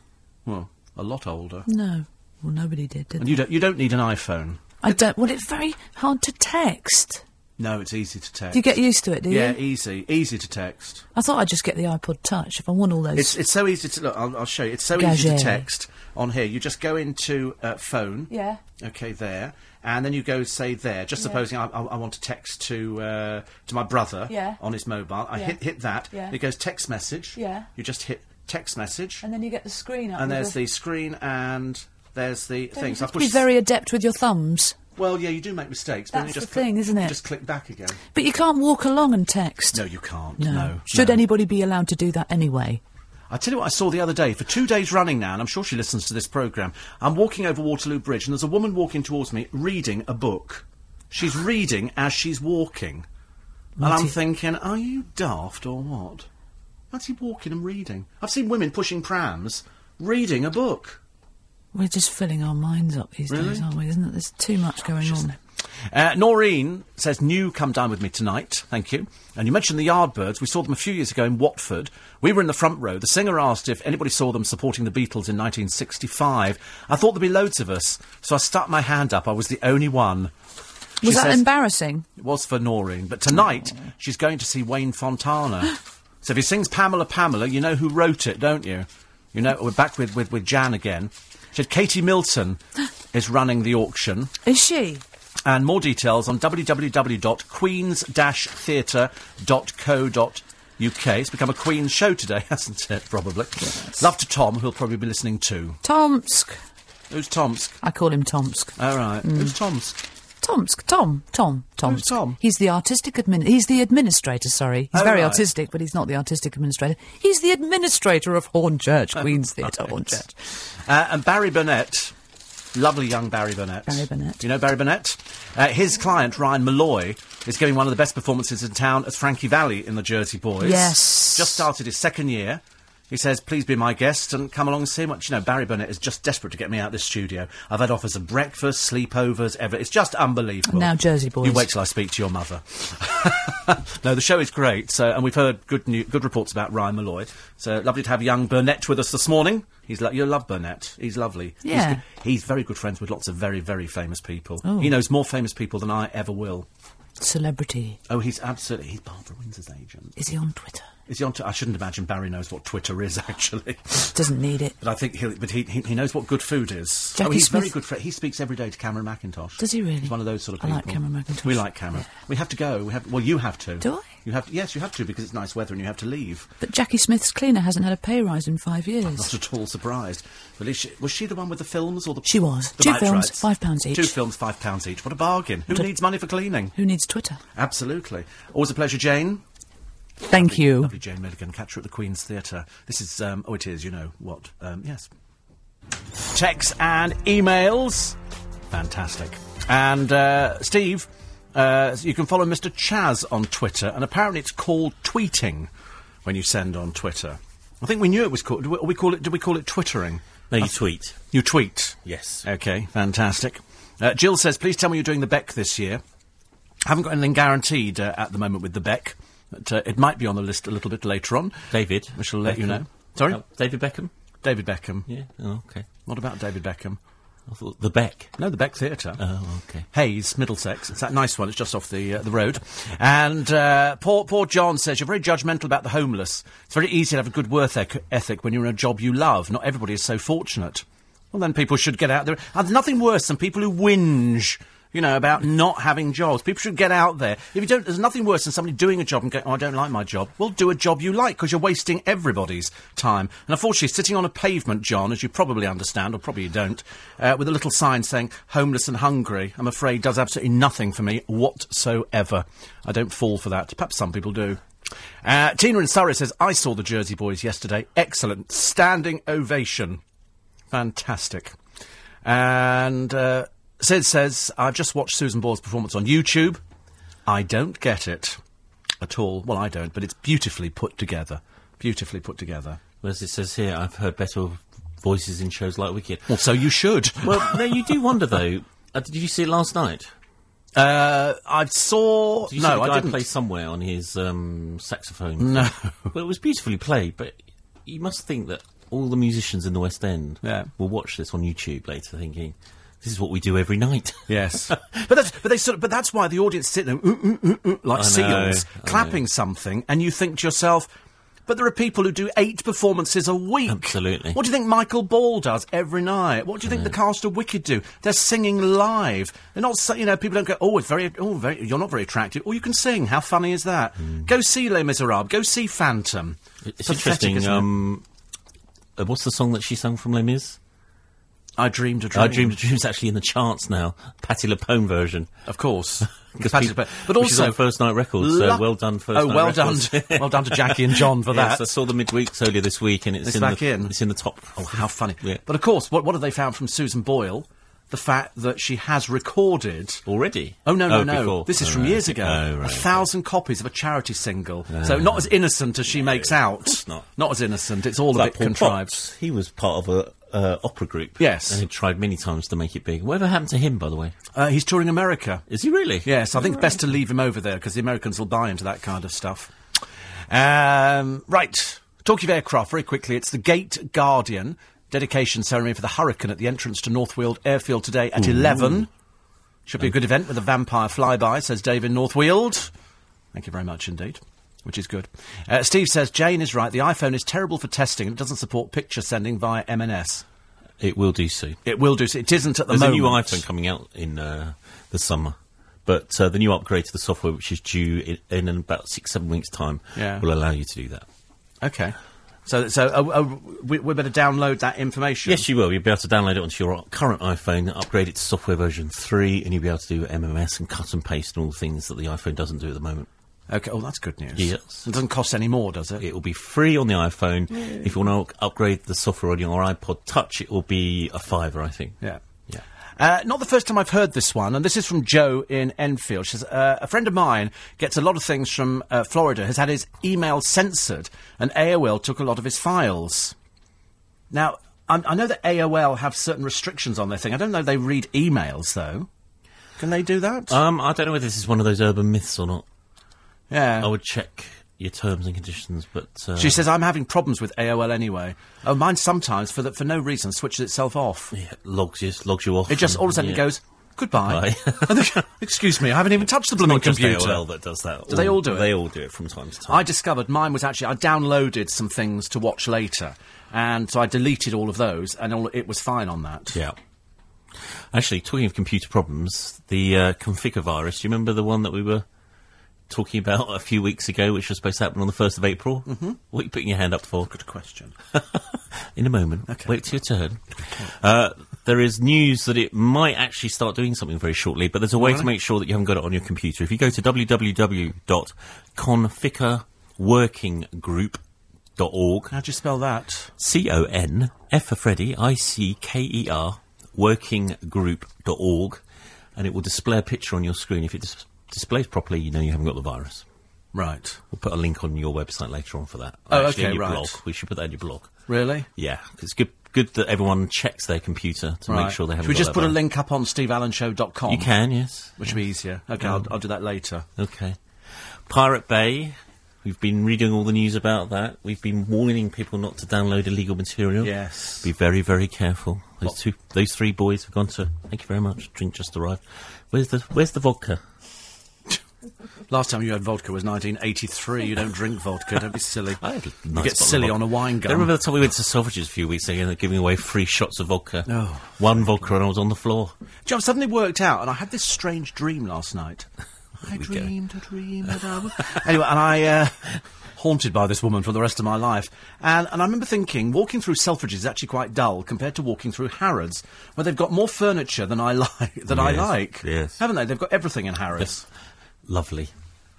well a lot older. No. Well, nobody did, did And they? you don't you don't need an iPhone. I don't. Well, it's very hard to text. No, it's easy to text. Do you get used to it? Do yeah, you? Yeah, easy, easy to text. I thought I'd just get the iPod Touch if I want all those. It's it's so easy to look. I'll, I'll show you. It's so easy to text on here. You just go into uh, phone. Yeah. Okay, there, and then you go say there. Just supposing I, I, I want to text to uh, to my brother Yeah. on his mobile. I Yeah. hit hit that. Yeah. It goes text message. Yeah. You just hit text message, And then you get the screen up. and there's the screen, and there's the Don't you things. I have to be very adept with your thumbs. Well, yeah, you do make mistakes, but That's just the click- thing, isn't it? Just click back again. But you can't walk along and text. No, you can't. No. No. Should no. anybody be allowed to do that anyway? I tell you what I saw the other day, for two days running now, and I'm sure she listens to this programme. I'm walking over Waterloo Bridge, and there's a woman walking towards me reading a book. She's reading as she's walking. And I'm thinking, are you daft or what? What's he walking and reading? I've seen women pushing prams, reading a book. We're just filling our minds up these Really? days, aren't we? Isn't it? There's too much going on. Uh, Noreen says, new come down with me tonight. Thank you. And you mentioned the Yardbirds. We saw them a few years ago in Watford. We were in the front row. The singer asked if anybody saw them supporting the Beatles in 1965. I thought there'd be loads of us, so I stuck my hand up. I was the only one. She Was that says- embarrassing? It was for Noreen. But tonight, she's going to see Wayne Fontana. so if he sings Pamela Pamela, you know who wrote it, don't you? You know, we're back with, with, with Jan again. She said Katie Milton is running the auction. Is she? And more details on www.queens-theatre.co.uk. It's become a Queen's show today, hasn't it? Probably. Love to Tom, who'll probably be listening too. Tomsk. Who's Tomsk? I call him Tomsk. All right. Who's mm. Tomsk? Tomsk. Tom. Tom. Tomsk. Tom? He's the artistic admin. He's the administrator. Sorry, he's Oh, very right. artistic, but he's not the artistic administrator. He's the administrator of Hornchurch, Queen's Theatre. Hornchurch. Uh, and Barry Burnett, lovely young Barry Burnett. Barry Burnett. You know Barry Burnett? Uh, his client, Ryan Molloy, is giving one of the best performances in town as Frankie Valli in the Jersey Boys. Yes. Just started his second year. He says, please be my guest and come along and see much. You know, Barry Burnett is just desperate to get me out of this studio. I've had offers of breakfast, sleepovers, ever. It's just unbelievable. Now Jersey Boys. You wait till I speak to your mother. no, the show is great, so, and we've heard good new, good reports about Ryan Molloy. So lovely to have young Burnett with us this morning. He's lo- you love Burnett. He's lovely. He's Yeah. good- He's, very good friends with lots of very, very famous people. Oh. He knows more famous people than I ever will. Celebrity. Oh, he's absolutely. He's Barbara Windsor's agent. Is he on Twitter? Is he on? T- I shouldn't imagine Barry knows what Twitter is actually. Doesn't need it. But I think he'll, but he, he, he knows what good food is. Jacqui oh, he's very Smith- good. Fr- he speaks every day to Cameron Mackintosh. Does he really? He's one of those sort of people. I like Cameron Mackintosh. We like Cameron. We have to go. We have. Well, you have to. Do I? You have. To, yes, you have to because it's nice weather and you have to leave. But Jacqui Smith's cleaner hasn't had a pay rise in five years. Not at all surprised. But is she, was she the one with the films or the? She was. the Two films, rights? five pounds each. Two films, five pounds each. What a bargain! Who needs money for cleaning? Who needs Twitter? Absolutely. Always a pleasure, Jane. Thank you. Lovely Jane Milligan. Catch her at the Queen's Theatre. This is. Um, oh, it is. You know what? Um, yes. Texts and emails. Fantastic. And uh, Steve, uh, you can follow Mr. Chaz on Twitter, and apparently it's called tweeting when you send on Twitter. I think we knew it was called. Do we, we call it? Do we call it twittering? No, you tweet. You tweet. Yes. Okay, fantastic. Uh, Jill says, please tell me you're doing the Beck this year. Haven't got anything guaranteed uh, at the moment with the Beck, but uh, it might be on the list a little bit later on. David. We shall let you know. Sorry? Oh, David Beckham? David Beckham. Yeah. Oh, okay. What about David Beckham? I thought the Beck. No, the Beck Theatre. Oh, okay. Hayes, Middlesex. It's that nice one. It's just off the uh, the road. And uh, poor poor John says you're very judgmental about the homeless. It's very easy to have a good work ethic when you're in a job you love. Not everybody is so fortunate. Well, then people should get out there. And there's nothing worse than people who whinge. You know, about not having jobs. People should get out there. If you don't, there's nothing worse than somebody doing a job and going, oh, I don't like my job. Well, do a job you like, because you're wasting everybody's time. And unfortunately, sitting on a pavement, John, as you probably understand, or probably you don't, uh, with a little sign saying, homeless and hungry, I'm afraid does absolutely nothing for me whatsoever. I don't fall for that. Perhaps some people do. Uh, Tina in Surrey says, I saw the Jersey Boys yesterday. Excellent. Standing ovation. Fantastic. And uh, Sid says, I've just watched Susan Boyle's performance on YouTube. I don't get it at all. Well, I don't, but it's beautifully put together. Beautifully put together. Well, as it says here, I've heard better voices in shows like Wicked. Well, so you should. Well, no, you do wonder though. Uh, did you see it last night? Uh, I saw. Did you no, see the I didn't. play somewhere on his um, saxophone? No. Well, it was beautifully played, but you must think that all the musicians in the West End Yeah. will watch this on YouTube later, thinking, "This is what we do every night." Yes, but that's but they sort of, but that's why the audience sit there "Ooh, ooh, ooh, ooh," like know, seals clapping something, and you think to yourself. But there are people who do eight performances a week. Absolutely. What do you think Michael Ball does every night? What do you think the cast of Wicked do? They're singing live. They're not, you know, people don't go, oh, it's very, oh, very, you're not very attractive. Oh, you can sing. How funny is that? Go see Les Miserables. Go see Phantom. It's Pathetic, interesting. it? Um, uh, what's the song that she sang from Les Mis? I dreamed a dream. I Dreamed a dream is actually in the charts now. Patti LuPone version. Of course. Because Patti people- LuPone. But also, First Night Records, so well done, First Oh, Night well Records. done. well done to Jackie and John for that. Yes, I saw the midweeks earlier this week, and it's, It's in back the, in. It's in the top. Oh, how funny. Yeah. But of course, what, what have they found from Susan Boyle? The fact that she has recorded. already. Oh, no, no, oh, no. before. This is Oh, from right. years ago. Oh, A right. thousand copies of a charity single. Oh, so not as innocent as she makes out. course not. as innocent. It's all a Like bit Paul contrived. Potts, he was part of a uh, opera group. Yes. and he tried many times to make it big. Whatever happened to him, by the way? Uh, he's touring America. Is he really? Yes, I think Oh, best to leave him over there because the Americans will buy into that kind of stuff. Um, right. Talking of aircraft, very quickly, it's the Gate Guardian dedication ceremony for the Hurricane at the entrance to North Weald Airfield today at 11. Should be a good event with a vampire flyby, says David Northfield. Thank you very much indeed. Which is good. Uh, Steve says Jane is right. The iPhone is terrible for testing and it doesn't support picture sending via MMS. It will do soon. It will do. so. It isn't at the moment. There's a new iPhone coming out in uh, the summer. But uh, the new upgrade to the software, which is due in, in about six, seven weeks' time, Yeah. will allow you to do that. Okay. So, so uh, uh, we, we better download that information. Yes, you will. You'll be able to download it onto your current iPhone, upgrade it to software version 3, and you'll be able to do MMS and cut and paste and all the things that the iPhone doesn't do at the moment. Okay. Oh, that's good news. Yes. It doesn't cost any more, does it? It will be free on the iPhone. If you want to upgrade the software on your iPod Touch, it will be a fiver, I think. Yeah. Yeah. Uh, not the first time I've heard this one, and this is from Joe in Enfield. She says, uh, a friend of mine gets a lot of things from uh, Florida, has had his email censored, and AOL took a lot of his files. Now, I, I know that AOL have certain restrictions on their thing. I don't know they read emails, though. Can they do that? Um, I don't know whether this is one of those urban myths or not. Yeah. I would check your terms and conditions, but uh, She says, I'm having problems with AOL anyway. Oh, mine sometimes, for, the, for no reason, switches itself off. yeah, logs you, logs you off. It just all of a sudden yeah. goes, goodbye. Then- Excuse me, I haven't even touched the blooming computer. AOL that does that. Do they all do it? They all do it from time to time. I discovered mine was actually, I downloaded some things to watch later. And so I deleted all of those, and all, it was fine on that. Yeah. Actually, talking of computer problems, the uh, Conficker virus, do you remember the one that we were talking about a few weeks ago, which was supposed to happen on the 1st of April? Mm-hmm. What are you putting your hand up for? Good question. In a moment. Wait till your turn. Uh, there is news that it might actually start doing something very shortly, but there's a way to make sure that you haven't got it on your computer. If you go to www.confickerworkinggroup.org, How'd you spell that? C O N F for Freddy I C K E R workinggroup.org, and it will display a picture on your screen. If it dis- displays properly, you know you haven't got the virus. Right. We'll put a link on your website later on for that. Oh, Actually, okay, your right. blog. We should put that in your blog. Really? Yeah, 'cause it's good. Good that everyone checks their computer to right. make sure they haven't. Should we got just that put a virus. link up on steveallenshow.com? You can, yes. Which would be easier. Okay, I'll, I'll do that later. Okay. Pirate Bay. We've been reading all the news about that. We've been warning people not to download illegal material. Yes. Be very, very careful. Those two, those three boys have gone to. Thank you very much. Drink just arrived. Where's the Where's the vodka? Last time you had vodka was 1983. You don't drink vodka. Don't be silly. A you get silly on a wine gun. I remember the time we went to Selfridges a few weeks ago and they're giving away free shots of vodka. Oh. One vodka and I was on the floor. Do you know, suddenly worked out, and I had this strange dream last night. I we go. dreamed a dream that I was... anyway, and I, uh, haunted by this woman for the rest of my life. And, and I remember thinking, walking through Selfridges is actually quite dull compared to walking through Harrods, where they've got more furniture than I like. Than I like. yes. Haven't they? They've got everything in Harrods. Lovely.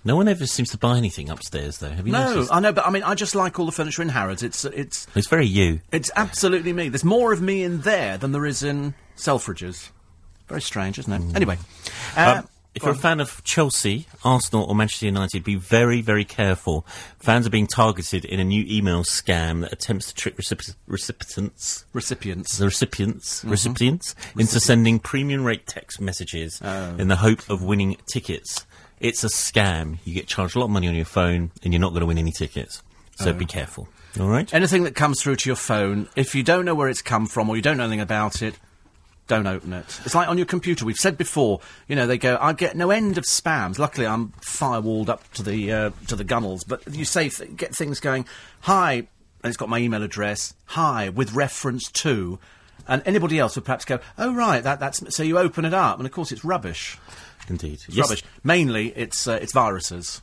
No one ever seems to buy anything upstairs, though. Have you No, noticed? I know, but I mean, I just like all the furniture in Harrods. It's, it's, It's very you. it's absolutely me. There's more of me in there than there is in Selfridges. Very strange, isn't it? Anyway. Uh, Um, if you're a fan of Chelsea, Arsenal, or Manchester United, be very, very careful. Fans are being targeted in a new email scam that attempts to trick recip- recipients, recipients. the recipients, Mm-hmm. recipients, into sending premium rate text messages Oh. in the hope of winning tickets. It's a scam. You get charged a lot of money on your phone, and you're not going to win any tickets. So Oh. be careful. All right. Anything that comes through to your phone, if you don't know where it's come from or you don't know anything about it, don't open it. It's like on your computer. We've said before, you know, they go, I get no end of spams. Luckily, I'm firewalled up to the uh, to the gunnels. But you say th- get things going. Hi, and it's got my email address. Hi, with reference to, and anybody else would perhaps go, oh right, that that's so you open it up, and of course it's rubbish. Indeed. It's rubbish. Mainly, it's uh, it's viruses.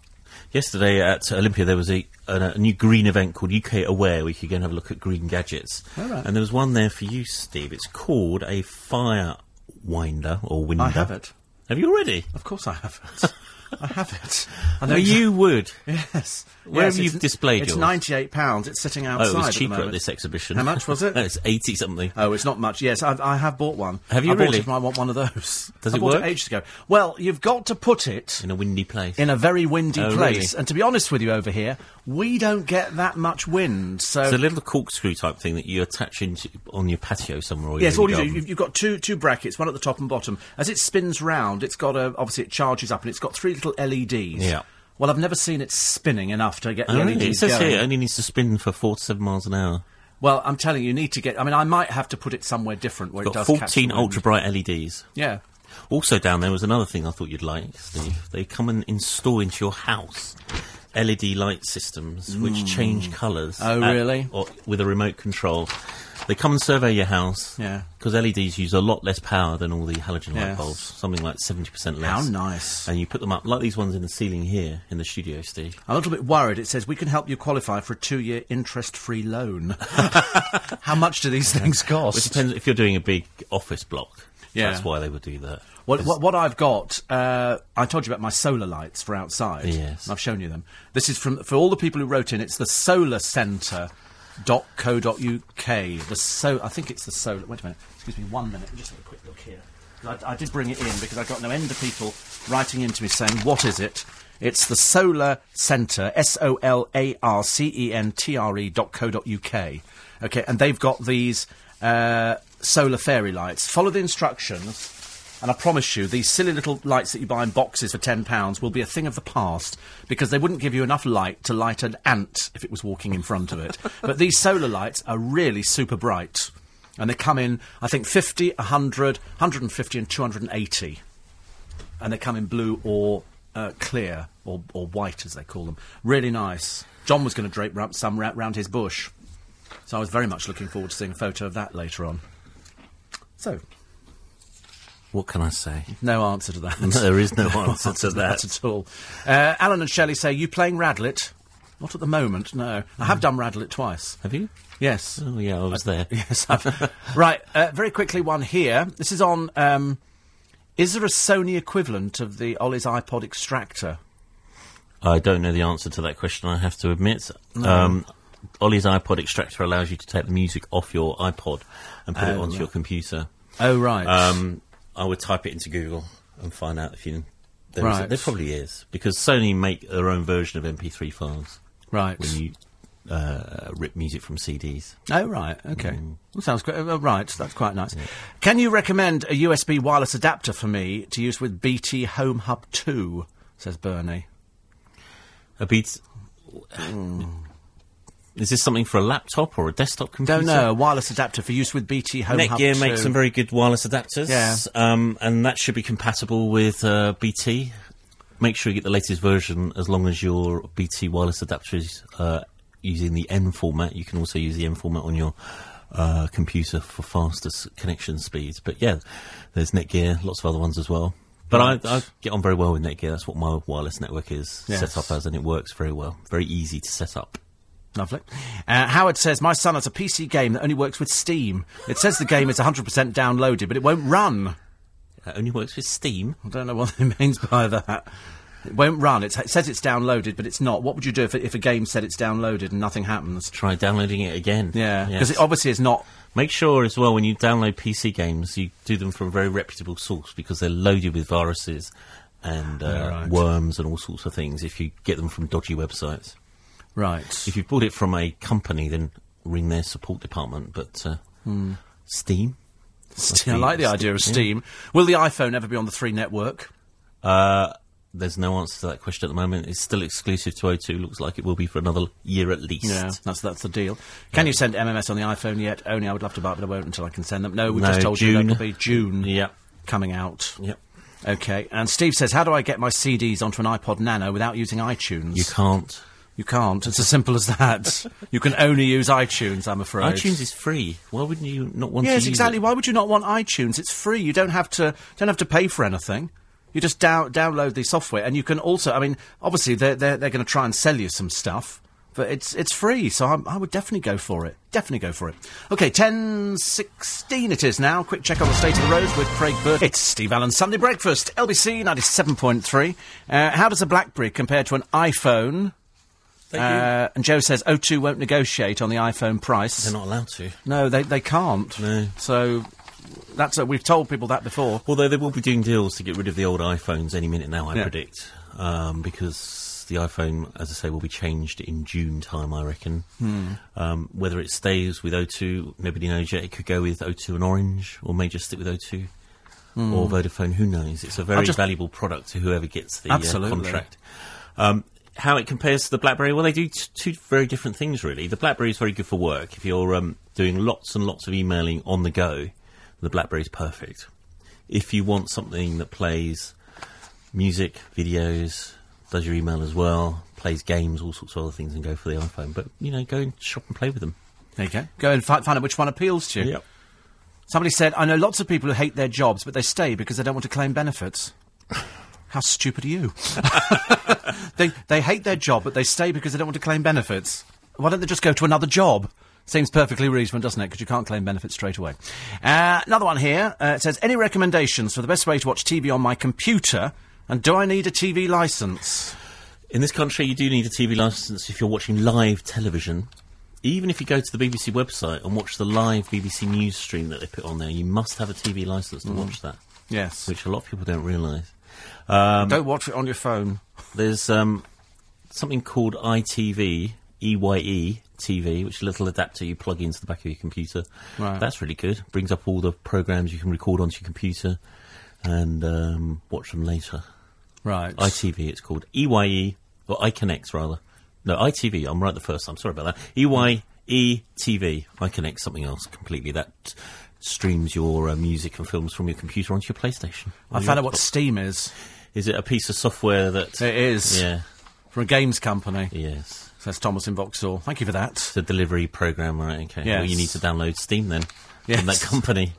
Yesterday at Olympia, there was a, a, a new green event called UK Aware, where you could go and have a look at green gadgets. Right. And there was one there for you, Steve. It's called a fire winder or winder. I have it. Have you already? Of course I have it. I have it. I know No, you would. Yes. Where yes, have you it's- displayed It's yours? ninety-eight pounds. It's sitting Oh, outside. it was at cheaper at, moment. this exhibition. How much was it? It's eighty something. Oh, it's not much. Yes, I've, I have bought one. Have you I bought really? It, and I want one of those. Does I it bought work? It ages ago. Well, you've got to put it in a windy place. in a very windy Oh, place. really? And to be honest with you, over here, we don't get that much wind. So it's a little corkscrew type thing that you attach into on your patio somewhere. Or Yes, all you do, you've, you've got two two brackets, one at the top and bottom. As it spins round, it's got a obviously it charges up, and it's got three little LEDs. Yeah. Well, I've never seen it spinning enough to get the Oh, LEDs really? It says going. here it only needs to spin for four to seven miles an hour. Well, I'm telling you, you need to get. I mean, I might have to put it somewhere different where it Got does catch fourteen ultra bright LEDs. Yeah. Also down there was another thing I thought you'd like, Steve. They come and install into your house LED light systems which hmm. change colours. Oh, at- really? Or with a remote control. They come and survey your house. Yeah. Because LEDs use a lot less power than all the halogen light Yes. bulbs, something like seventy percent less. How nice. And you put them up like these ones in the ceiling here in the studio, Steve. I'm a little bit worried. It says we can help you qualify for a two-year interest-free loan. How much do these things It cost? depends if you're doing a big office block. Yeah. That's why they would do that. What, what, what I've got, uh, I told you about my solar lights for outside. Yes. I've shown you them. This is from for all the people who wrote in. It's the Solar Centre. Dot co. Dot uk. The so I think it's the solar. Wait a minute. Excuse me. One minute. Just have a quick look here. I, I did bring it in because I got no end of people writing in to me saying, "What is it?" It's the Solar Centre. S O L A R C E N T R E. Dot co. Dot uk. Okay, and they've got these uh, solar fairy lights. Follow the instructions. And I promise you, these silly little lights that you buy in boxes for £10 will be a thing of the past because they wouldn't give you enough light to light an ant if it was walking in front of it. but these solar lights are really super bright. And they come in, I think, 50, 100, 150, and 280. And they come in blue or uh, clear, or, or white as they call them. Really nice. John was going to drape ra- some ra- round his bush. So I was very much looking forward to seeing a photo of that later on. So, What can I say? no answer to that. there is no answer to that. at all. Uh, Alan and Shelley say, you playing Radlett? Not at the moment, no. I have done Radlett twice. Have you? Yes. Oh yeah, I was there. Yes, I've- right, uh, very quickly one here. This is on, um, is there a Sony equivalent of the Ollie's iPod extractor? I don't know the answer to that question. I have to admit. Um, Ollie's iPod extractor allows you to take the music off your iPod and put it Oh, onto your computer. Oh, right. Um, I would type it into Google and find out if you. There, is- Right. there probably is because Sony make their own version of MP3 files right. when you uh, rip music from CDs. Oh, right, okay. Mm. Well, sounds great. Uh, right, that's quite nice. Can you recommend a USB wireless adapter for me to use with BT Home Hub 2? Says Bernie. A beat. Is this something for a laptop or a desktop computer? Don't know. A wireless adapter for use with BT Home Hub Netgear makes some very good wireless adapters. Yeah. Um, and that should be compatible with uh, BT. Make sure you get the latest version as long as your BT wireless adapter is uh, using the N format. You can also use the N format on your uh, computer for faster connection speeds. But yeah, there's Netgear, lots of other ones as well. But Right. I, I get on very well with Netgear. That's what my wireless network is Yes. set up as, and it works very well. Very easy to set up. Lovely. Uh, Howard says, My son has a PC game that only works with Steam. It says the game is 100% downloaded, but it won't run. It only works with Steam. I don't know what it means by that. It won't run. It's, it says it's downloaded, but it's not. What would you do if, if a game said it's downloaded and nothing happens? Try downloading it again. Yeah, because Yes. it obviously is not. Make sure as well when you download PC games, you do them from a very reputable source because they're loaded with viruses and uh, right. worms and all sorts of things. If you get them from dodgy websites, Right. if you've bought it from a company, then ring their support department. But uh, Hmm. Steam, I like the idea of Steam. Will the iPhone ever be on the 3 network? uh, there's no answer to that question at the moment. It's still exclusive to O2. Looks like it will be for another year at least. Yeah, that's that's the deal. Can you send MMS on the iPhone yet? Only I would love to buy it, but I won't until I can send them. No, we No, just told you June. that'll be June Yep. coming out. Yep. Okay, and Steve says, how do I get my CDs onto an iPod Nano without using iTunes? You can't. You can't. It's as simple as that. you can only use iTunes, I'm afraid. iTunes is free. Why wouldn't you not want to Yes, exactly. it? Why would you not want iTunes? It's free. You don't have to don't have to pay for anything. You just down, download the software, and you can also. I mean, obviously they're they're, they're going to try and sell you some stuff, but it's it's free, so I, I would definitely go for it. Definitely go for it. Okay, ten sixteen it is now. Quick check on the state of the roads with Craig Bird. It's Steve Allen Sunday Breakfast, LBC ninety seven point three. Uh, how does a BlackBerry compare to an iPhone? Uh, and Joe says O2 won't negotiate on the iPhone price. They're not allowed to. No, they they can't. No. So that's a, we've told people that before. Although they will be doing deals to get rid of the old iPhones any minute now, I Yeah. predict, um, because the iPhone, as I say, will be changed in June time, I reckon. Hmm. Um, whether it stays with O2, nobody knows yet. It could go with O2 and Orange, or may just stick with O2 or Vodafone. Who knows? It's a very just- valuable product to whoever gets the uh, Absolutely. contract. Um, how it compares to the BlackBerry? Well, they do t- two very different things, really. The BlackBerry is very good for work. If you're um, doing lots and lots of emailing on the go, the BlackBerry is perfect. If you want something that plays music, videos, does your email as well, plays games, all sorts of other things, and go for the iPhone. But you know, go and shop and play with them. There you go. Go and fi- find out which one appeals to you. Somebody said, I know lots of people who hate their jobs, but they stay because they don't want to claim benefits. How stupid are you? they, they hate their job, but they stay because they don't want to claim benefits. Why don't they just go to another job? Seems perfectly reasonable, doesn't it? Because you can't claim benefits straight away. Uh, another one here. Uh, it says, any recommendations for the best way to watch TV on my computer? And do I need a TV license? In this country, you do need a TV license if you're watching live television. Even if you go to the BBC website and watch the live BBC news stream that they put on there, you must have a TV license to watch that, Yes. which a lot of people don't realise. Um, don't watch it on your phone. There's um, something called ITV, EYE TV, which is a little adapter you plug into the back of your computer. Right. That's really good. Brings up all the programs you can record onto your computer and um, watch them later. Right. ITV, it's called EYE, or iConnect rather. No, ITV. I'm right the first time. Sorry about that. EYE TV. iConnect, something else completely. That streams your uh, music and films from your computer onto your PlayStation. I found out what Steam is. Is it a piece of software that? It is. Yeah. From a games company. Yes. Says Thomas in Vauxhall. Thank you for that. It's a delivery program, right? Okay. Well, you need to download Steam then Yes. from that company.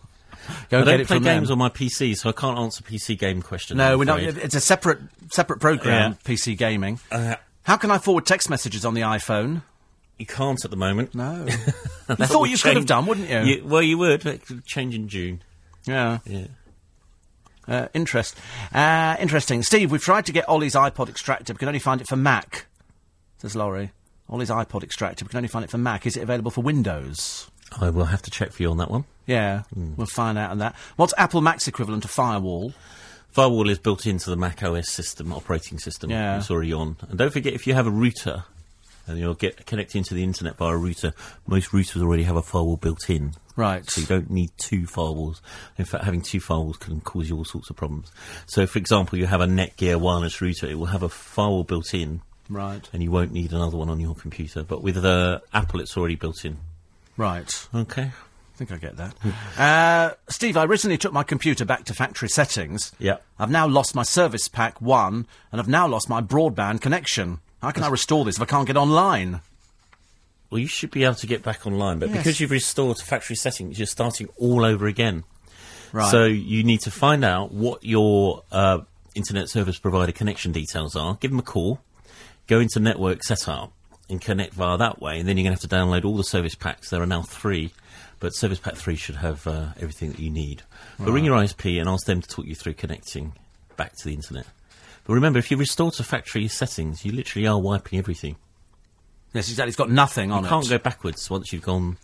Go I get don't it play from games them. on my PC, so I can't answer PC game questions. No, we're not. It's a separate separate program. Yeah. PC gaming. Uh, How can I forward text messages on the iPhone? you can't at the moment. No. you thought you could have done, wouldn't you? You- well, you would. But it could change in June. Yeah. Yeah. Uh, interest. Uh, interesting. Steve, we've tried to get Ollie's iPod extractor. We can only find it for Mac. Says Laurie. Ollie's iPod extractor. We can only find it for Mac. Is it available for Windows? I will have to check for you on that one. Yeah. We'll find out on that. What's Apple Mac's equivalent to Firewall? Firewall is built into the Mac OS system, operating system. Yeah. It's already on. And don't forget, if you have a router and you're get connecting to the internet via a router, most routers already have a firewall built in. Right. So you don't need two firewalls. In fact, having two firewalls can cause you all sorts of problems. So, for example, you have a Netgear wireless router, it will have a firewall built in, Right. and you won't need another one on your computer. But with uh, Apple, it's already built in. Right. Okay. I think I get that. uh, Steve, I recently took my computer back to factory settings. Yeah. I've now lost my service pack one, and I've now lost my broadband connection. How can I restore this if I can't get online? Well, you should be able to get back online, but Yes. because you've restored to factory settings, you're starting all over again. Right. So you need to find out what your uh, internet service provider connection details are. Give them a call. Go into network setup and connect via that way. And then you're going to have to download all the service packs. There are now three, but service pack three should have uh, everything that you need. But ring your ISP and ask them to talk you through connecting back to the internet. But remember, if you restore to factory settings, you literally are wiping everything. yes, exactly. It's got nothing on it. You can't go backwards once you've gone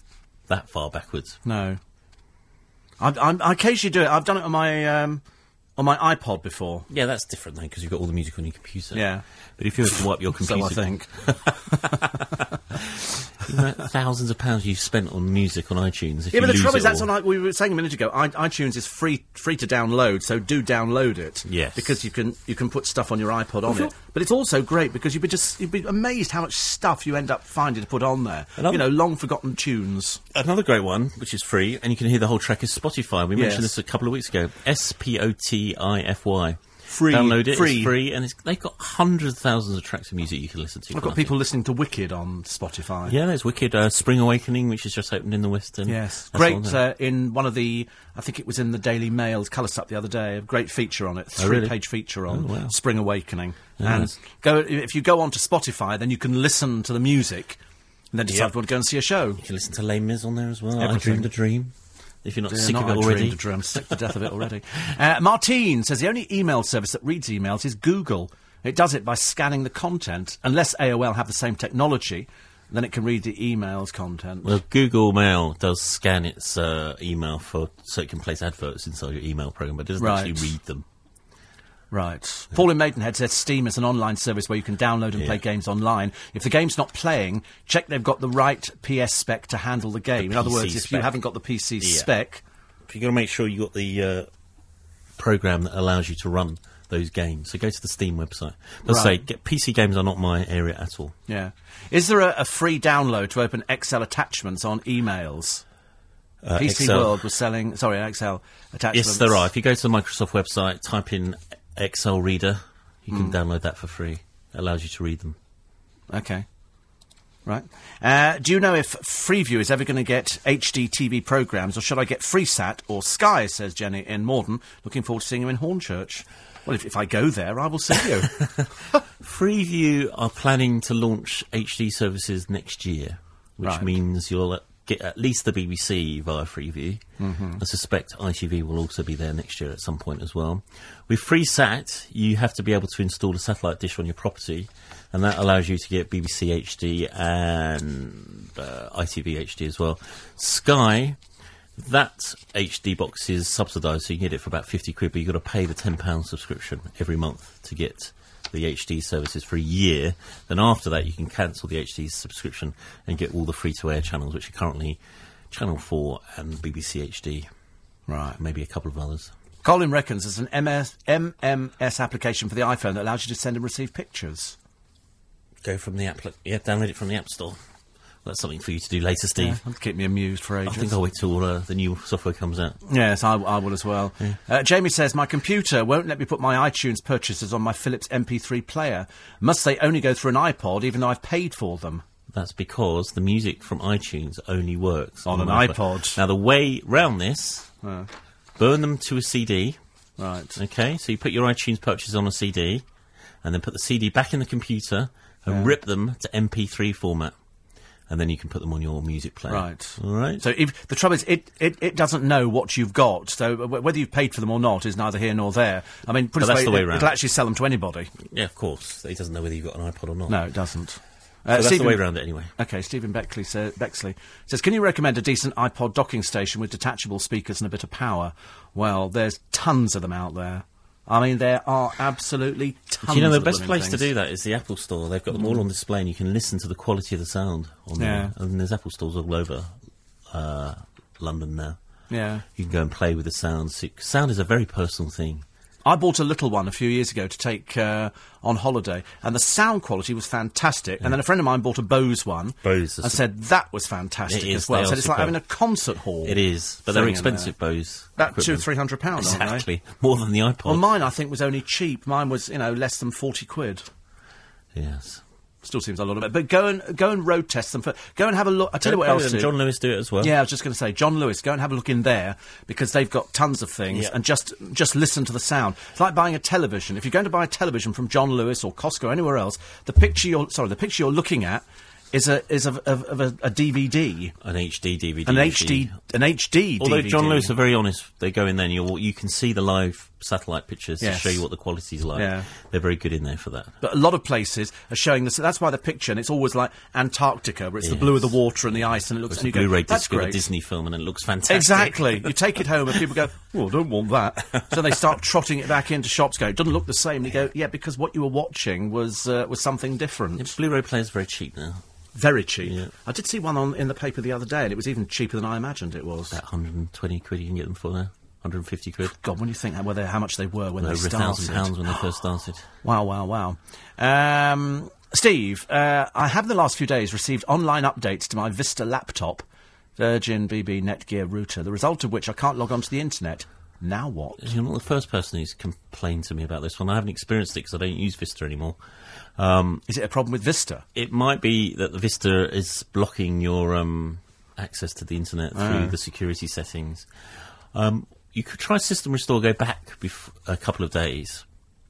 that far backwards. No. I, I, I occasionally do it. I've done it on my um, on my iPod before. Yeah, that's different then because you've got all the music on your computer. Yeah. But if you were to wipe your So computer, I think. you know, thousands of pounds you've spent on music on iTunes. If Yeah, but the trouble is that's all- on. I- We were saying a minute ago. I, iTunes is free free to download, so do download it. Yes. because you can you can put stuff on your iPod on it. But it's also great because you'd be just you'd be amazed how much stuff you end up finding to put on there. Another- You know, long forgotten tunes. Another great one, which is free, and you can hear the whole track, is Spotify. We mentioned Yes. this a couple of weeks ago. S P O T I F Y. Free- Download it. free. It's free, and it's, they've got hundreds of thousands of tracks of music you can listen to. I've got people listening to Wicked on Spotify. Yeah, there's Wicked uh, Spring Awakening, which has just opened in the West End. Yes, That's great. there. Uh, in one of the, I think it was in the Daily Mail's colour stuff the other day. A great feature on it, Oh, really? three-page feature on Oh, wow. Spring Awakening. Yeah. And go if you go on to Spotify, then you can listen to the music, and then decide Yep. if you want to go and see a show. You can listen to Les Mis on there as well. I dreamed a dream. If you're not sick not of it I already. dreamed a dream. I'm sick to death of it already. Uh, Martine says the only email service that reads emails is Google. It does it by scanning the content. Unless AOL have the same technology, then it can read the email's content. Well, Google Mail does scan its uh, email for so it can place adverts inside your email program, but it doesn't Right. actually read them. Right. Paul in Maidenhead says Steam is an online service where you can download and play games online. If the game's not playing, check they've got the right PS spec to handle the game. In other words, if you haven't got the PC Yeah. spec, You've got to make sure you've got the uh, program that allows you to run those games. So go to the Steam website. Let's say get, PC games are not my area at all. yeah. Is there a, a free download to open Excel attachments on emails? Uh, PC Excel. World was selling, sorry, Excel attachments. Yes, there are. If you go to the Microsoft website, type in Excel Reader, you can download that for free. It allows you to read them. Okay. Right. Uh, do you know if Freeview is ever going to get HD TV programmes, or should I get FreeSat or Sky, says Jenny in Morden. Looking forward to seeing you in Hornchurch. Well, if, if I go there, I will see you. Freeview are planning to launch HD services next year, which Right. means you'll get at least the BBC via Freeview. Mm-hmm. I suspect ITV will also be there next year at some point as well. With FreeSat, you have to be able to install a satellite dish on your property, and that allows you to get BBC HD and uh, ITV HD as well. Sky. That HD box is subsidised, so you can get it for about 50 quid, but you've got to pay the £10 subscription every month to get the HD services for a year. Then after that, you can cancel the HD subscription and get all the free to air channels, which are currently Channel 4 and BBC HD, right. maybe a couple of others. Colin reckons there's an MS, MMS application for the iPhone that allows you to send and receive pictures. Go from the app, yeah, download it from the App Store. That's something for you to do later, Steve. That'll keep me amused for ages. I think I'll wait till uh, the new software comes out. Yes, I, I will as well. Uh, Jamie says, My computer won't let me put my iTunes purchases on my Philips MP3 player. Must they only go through an iPod even though I've paid for them? That's because the music from iTunes only works On an iPod. iPod. Now, the way round this, burn them to a CD. Right. Okay, so you put your iTunes purchases on a CD, and then put the CD back in the computer and rip them to MP3 format, and then you can put them on your music player. Right. All right. So if, the trouble is, it, it, it doesn't know what you've got. So w- whether you've paid for them or not is neither here nor there. I mean, put it that's this the way it, round. It'll actually sell them to anybody. yeah, of course. He doesn't know whether you've got an iPod or not. No, it doesn't. So Uh, that's Stephen- the way around it anyway. Okay, Stephen Beckley, sa- Bexley says, "Can you recommend a decent iPod docking station with detachable speakers and a bit of power?" Well, there's tons of them out there. I mean, there are absolutely tons. Do you know the best place to things. Mm. do that is the Apple Store. They've got them all on display, and you can listen to the quality of the sound on Yeah. there. And there's Apple stores all over uh, London now. Yeah, You can go and play with the sound. So- Sound is a very personal thing. I bought a little one a few years ago to take uh, on holiday, and the sound quality was fantastic. And then a friend of mine bought a Bose one, Bose and said that was fantastic It is, as well. they Said are it's like having a concert hall. It is, but they're expensive, Bose. About two, equipment. three hundred pounds, aren't they? Exactly, more than the iPod. Well, mine I think was only cheap. Mine was, you know, less than forty quid. yes. Still seems a lot of it. But go and go and road test them. For, go and have a look. I tell you what else. John Lewis do it as well. Yeah, I was just going to say, John Lewis. Go and have a look in there because they've got tons of things, Yeah. and just just listen to the sound. It's like buying a television. If you're going to buy a television from John Lewis or Costco or anywhere else, the picture you're sorry, the picture you're looking at is a is of, of, of a, a DVD, An HD DVD. an. HD, an HD. Although DVD. John Lewis are very honest, they go in there and you you can see the live satellite pictures Yes. to show you what the quality's like. Yeah. They're very good in there for that. But a lot of places are showing this. That's why the picture, and it's always like Antarctica, where it's the blue of the water and the ice, and it looks. It's And a you go, Blu-ray That's disc of a. Disney film and it looks fantastic. Exactly. You take it home and people go, "Oh, I don't want that." so they start trotting it back into shops. Go, it doesn't look the same. And you go, "Yeah, because what you were watching was uh, was something different." Blu-ray players are very cheap now. Very cheap. Yeah. I did see one on in the paper the other day, and it was even cheaper than I imagined it was. About 120 quid you can get them for now. 150 quid. God, when you think how, they- how much they were when Over they a thousand started. pounds when they first started. Wow, wow, wow. Um, Steve, uh, I have in the last few days received online updates to my Vista laptop, Virgin BB Netgear router, the result of which I can't log onto the internet. Now what? You're not the first person who's complained to me about this one. I haven't experienced it because I don't use Vista anymore. Um, Is it a problem with Vista? it might be that the Vista is blocking your um, access to the internet through the security settings. Um, you could try System Restore, go back bef- a couple of days.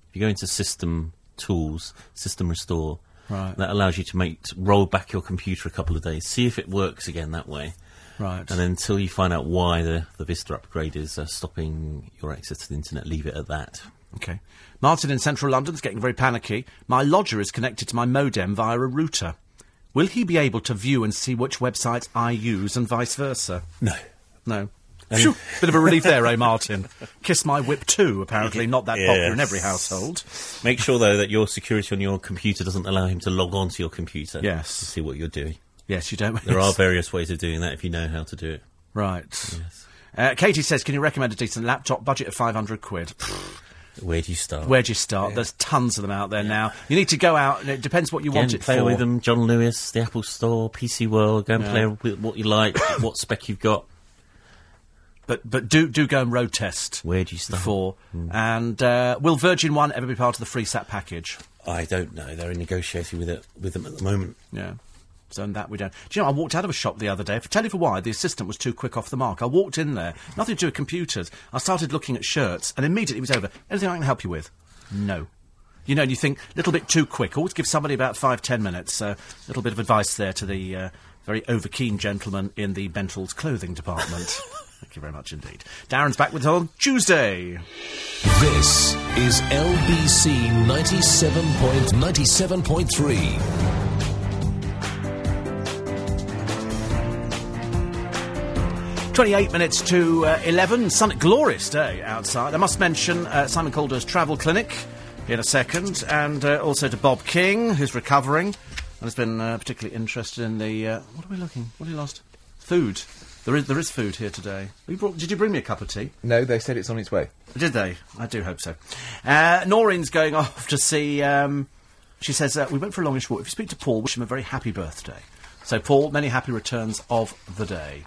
If you go into System Tools, System Restore, Right. that allows you to make roll back your computer a couple of days, see if it works again that way. Right. And then until you find out why the, the Vista upgrade is uh, stopping your access to the internet, leave it at that. Okay. Martin in central London's getting very panicky. My lodger is connected to my modem via a router. Will he be able to view and see which websites I use and vice versa? No. No. Phew, bit of a relief there, eh, Martin? Kiss my whip too, apparently. Not that popular in every household. Make sure though that your security on your computer doesn't allow him to log on to your computer. Yes. To see what you're doing. Yes, you don't. There are various ways of doing that if you know how to do it. Right. Uh, Katie says, can you recommend a decent laptop? Budget of 500 quid. Where do you start? Where do you start? There's tons of them out there now. You need to go out, and it depends what you Again, want it play for. with them, John Lewis, the Apple Store, PC World. Go and Yeah. play with what you like, what spec you've got. But but do do go and road test Where do you start? before. And uh, will Virgin One ever be part of the free sat package? I don't know. They're negotiating with it with them at the moment. Yeah. So and that we don't. Do you know, I walked out of a shop the other day. For tell you for why, the assistant was too quick off the mark. I walked in there, nothing to do with computers. I started looking at shirts, and immediately it was over. Anything I can help you with? No. You know, and you think a little bit too quick. Always give somebody about five, ten minutes. A little bit of advice there to the uh, very overkeen gentleman in the Bentall's clothing department. Thank you very much indeed. Darren's back with us on Tuesday. This is LBC 97.97.3. 28 minutes to uh, 11. Sun, glorious day outside. I must mention uh, Simon Calder's travel clinic in a second, and uh, also to Bob King, who's recovering and has been uh, particularly interested in the. Uh, what are we looking? What have you lost? Food. There is there is food here today. You brought, did you bring me a cup of tea? No, they said it's on its way. Did they? I do hope so. Uh, Noreen's going off to see. Um, she says uh, we went for a longish walk. If you speak to Paul, wish him a very happy birthday. So, Paul, many happy returns of the day.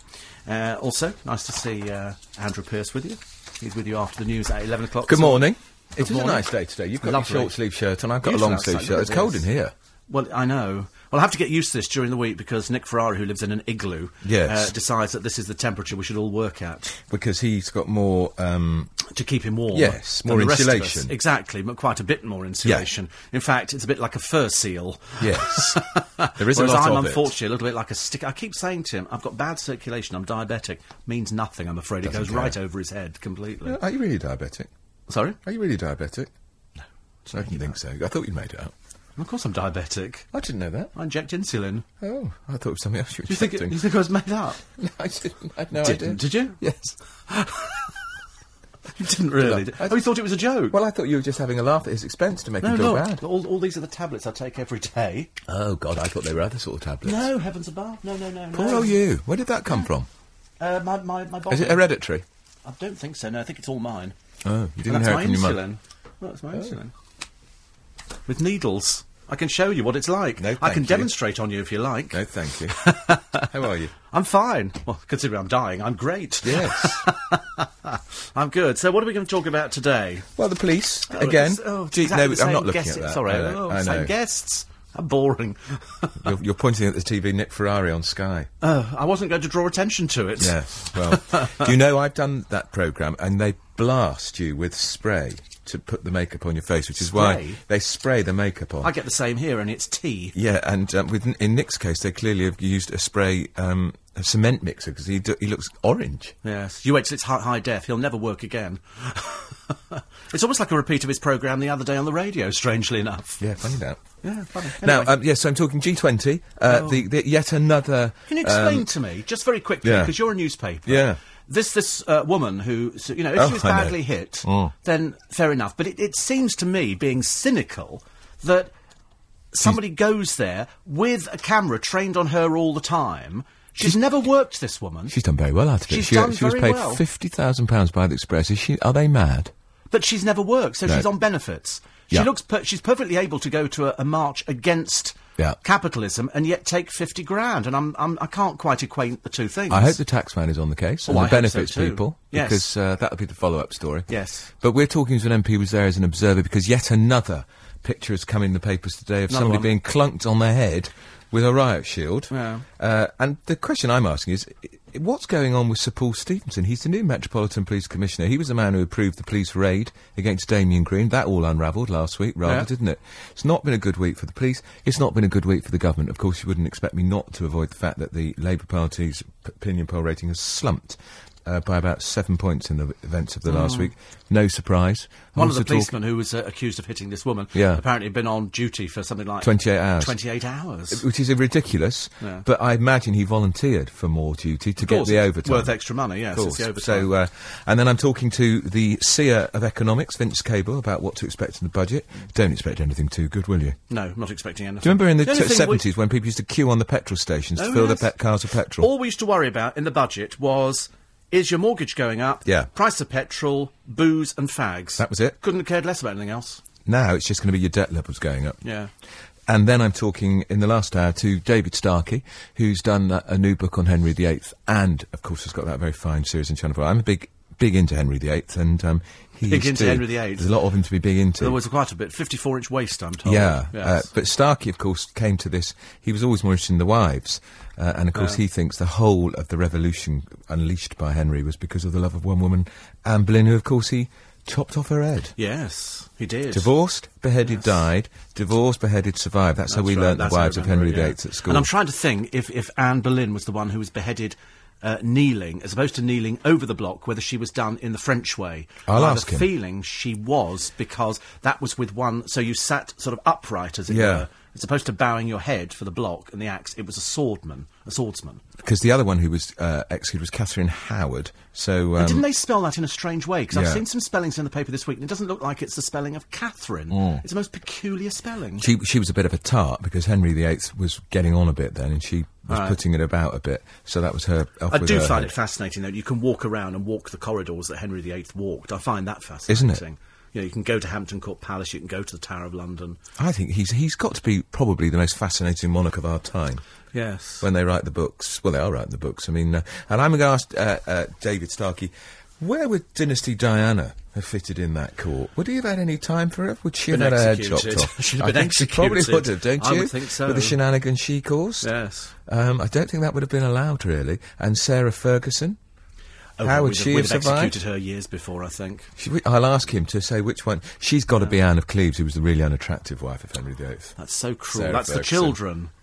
Uh, also, nice to see uh, Andrew Pierce with you. He's with you after the news at eleven o'clock. Good morning. It is a nice day today. You've got Lovely. your short sleeve shirt and I've got Beautiful a long sleeve outside, shirt. It's cold in here. Well, I know. Well, I have to get used to this during the week because Nick Ferrari, who lives in an igloo, Yes. uh, decides that this is the temperature we should all work at Because he's got more. Um, to keep him warm. Yes, more the rest of us. insulation. Exactly, but quite a bit more insulation. In fact, it's a bit like a fur seal. yes. there is Whereas a lot I'm of it. unfortunately a little bit like a stick. I keep saying to him, I've got bad circulation, I'm diabetic. Means nothing, I'm afraid. it Doesn't goes care. right over his head completely. Are you really diabetic? Sorry? Are you really diabetic? No. I didn't think so. I thought you made it up. Of course I'm diabetic. I didn't know that. I inject insulin. Oh, I thought it was something else you were Do you think, it, you think I was made up? No, I didn't. I had no Didn't, idea. did you? Yes. You didn't really. Did I? oh, you thought it was a joke? Well, I thought you were just having a laugh at his expense to make no, him feel look. bad. All, all these are the tablets I take every day. Oh, God, I thought they were other sort of tablets. No, heavens above. No, no, no. Poor no. old you. Where did that come from? Uh, my, my, my body. Is it hereditary? I don't think so. No, I think it's all mine. Oh, you didn't that's hear my it from your insulin. Well, that's my insulin. With needles. I can show you what it's like. No, I can you. demonstrate on you if you like. No, thank you. How are you? I'm fine. Well, considering I'm dying, I'm great. Yes. I'm good. So, what are we going to talk about today? well, the police Oh, again. oh, Gee, exactly no, I'm not looking at that. Sorry, I know. oh, I same know. guests. How boring. You're, you're pointing at the TV, Nick Ferrari on Sky. Oh, I wasn't going to draw attention to it. Yes. Well, do you know I've done that program and they blast you with spray to put the makeup on your face, which is why they spray the makeup on. I get the same here, and it's tea. yeah, and um, with in Nick's case, they clearly have used a spray, um, a cement mixer because he do, he looks orange. Yes. You wait till it's high, high def. He'll never work again. it's almost like a repeat of his programme the other day on the radio, strangely enough. Yeah, funny that. Yeah, funny. Now, um, yes, so I'm talking G20. Uh, Oh. the, the yet another. can you explain um, to me, just very quickly, yeah. because you're a newspaper. Yeah. This this uh, woman who, you know, if Oh, she was I know. badly hit, Mm. then fair enough. But it, it seems to me, being cynical, that somebody goes there with a camera trained on her all the time. She's, never worked this woman, She's done very well out of it. She's she done she was very paid well. fifty thousand pounds by the Express. Is she? Are they mad? but she's never worked, so No. she's on benefits. She Yeah. looks. Per- she's perfectly able to go to a, a march against Yeah. capitalism and yet take fifty grand. And I'm, I'm I can't quite equate the two things. I hope the tax man is on the case Oh, and I the hope so benefits people Yes. because uh, that would be the follow-up story. Yes. But we're talking to an MP who was there as an observer because yet another picture has come in the papers today of Another somebody one. being clunked on the head with a riot shield. Yeah. Uh, and the question I'm asking is, what's going on with Sir Paul Stephenson? He's the new Metropolitan Police Commissioner. He was the man who approved the police raid against Damian Green. That all unravelled last week, rather, Yeah. didn't it? It's not been a good week for the police. It's not been a good week for the government. Of course, you wouldn't expect me not to avoid the fact that the Labour Party's opinion poll rating has slumped. Uh, by about seven points in the events of the last week. No surprise. Hmm. One of the talk- policemen who was uh, accused of hitting this woman Yeah. apparently had been on duty for something like 28 hours. 28 hours. which is ridiculous, Yeah. but I imagine he volunteered for more duty to get the overtime. Worth extra money, yes. It's the overtime. So, uh, and then I'm talking to the seer of economics, Vince Cable, about what to expect in the budget. Don't expect anything too good, will you? no, not expecting anything. Do you remember in the, only t- thing we- 70s when people used to queue on the petrol stations to Oh, fill yes. their pet cars with petrol? All we used to worry about in the budget was is your mortgage going up? Yeah. Price of petrol, booze, and fags. That was it. Couldn't have cared less about anything else. Now it's just going to be your debt levels going up. Yeah. And then I'm talking in the last hour to David Starkey, who's done uh, a new book on Henry VIII, and of course has got that very fine series in Channel 4. I'm a big, big into Henry VIII, and um, he Big into to- Henry VIII. There's a lot of him to be big into. There was quite a bit. 54 inch waist, I'm told. Yeah, Yes. uh, but Starkey, of course, came to this. He was always more interested in the wives, uh, and of course, he thinks the whole of the revolution unleashed by Henry was because of the love of one woman, Anne Boleyn, who, of course, he chopped off her head. yes, he did. Divorced, beheaded, died. Divorced, beheaded, survived. That's, how we That's right, learnt the that's wives of Henry VIII yeah. at school. And I'm trying to think if, if Anne Boleyn was the one who was beheaded uh, kneeling, as opposed to kneeling over the block, whether she was done in the French way. I'll I ask a him. feeling she was, because that was with one, so you sat sort of upright, as it Yeah. were. As opposed to bowing your head for the block and the axe, it was a swordman, a swordsman. Because the other one who was uh, executed was Catherine Howard. So um, Didn't they spell that in a strange way? Because I've seen some spellings in the paper this week, and it doesn't look like it's the spelling of Catherine. Mm. It's the most peculiar spelling. she she was a bit of a tart because Henry VIII was getting on a bit then, and she was Right. putting it about a bit. So that was her. I do her find head. it fascinating that you can walk around and walk the corridors that Henry VIII walked. I find that fascinating. Isn't it? You know, you can go to Hampton Court Palace, you can go to the Tower of London. I think he's he's got to be probably the most fascinating monarch of our time. Yes. when they write the books. Well, they are writing the books. I mean, uh, and I'm going to ask uh, uh, David Starkey, where would Dynasty Diana have fitted in that court? Would he have had any time for her? Would she have Been had her head executed. chopped off? Have I think she probably would have, don't you? I would think so. With the shenanigans she caused. yes. Um, I don't think that would have been allowed, really. And Sarah Ferguson. Oh, How would she have, have survived? executed her years before, I think. She, I'll ask him to say which one. She's got to be Anne of Cleves, who was the really unattractive wife of Henry VIII. That's so cruel. Sarah That's the children.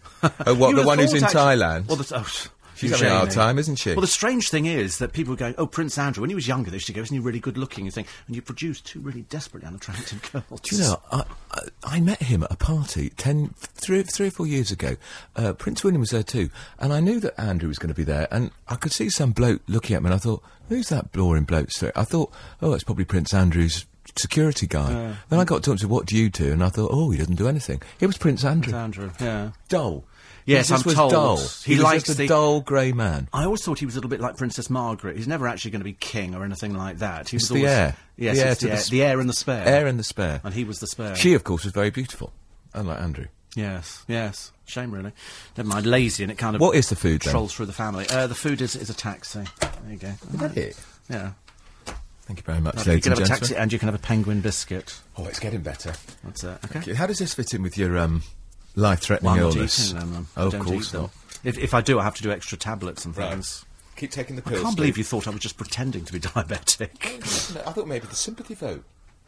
Oh, what, You the one who's in actually- Thailand? Well, the, oh, She's having a hard time, isn't she? Well, the strange thing is that people are going, oh, Prince Andrew, when he was younger, they used to go, isn't he really good looking? You think, and you produced two really desperately unattractive girls. Do you know, I, I, I met him at a party ten, three, three or four years ago. Uh, Prince William was there too, and I knew that Andrew was going to be there, and I could see some bloke looking at me, and I thought, who's that boring bloke? So I thought, oh, it's probably Prince Andrew's security guy. Then I got to him and said, what do you do? And I thought, oh, he doesn't do anything. It was Prince Andrew. Prince Andrew, yeah. Dull. Yes, he I'm told. dull. He was likes the- dull grey man. I always thought he was a little bit like Princess Margaret. He's never actually going to be king or anything like that. He It's was the always, heir. Yes, The heir the, the heir, sp- the heir and the spare. Air and the spare. And he was the spare. She, of course, was very beautiful, unlike Andrew. Yes, yes. Shame, really. Never mind, lazy, and it kind of. What is the food, then? Trolls through the family. Uh, the food is, is a taxi. There you go. Is that it? Yeah. Thank you very much, you can have a taxi and you can have a penguin biscuit. Oh, it's getting better. That's it. Okay. Okay, How does this fit in with your um, life-threatening Well, illness? Oh, them. oh, of course not. If, if I do, I have to do extra tablets and Right. things. Keep taking the pills. I can't believe you thought I was just pretending to be diabetic. Oh, I thought maybe the sympathy vote.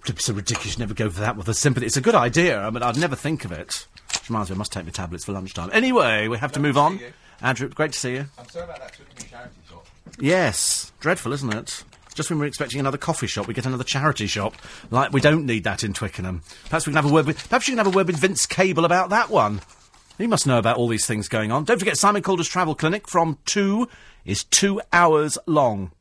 It's so ridiculous. Never go for that with a sympathy. It's a good idea. I mean, I'd never think of it. Which reminds me, I must take my tablets for lunchtime. Anyway, we have to move on. you. Andrew, great to see you. I'm sorry about that charity shop. Yes, dreadful, isn't it? Just when we're expecting another coffee shop, we get another charity shop. Like we don't need that in Twickenham. Perhaps we can have a word with. Perhaps you can have a word with Vince Cable about that one. He must know about all these things going on. Don't forget Simon Calder's travel clinic from two is two hours long.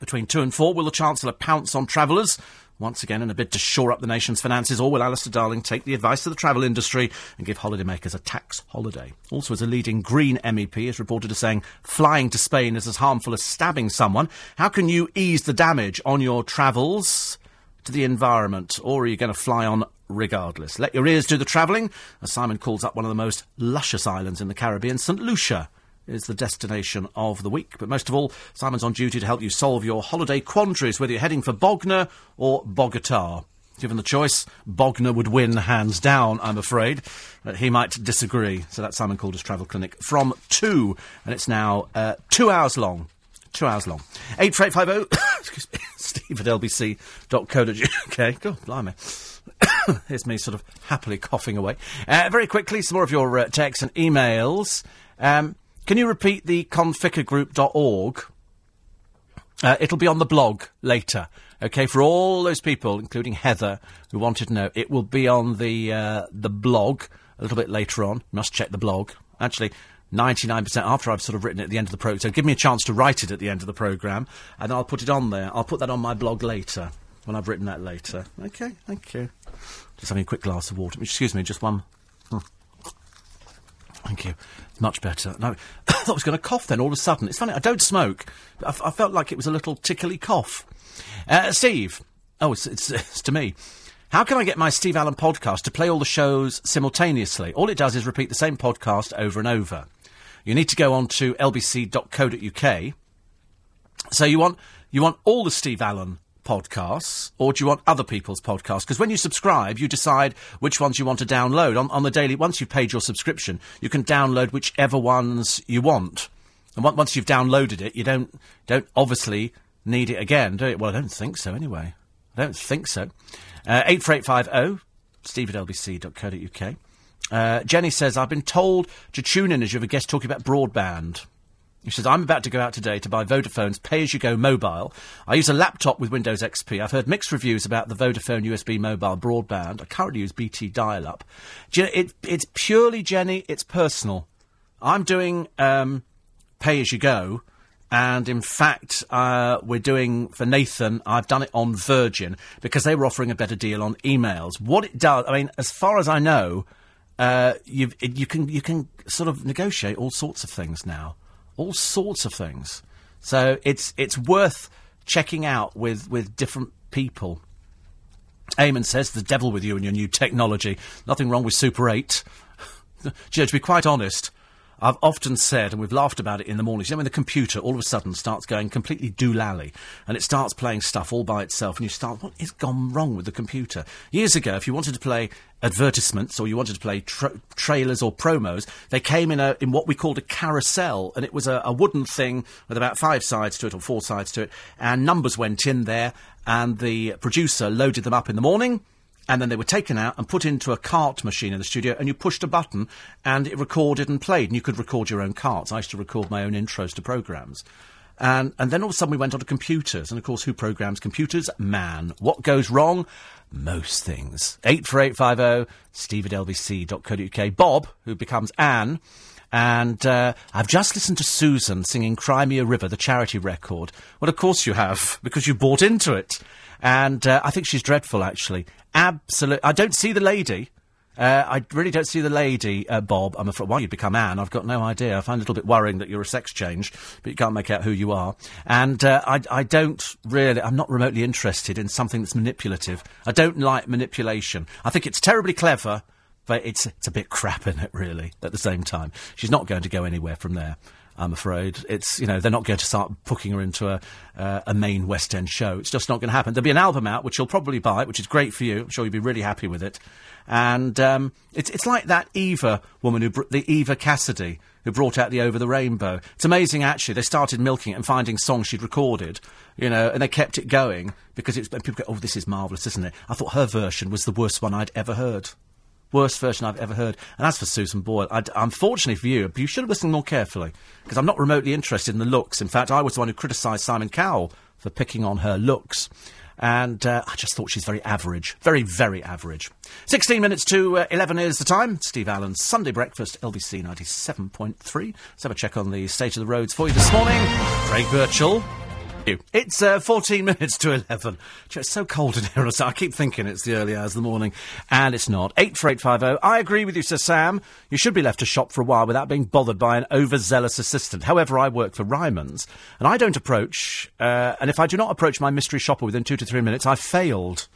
Between two and four, will the Chancellor pounce on travellers? Once again, in a bid to shore up the nation's finances, or will Alistair Darling take the advice of the travel industry and give holidaymakers a tax holiday? Also, as a leading Green MEP is reported as saying flying to Spain is as harmful as stabbing someone, how can you ease the damage on your travels to the environment? Or are you going to fly on regardless. Let your ears do the travelling, as Simon calls up one of the most luscious islands in the Caribbean, St. Lucia is the destination of the week. But most of all, Simon's on duty to help you solve your holiday quandaries, whether you're heading for Bognor or Bogota. Given the choice, Bognor would win hands down, I'm afraid. But he might disagree. So that's Simon Calder's Travel Clinic from 2, and it's now uh, two hours long. Two hours long. 84850, excuse me, steve at lbc.co.uk. God, blimey. Here's me sort of happily coughing away. Uh, very quickly, some more of your uh, texts and emails. Um, can you repeat the conficagroup.org? Uh, it'll be on the blog later. Okay, for all those people, including Heather, who wanted to know, it will be on the uh, the blog a little bit later on. Must check the blog. Actually, 99% after I've sort of written it at the end of the program. So give me a chance to write it at the end of the programme, and I'll put it on there. I'll put that on my blog later, when I've written that later. Okay, thank you. Just having a quick glass of water. Excuse me, just one. Hmm. Thank you. Much better. No, I thought I was going to cough then all of a sudden. It's funny, I don't smoke. I felt like it was a little tickly cough. Uh, Steve. Oh, it's, it's, it's to me. How can I get my Steve Allen podcast to play all the shows simultaneously? All it does is repeat the same podcast over and over. You need to go on to lbc.co.uk. So you want you want all the Steve Allen podcasts, or do you want other people's podcasts? Because when you subscribe, you decide which ones you want to download on, on the daily. Once you've paid your subscription, you can download whichever ones you want. And once you've downloaded it, you don't don't obviously need it again, do you? Well, I don't think so anyway. I don't think so. Uh, 84850, steve at lbc.co.uk. Uh, Jenny says, I've been told to tune in as you have a guest talking about broadband. She says, I'm about to go out today to buy Vodafone's pay-as-you-go mobile. I use a laptop with Windows XP. I've heard mixed reviews about the Vodafone USB mobile broadband. I currently use BT dial-up. You know, it, it's purely, Jenny, it's personal. I'm doing um, pay-as-you-go, and in fact, uh, we're doing for Nathan. I've done it on Virgin because they were offering a better deal on emails. What it does, I mean, as far as I know, uh, you you can you can sort of negotiate all sorts of things now, all sorts of things. So it's it's worth checking out with with different people. Eamon says, "The devil with you and your new technology. Nothing wrong with Super 8. Do you to be quite honest, I've often said, and we've laughed about it in the mornings, you know, when the computer all of a sudden starts going completely doolally and it starts playing stuff all by itself, and you start, what has gone wrong with the computer? Years ago, if you wanted to play advertisements or you wanted to play tra- trailers or promos, they came in a in what we called a carousel, and it was a, a wooden thing with about five sides to it or four sides to it, and numbers went in there, and the producer loaded them up in the morning and then they were taken out and put into a cart machine in the studio, and you pushed a button, and it recorded and played, and you could record your own carts. I used to record my own intros to programs. And, and then all of a sudden we went on to computers, and of course, who programs computers? Man. What goes wrong? Most things. 84850, steve at lbc.co.uk. Bob, who becomes Anne, and uh, I've just listened to Susan singing Cry Me a River, the charity record. Well, of course you have, because you bought into it. And uh, I think she's dreadful, actually. Absolutely. I don't see the lady. Uh, I really don't see the lady, uh, Bob. I'm afraid. Why you'd become Anne, I've got no idea. I find it a little bit worrying that you're a sex change, but you can't make out who you are. And uh, I, I don't really, I'm not remotely interested in something that's manipulative. I don't like manipulation. I think it's terribly clever, but it's it's a bit crap in it, really. At the same time, she's not going to go anywhere from there. I'm afraid it's you know they're not going to start booking her into a uh, a main West End show. It's just not going to happen. There'll be an album out which you'll probably buy, which is great for you. I'm sure you'll be really happy with it. And um, it's it's like that Eva woman who br- the Eva Cassidy who brought out the Over the Rainbow. It's amazing actually. They started milking it and finding songs she'd recorded, you know, and they kept it going because it's people go, oh, this is marvellous, isn't it? I thought her version was the worst one I'd ever heard. Worst version I've ever heard. And as for Susan Boyle, I'd, unfortunately for you, you should have listened more carefully because I'm not remotely interested in the looks. In fact, I was the one who criticised Simon Cowell for picking on her looks. And uh, I just thought she's very average. Very, very average. 16 minutes to uh, 11 is the time. Steve Allen's Sunday Breakfast, LBC 97.3. Let's have a check on the state of the roads for you this morning. Craig Birchall. It's uh, 14 minutes to 11. It's so cold in here. Sun- I keep thinking it's the early hours of the morning, and it's not. 84850. I agree with you, Sir Sam. You should be left to shop for a while without being bothered by an overzealous assistant. However, I work for Ryman's, and I don't approach, uh, and if I do not approach my mystery shopper within two to three minutes, I've failed.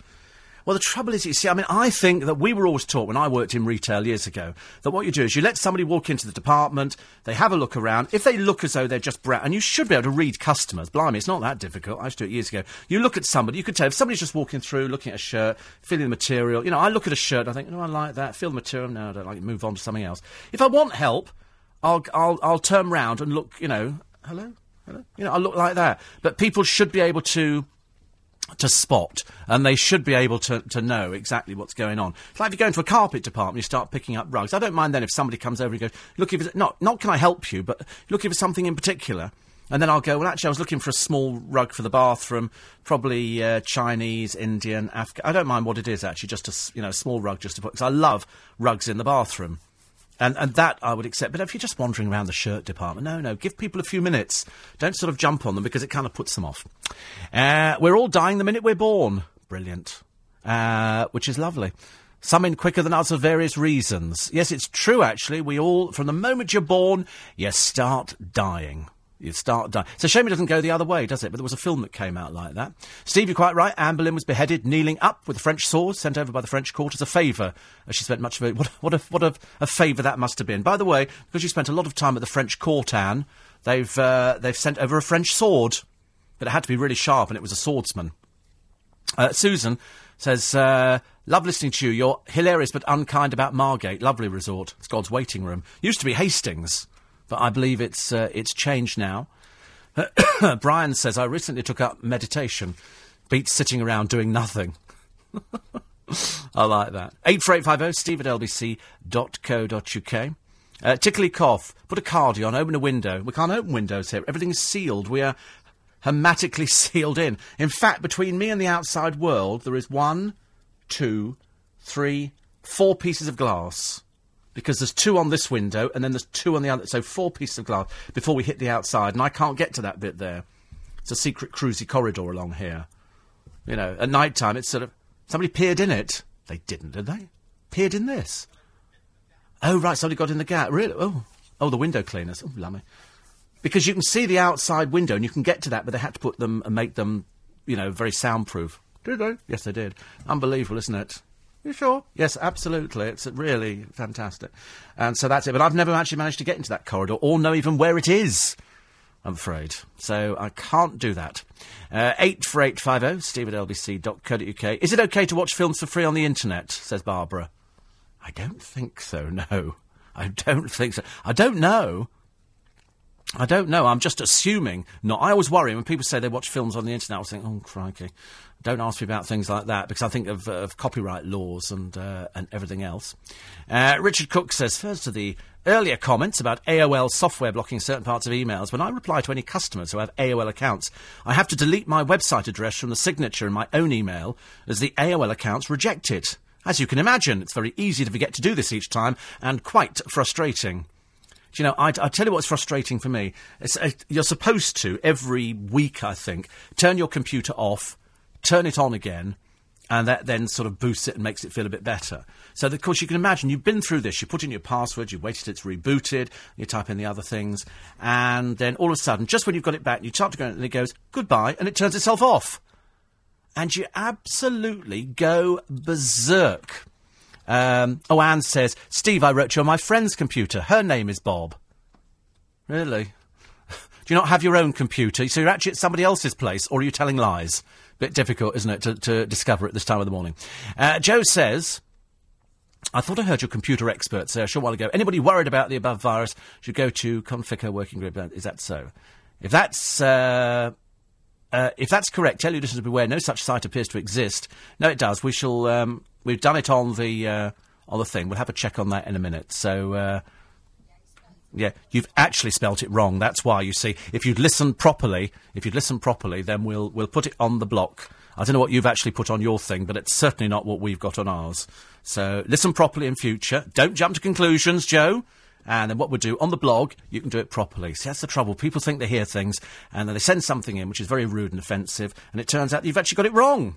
Well, the trouble is, you see, I mean, I think that we were always taught when I worked in retail years ago that what you do is you let somebody walk into the department, they have a look around. If they look as though they're just brat, and you should be able to read customers. Blimey, it's not that difficult. I used to do it years ago. You look at somebody, you could tell if somebody's just walking through, looking at a shirt, feeling the material. You know, I look at a shirt, and I think, oh, I like that. Feel the material. No, I don't like it. Move on to something else. If I want help, I'll I'll I'll turn round and look. You know, hello, hello. You know, I'll look like that. But people should be able to to spot, and they should be able to, to know exactly what's going on. It's like if you go into a carpet department, you start picking up rugs. I don't mind then if somebody comes over and goes, looking for not not can I help you, but looking for something in particular. And then I'll go, well, actually, I was looking for a small rug for the bathroom, probably uh, Chinese, Indian, Afghan. I don't mind what it is, actually, just a, you know, small rug just to put, because I love rugs in the bathroom. And, and that I would accept. But if you're just wandering around the shirt department, no, no, give people a few minutes. Don't sort of jump on them because it kind of puts them off. Uh, we're all dying the minute we're born. Brilliant. Uh, which is lovely. Some in quicker than others for various reasons. Yes, it's true, actually. We all, from the moment you're born, you start dying. You start dying. It's a shame it doesn't go the other way, does it? But there was a film that came out like that. Steve, you're quite right. Anne Boleyn was beheaded, kneeling up with a French sword sent over by the French court as a favour. As she spent much of it. What, what, a, what a, a favour that must have been. By the way, because you spent a lot of time at the French court, Anne, they've, uh, they've sent over a French sword. But it had to be really sharp, and it was a swordsman. Uh, Susan says, uh, Love listening to you. You're hilarious but unkind about Margate. Lovely resort. It's God's waiting room. Used to be Hastings, but I believe it's, uh, it's changed now. Brian says, I recently took up meditation. Beats sitting around doing nothing. I like that. 84850 steve at lbc.co.uk. Uh, tickly cough. Put a cardi on, open a window. We can't open windows here. Everything's sealed. We are hermetically sealed in. In fact, between me and the outside world, there is one, two, three, four pieces of glass. Because there's two on this window, and then there's two on the other. So four pieces of glass before we hit the outside, and I can't get to that bit there. It's a secret cruisy corridor along here. You know, at night time, it's sort of. Somebody peered in it. They didn't, did they? Peered in this. Oh, right, somebody got in the gap. Really? Oh, oh, the window cleaners. Oh, lummy. Because you can see the outside window and you can get to that, but they had to put them and make them, you know, very soundproof. Did they? Yes, they did. Unbelievable, isn't it? You sure? Yes, absolutely. It's really fantastic. And so that's it. But I've never actually managed to get into that corridor or know even where it is. I'm afraid. So I can't do that. Uh, 84850, steve at lbc.co.uk. Is it okay to watch films for free on the internet? Says Barbara. I don't think so, no. I don't think so. I don't know. I don't know. I'm just assuming. No, I always worry when people say they watch films on the internet. I was thinking, oh crikey, don't ask me about things like that because I think of, of copyright laws and uh, and everything else. Uh, Richard Cook says first to the earlier comments about AOL software blocking certain parts of emails. When I reply to any customers who have AOL accounts, I have to delete my website address from the signature in my own email as the AOL accounts reject it. As you can imagine, it's very easy to forget to do this each time and quite frustrating. Do you know, I, I tell you what's frustrating for me. Uh, you're supposed to, every week, I think, turn your computer off, turn it on again, and that then sort of boosts it and makes it feel a bit better. So, of course, you can imagine you've been through this. You put in your password, you waited it's rebooted, you type in the other things, and then all of a sudden, just when you've got it back, you start to go, and it goes, goodbye, and it turns itself off. And you absolutely go berserk. Um, oh, Anne says, Steve, I wrote you on my friend's computer. Her name is Bob. Really? Do you not have your own computer? So you're actually at somebody else's place, or are you telling lies? Bit difficult, isn't it, to, to discover at this time of the morning? Uh, Joe says, I thought I heard your computer expert say a short while ago. Anybody worried about the above virus should go to Conficker Working Group. Uh, Is that so? If that's uh, uh, if that's correct, tell your listeners to beware. No such site appears to exist. No, it does. We shall. Um, we've done it on the uh, on the thing. We'll have a check on that in a minute. So. Yeah, you've actually spelt it wrong. That's why you see. If you'd listened properly, if you'd listened properly, then we'll we'll put it on the block. I don't know what you've actually put on your thing, but it's certainly not what we've got on ours. So listen properly in future. Don't jump to conclusions, Joe. And then what we'll do on the blog, you can do it properly. See, that's the trouble. People think they hear things, and then they send something in which is very rude and offensive, and it turns out you've actually got it wrong.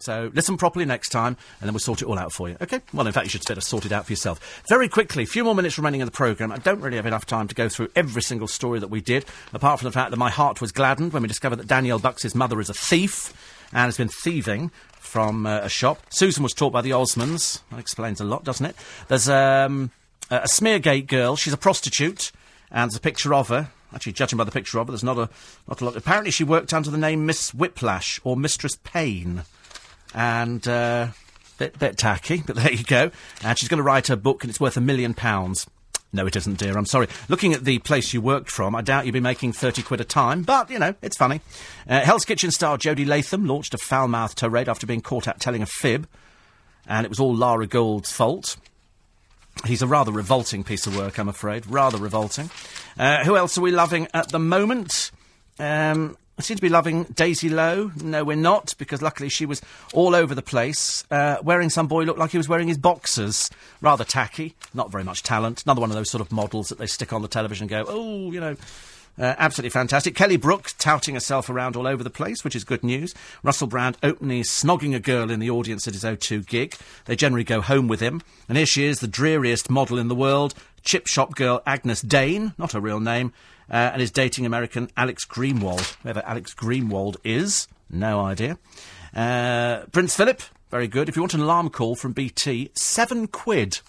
So listen properly next time, and then we'll sort it all out for you. Okay? Well, in fact, you should better sort it out for yourself. Very quickly, a few more minutes remaining in the programme. I don't really have enough time to go through every single story that we did, apart from the fact that my heart was gladdened when we discovered that Danielle Bux's mother is a thief and has been thieving from uh, a shop. Susan was taught by the Osmonds. That explains a lot, doesn't it? There's um, a Smeargate girl. She's a prostitute, and there's a picture of her. Actually, judging by the picture of her, there's not a not a lot. Apparently, she worked under the name Miss Whiplash or Mistress Payne, and uh, bit bit tacky, but there you go. And she's going to write her book, and it's worth a million pounds. No, it isn't, dear. I'm sorry. Looking at the place you worked from, I doubt you'd be making 30 quid a time, but, you know, it's funny. Uh, Hell's Kitchen star Jody Latham launched a foul mouthed tirade after being caught out telling a fib, and it was all Lara Gould's fault. He's a rather revolting piece of work, I'm afraid. Rather revolting. Uh, who else are we loving at the moment? Um, I seem to be loving Daisy Lowe. No, we're not, because luckily she was all over the place, uh, wearing some boy looked like he was wearing his boxers. Rather tacky, not very much talent. Another one of those sort of models that they stick on the television and go, oh, you know. Uh, absolutely fantastic. Kelly Brook touting herself around all over the place, which is good news. Russell Brand openly snogging a girl in the audience at his O2 gig. They generally go home with him. And here she is, the dreariest model in the world, chip shop girl Agyness Deyn, not her real name, uh, and is dating American Alex Greenwald. Whoever Alex Greenwald is, no idea. Uh, Prince Philip, very good. If you want an alarm call from BT, seven quid.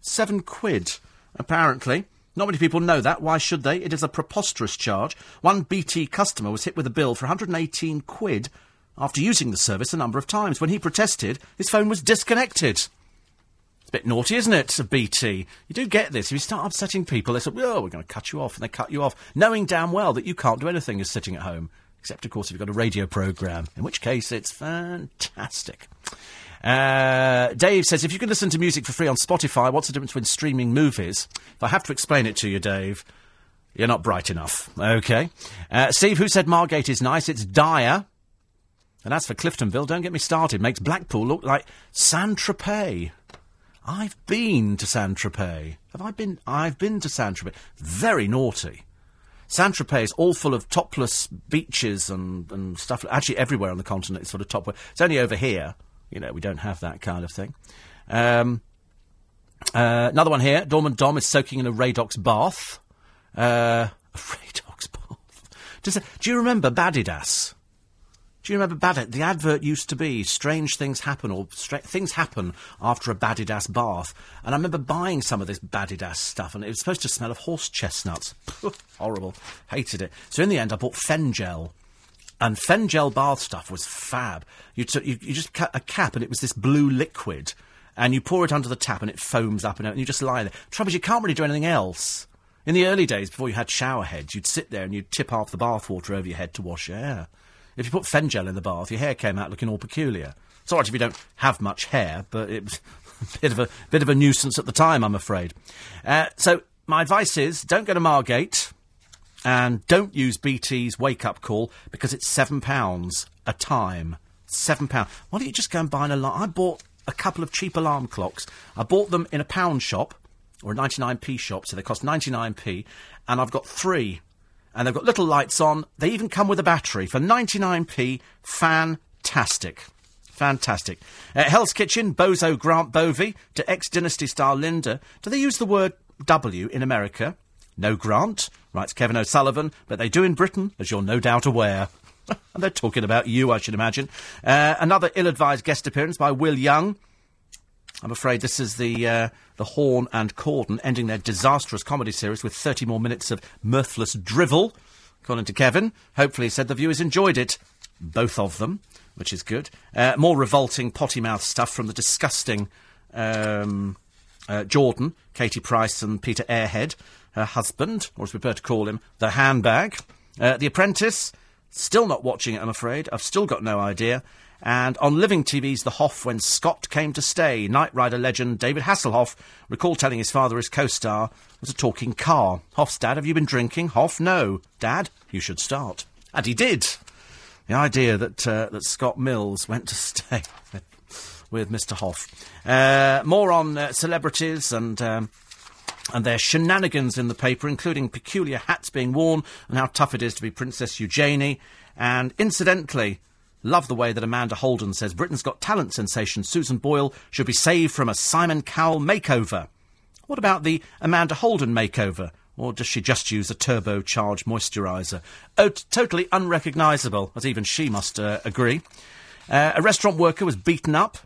Seven quid, apparently. Not many people know that. Why should they? It is a preposterous charge. One BT customer was hit with a bill for 118 quid after using the service a number of times. When he protested, his phone was disconnected. Bit naughty, isn't it, BT? You do get this. If you start upsetting people, they say, oh, we're going to cut you off, and they cut you off, knowing damn well that you can't do anything as sitting at home. Except, of course, if you've got a radio programme, in which case it's fantastic. Uh, Dave says, if you can listen to music for free on Spotify, what's the difference between streaming movies? If I have to explain it to you, Dave, you're not bright enough. Okay. Uh, Steve, who said Margate is nice? It's dire. And as for Cliftonville, don't get me started. Makes Blackpool look like Saint Tropez. I've been to Saint Tropez. Have I been? I've been to Saint Tropez. Very naughty. Saint Tropez is all full of topless beaches and, and stuff. Actually, everywhere on the continent is sort of top. It's only over here. You know, we don't have that kind of thing. Um, uh, another one here. Dorman Dom is soaking in a Radox bath. Uh, a Radox bath. Does do you remember Badedas? Do you remember Badedas? The advert used to be "Strange things happen" or stra- "Things happen after a Badedas bath." And I remember buying some of this Badedas stuff, and it was supposed to smell of horse chestnuts. Horrible. Hated it. So in the end, I bought Fenjal. And Fenjal bath stuff was fab. You, you, you just cut a cap, and it was this blue liquid, and you pour it under the tap, and it foams up, and, and you just lie there. Trouble is, you can't really do anything else. In the early days, before you had shower heads, you'd sit there and you'd tip half the bath water over your head to wash your hair. If you put Fenjal in the bath, your hair came out looking all peculiar. It's all right if you don't have much hair, but it was a bit of a bit of a nuisance at the time, I'm afraid. Uh, so my advice is, don't go to Margate. And don't use BT's wake up call because it's £7 a time. £7. Why don't you just go and buy an alarm? I bought a couple of cheap alarm clocks. I bought them in a pound shop or a 99p shop, so they cost 99p. And I've got three. And they've got little lights on. They even come with a battery for 99p. Fantastic. Fantastic. Uh, Hell's Kitchen, Bozo Grant Bovey to ex Dynasty star Linda. Do they use the word W in America? No Grant, writes Kevin O'Sullivan, but they do in Britain, as you're no doubt aware. and they're talking about you, I should imagine. Uh, another ill-advised guest appearance by Will Young. I'm afraid this is the uh, the Horne and Corden ending their disastrous comedy series with 30 more minutes of mirthless drivel. According to Kevin, hopefully he said the viewers enjoyed it, both of them, which is good. Uh, more revolting potty mouth stuff from the disgusting um, uh, Jordan, Katie Price, and Peter Airhead her husband, or as we prefer to call him, the handbag. Uh, the Apprentice, still not watching it, I'm afraid. I've still got no idea. And on Living TV's The Hoff When Scott Came to Stay, Knight Rider legend David Hasselhoff recalled telling his father his co-star was a talking car. Hoff's dad, have you been drinking? Hoff, no. Dad, you should start. And he did. The idea that, uh, that Scott Mills went to stay with Mr. Hoff. Uh, more on uh, celebrities and... Um, and their shenanigans in the paper, including peculiar hats being worn and how tough it is to be Princess Eugenie. And incidentally, love the way that Amanda Holden says Britain's Got Talent sensation Susan Boyle should be saved from a Simon Cowell makeover. What about the Amanda Holden makeover? Or does she just use a turbocharged moisturiser? Oh, t- totally unrecognisable, as even she must uh, agree. Uh, a restaurant worker was beaten up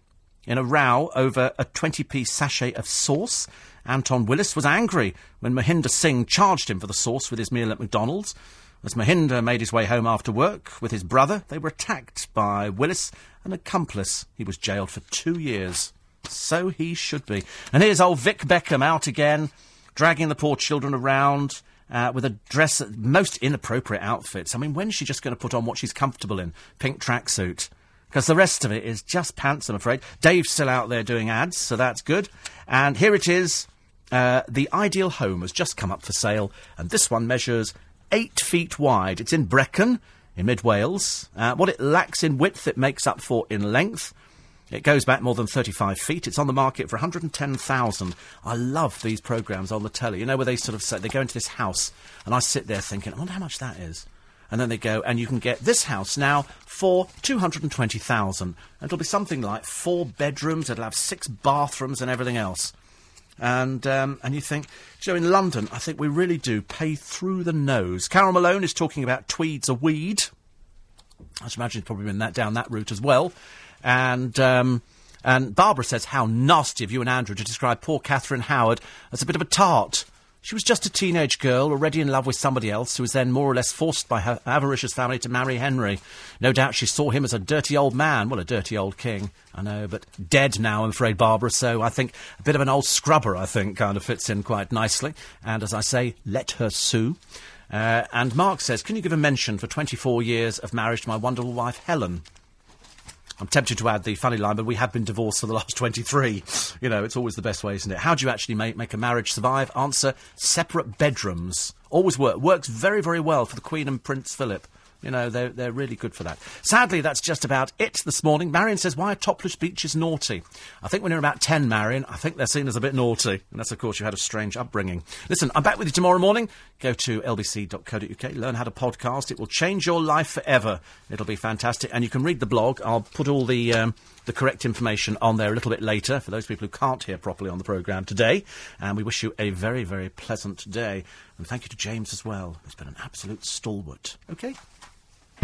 in a row over a 20p sachet of sauce. Anton Willis was angry when Mahinder Singh charged him for the sauce with his meal at McDonald's. As Mahinder made his way home after work with his brother, they were attacked by Willis, an accomplice. He was jailed for two years. So he should be. And here's old Vic Beckham out again, dragging the poor children around. Uh, with a dress, most inappropriate outfits. I mean, when's she just going to put on what she's comfortable in? Pink tracksuit. Because the rest of it is just pants, I'm afraid. Dave's still out there doing ads, so that's good. And here it is. Uh, the ideal home has just come up for sale, and this one measures eight feet wide. It's in Brecon, in mid Wales. Uh, what it lacks in width, it makes up for in length. It goes back more than 35 feet. It's on the market for 110,000. I love these programmes on the telly. You know, where they sort of say, they go into this house, and I sit there thinking, I wonder how much that is. And then they go, and you can get this house now for 220,000. It'll be something like four bedrooms, it'll have six bathrooms and everything else. And um, and you think, you know, in London, I think we really do pay through the nose. Carole Malone is talking about tweeds a weed. I should imagine he's probably been that down that route as well. And um, and Barbara says how nasty of you and Andrew to describe poor Catherine Howard as a bit of a tart. She was just a teenage girl, already in love with somebody else, who was then more or less forced by her avaricious family to marry Henry. No doubt she saw him as a dirty old man. Well, a dirty old king, I know, but dead now, I'm afraid, Barbara, so I think a bit of an old scrubber, I think, kind of fits in quite nicely. And as I say, let her sue. Uh, and Mark says, Can you give a mention for 24 years of marriage to my wonderful wife, Helen? I'm tempted to add the funny line, but we have been divorced for the last 23. You know, it's always the best way, isn't it? How do you actually make, make a marriage survive? Answer separate bedrooms. Always work. Works very, very well for the Queen and Prince Philip. You know, they're, they're really good for that. Sadly, that's just about it this morning. Marion says, why topless beaches naughty? I think when you're about 10, Marion, I think they're seen as a bit naughty. And that's, of course, you had a strange upbringing. Listen, I'm back with you tomorrow morning. Go to lbc.co.uk, learn how to podcast. It will change your life forever. It'll be fantastic. And you can read the blog. I'll put all the... Um, the correct information on there a little bit later for those people who can't hear properly on the programme today. And we wish you a very, very pleasant day. And thank you to James as well, who's been an absolute stalwart. Okay?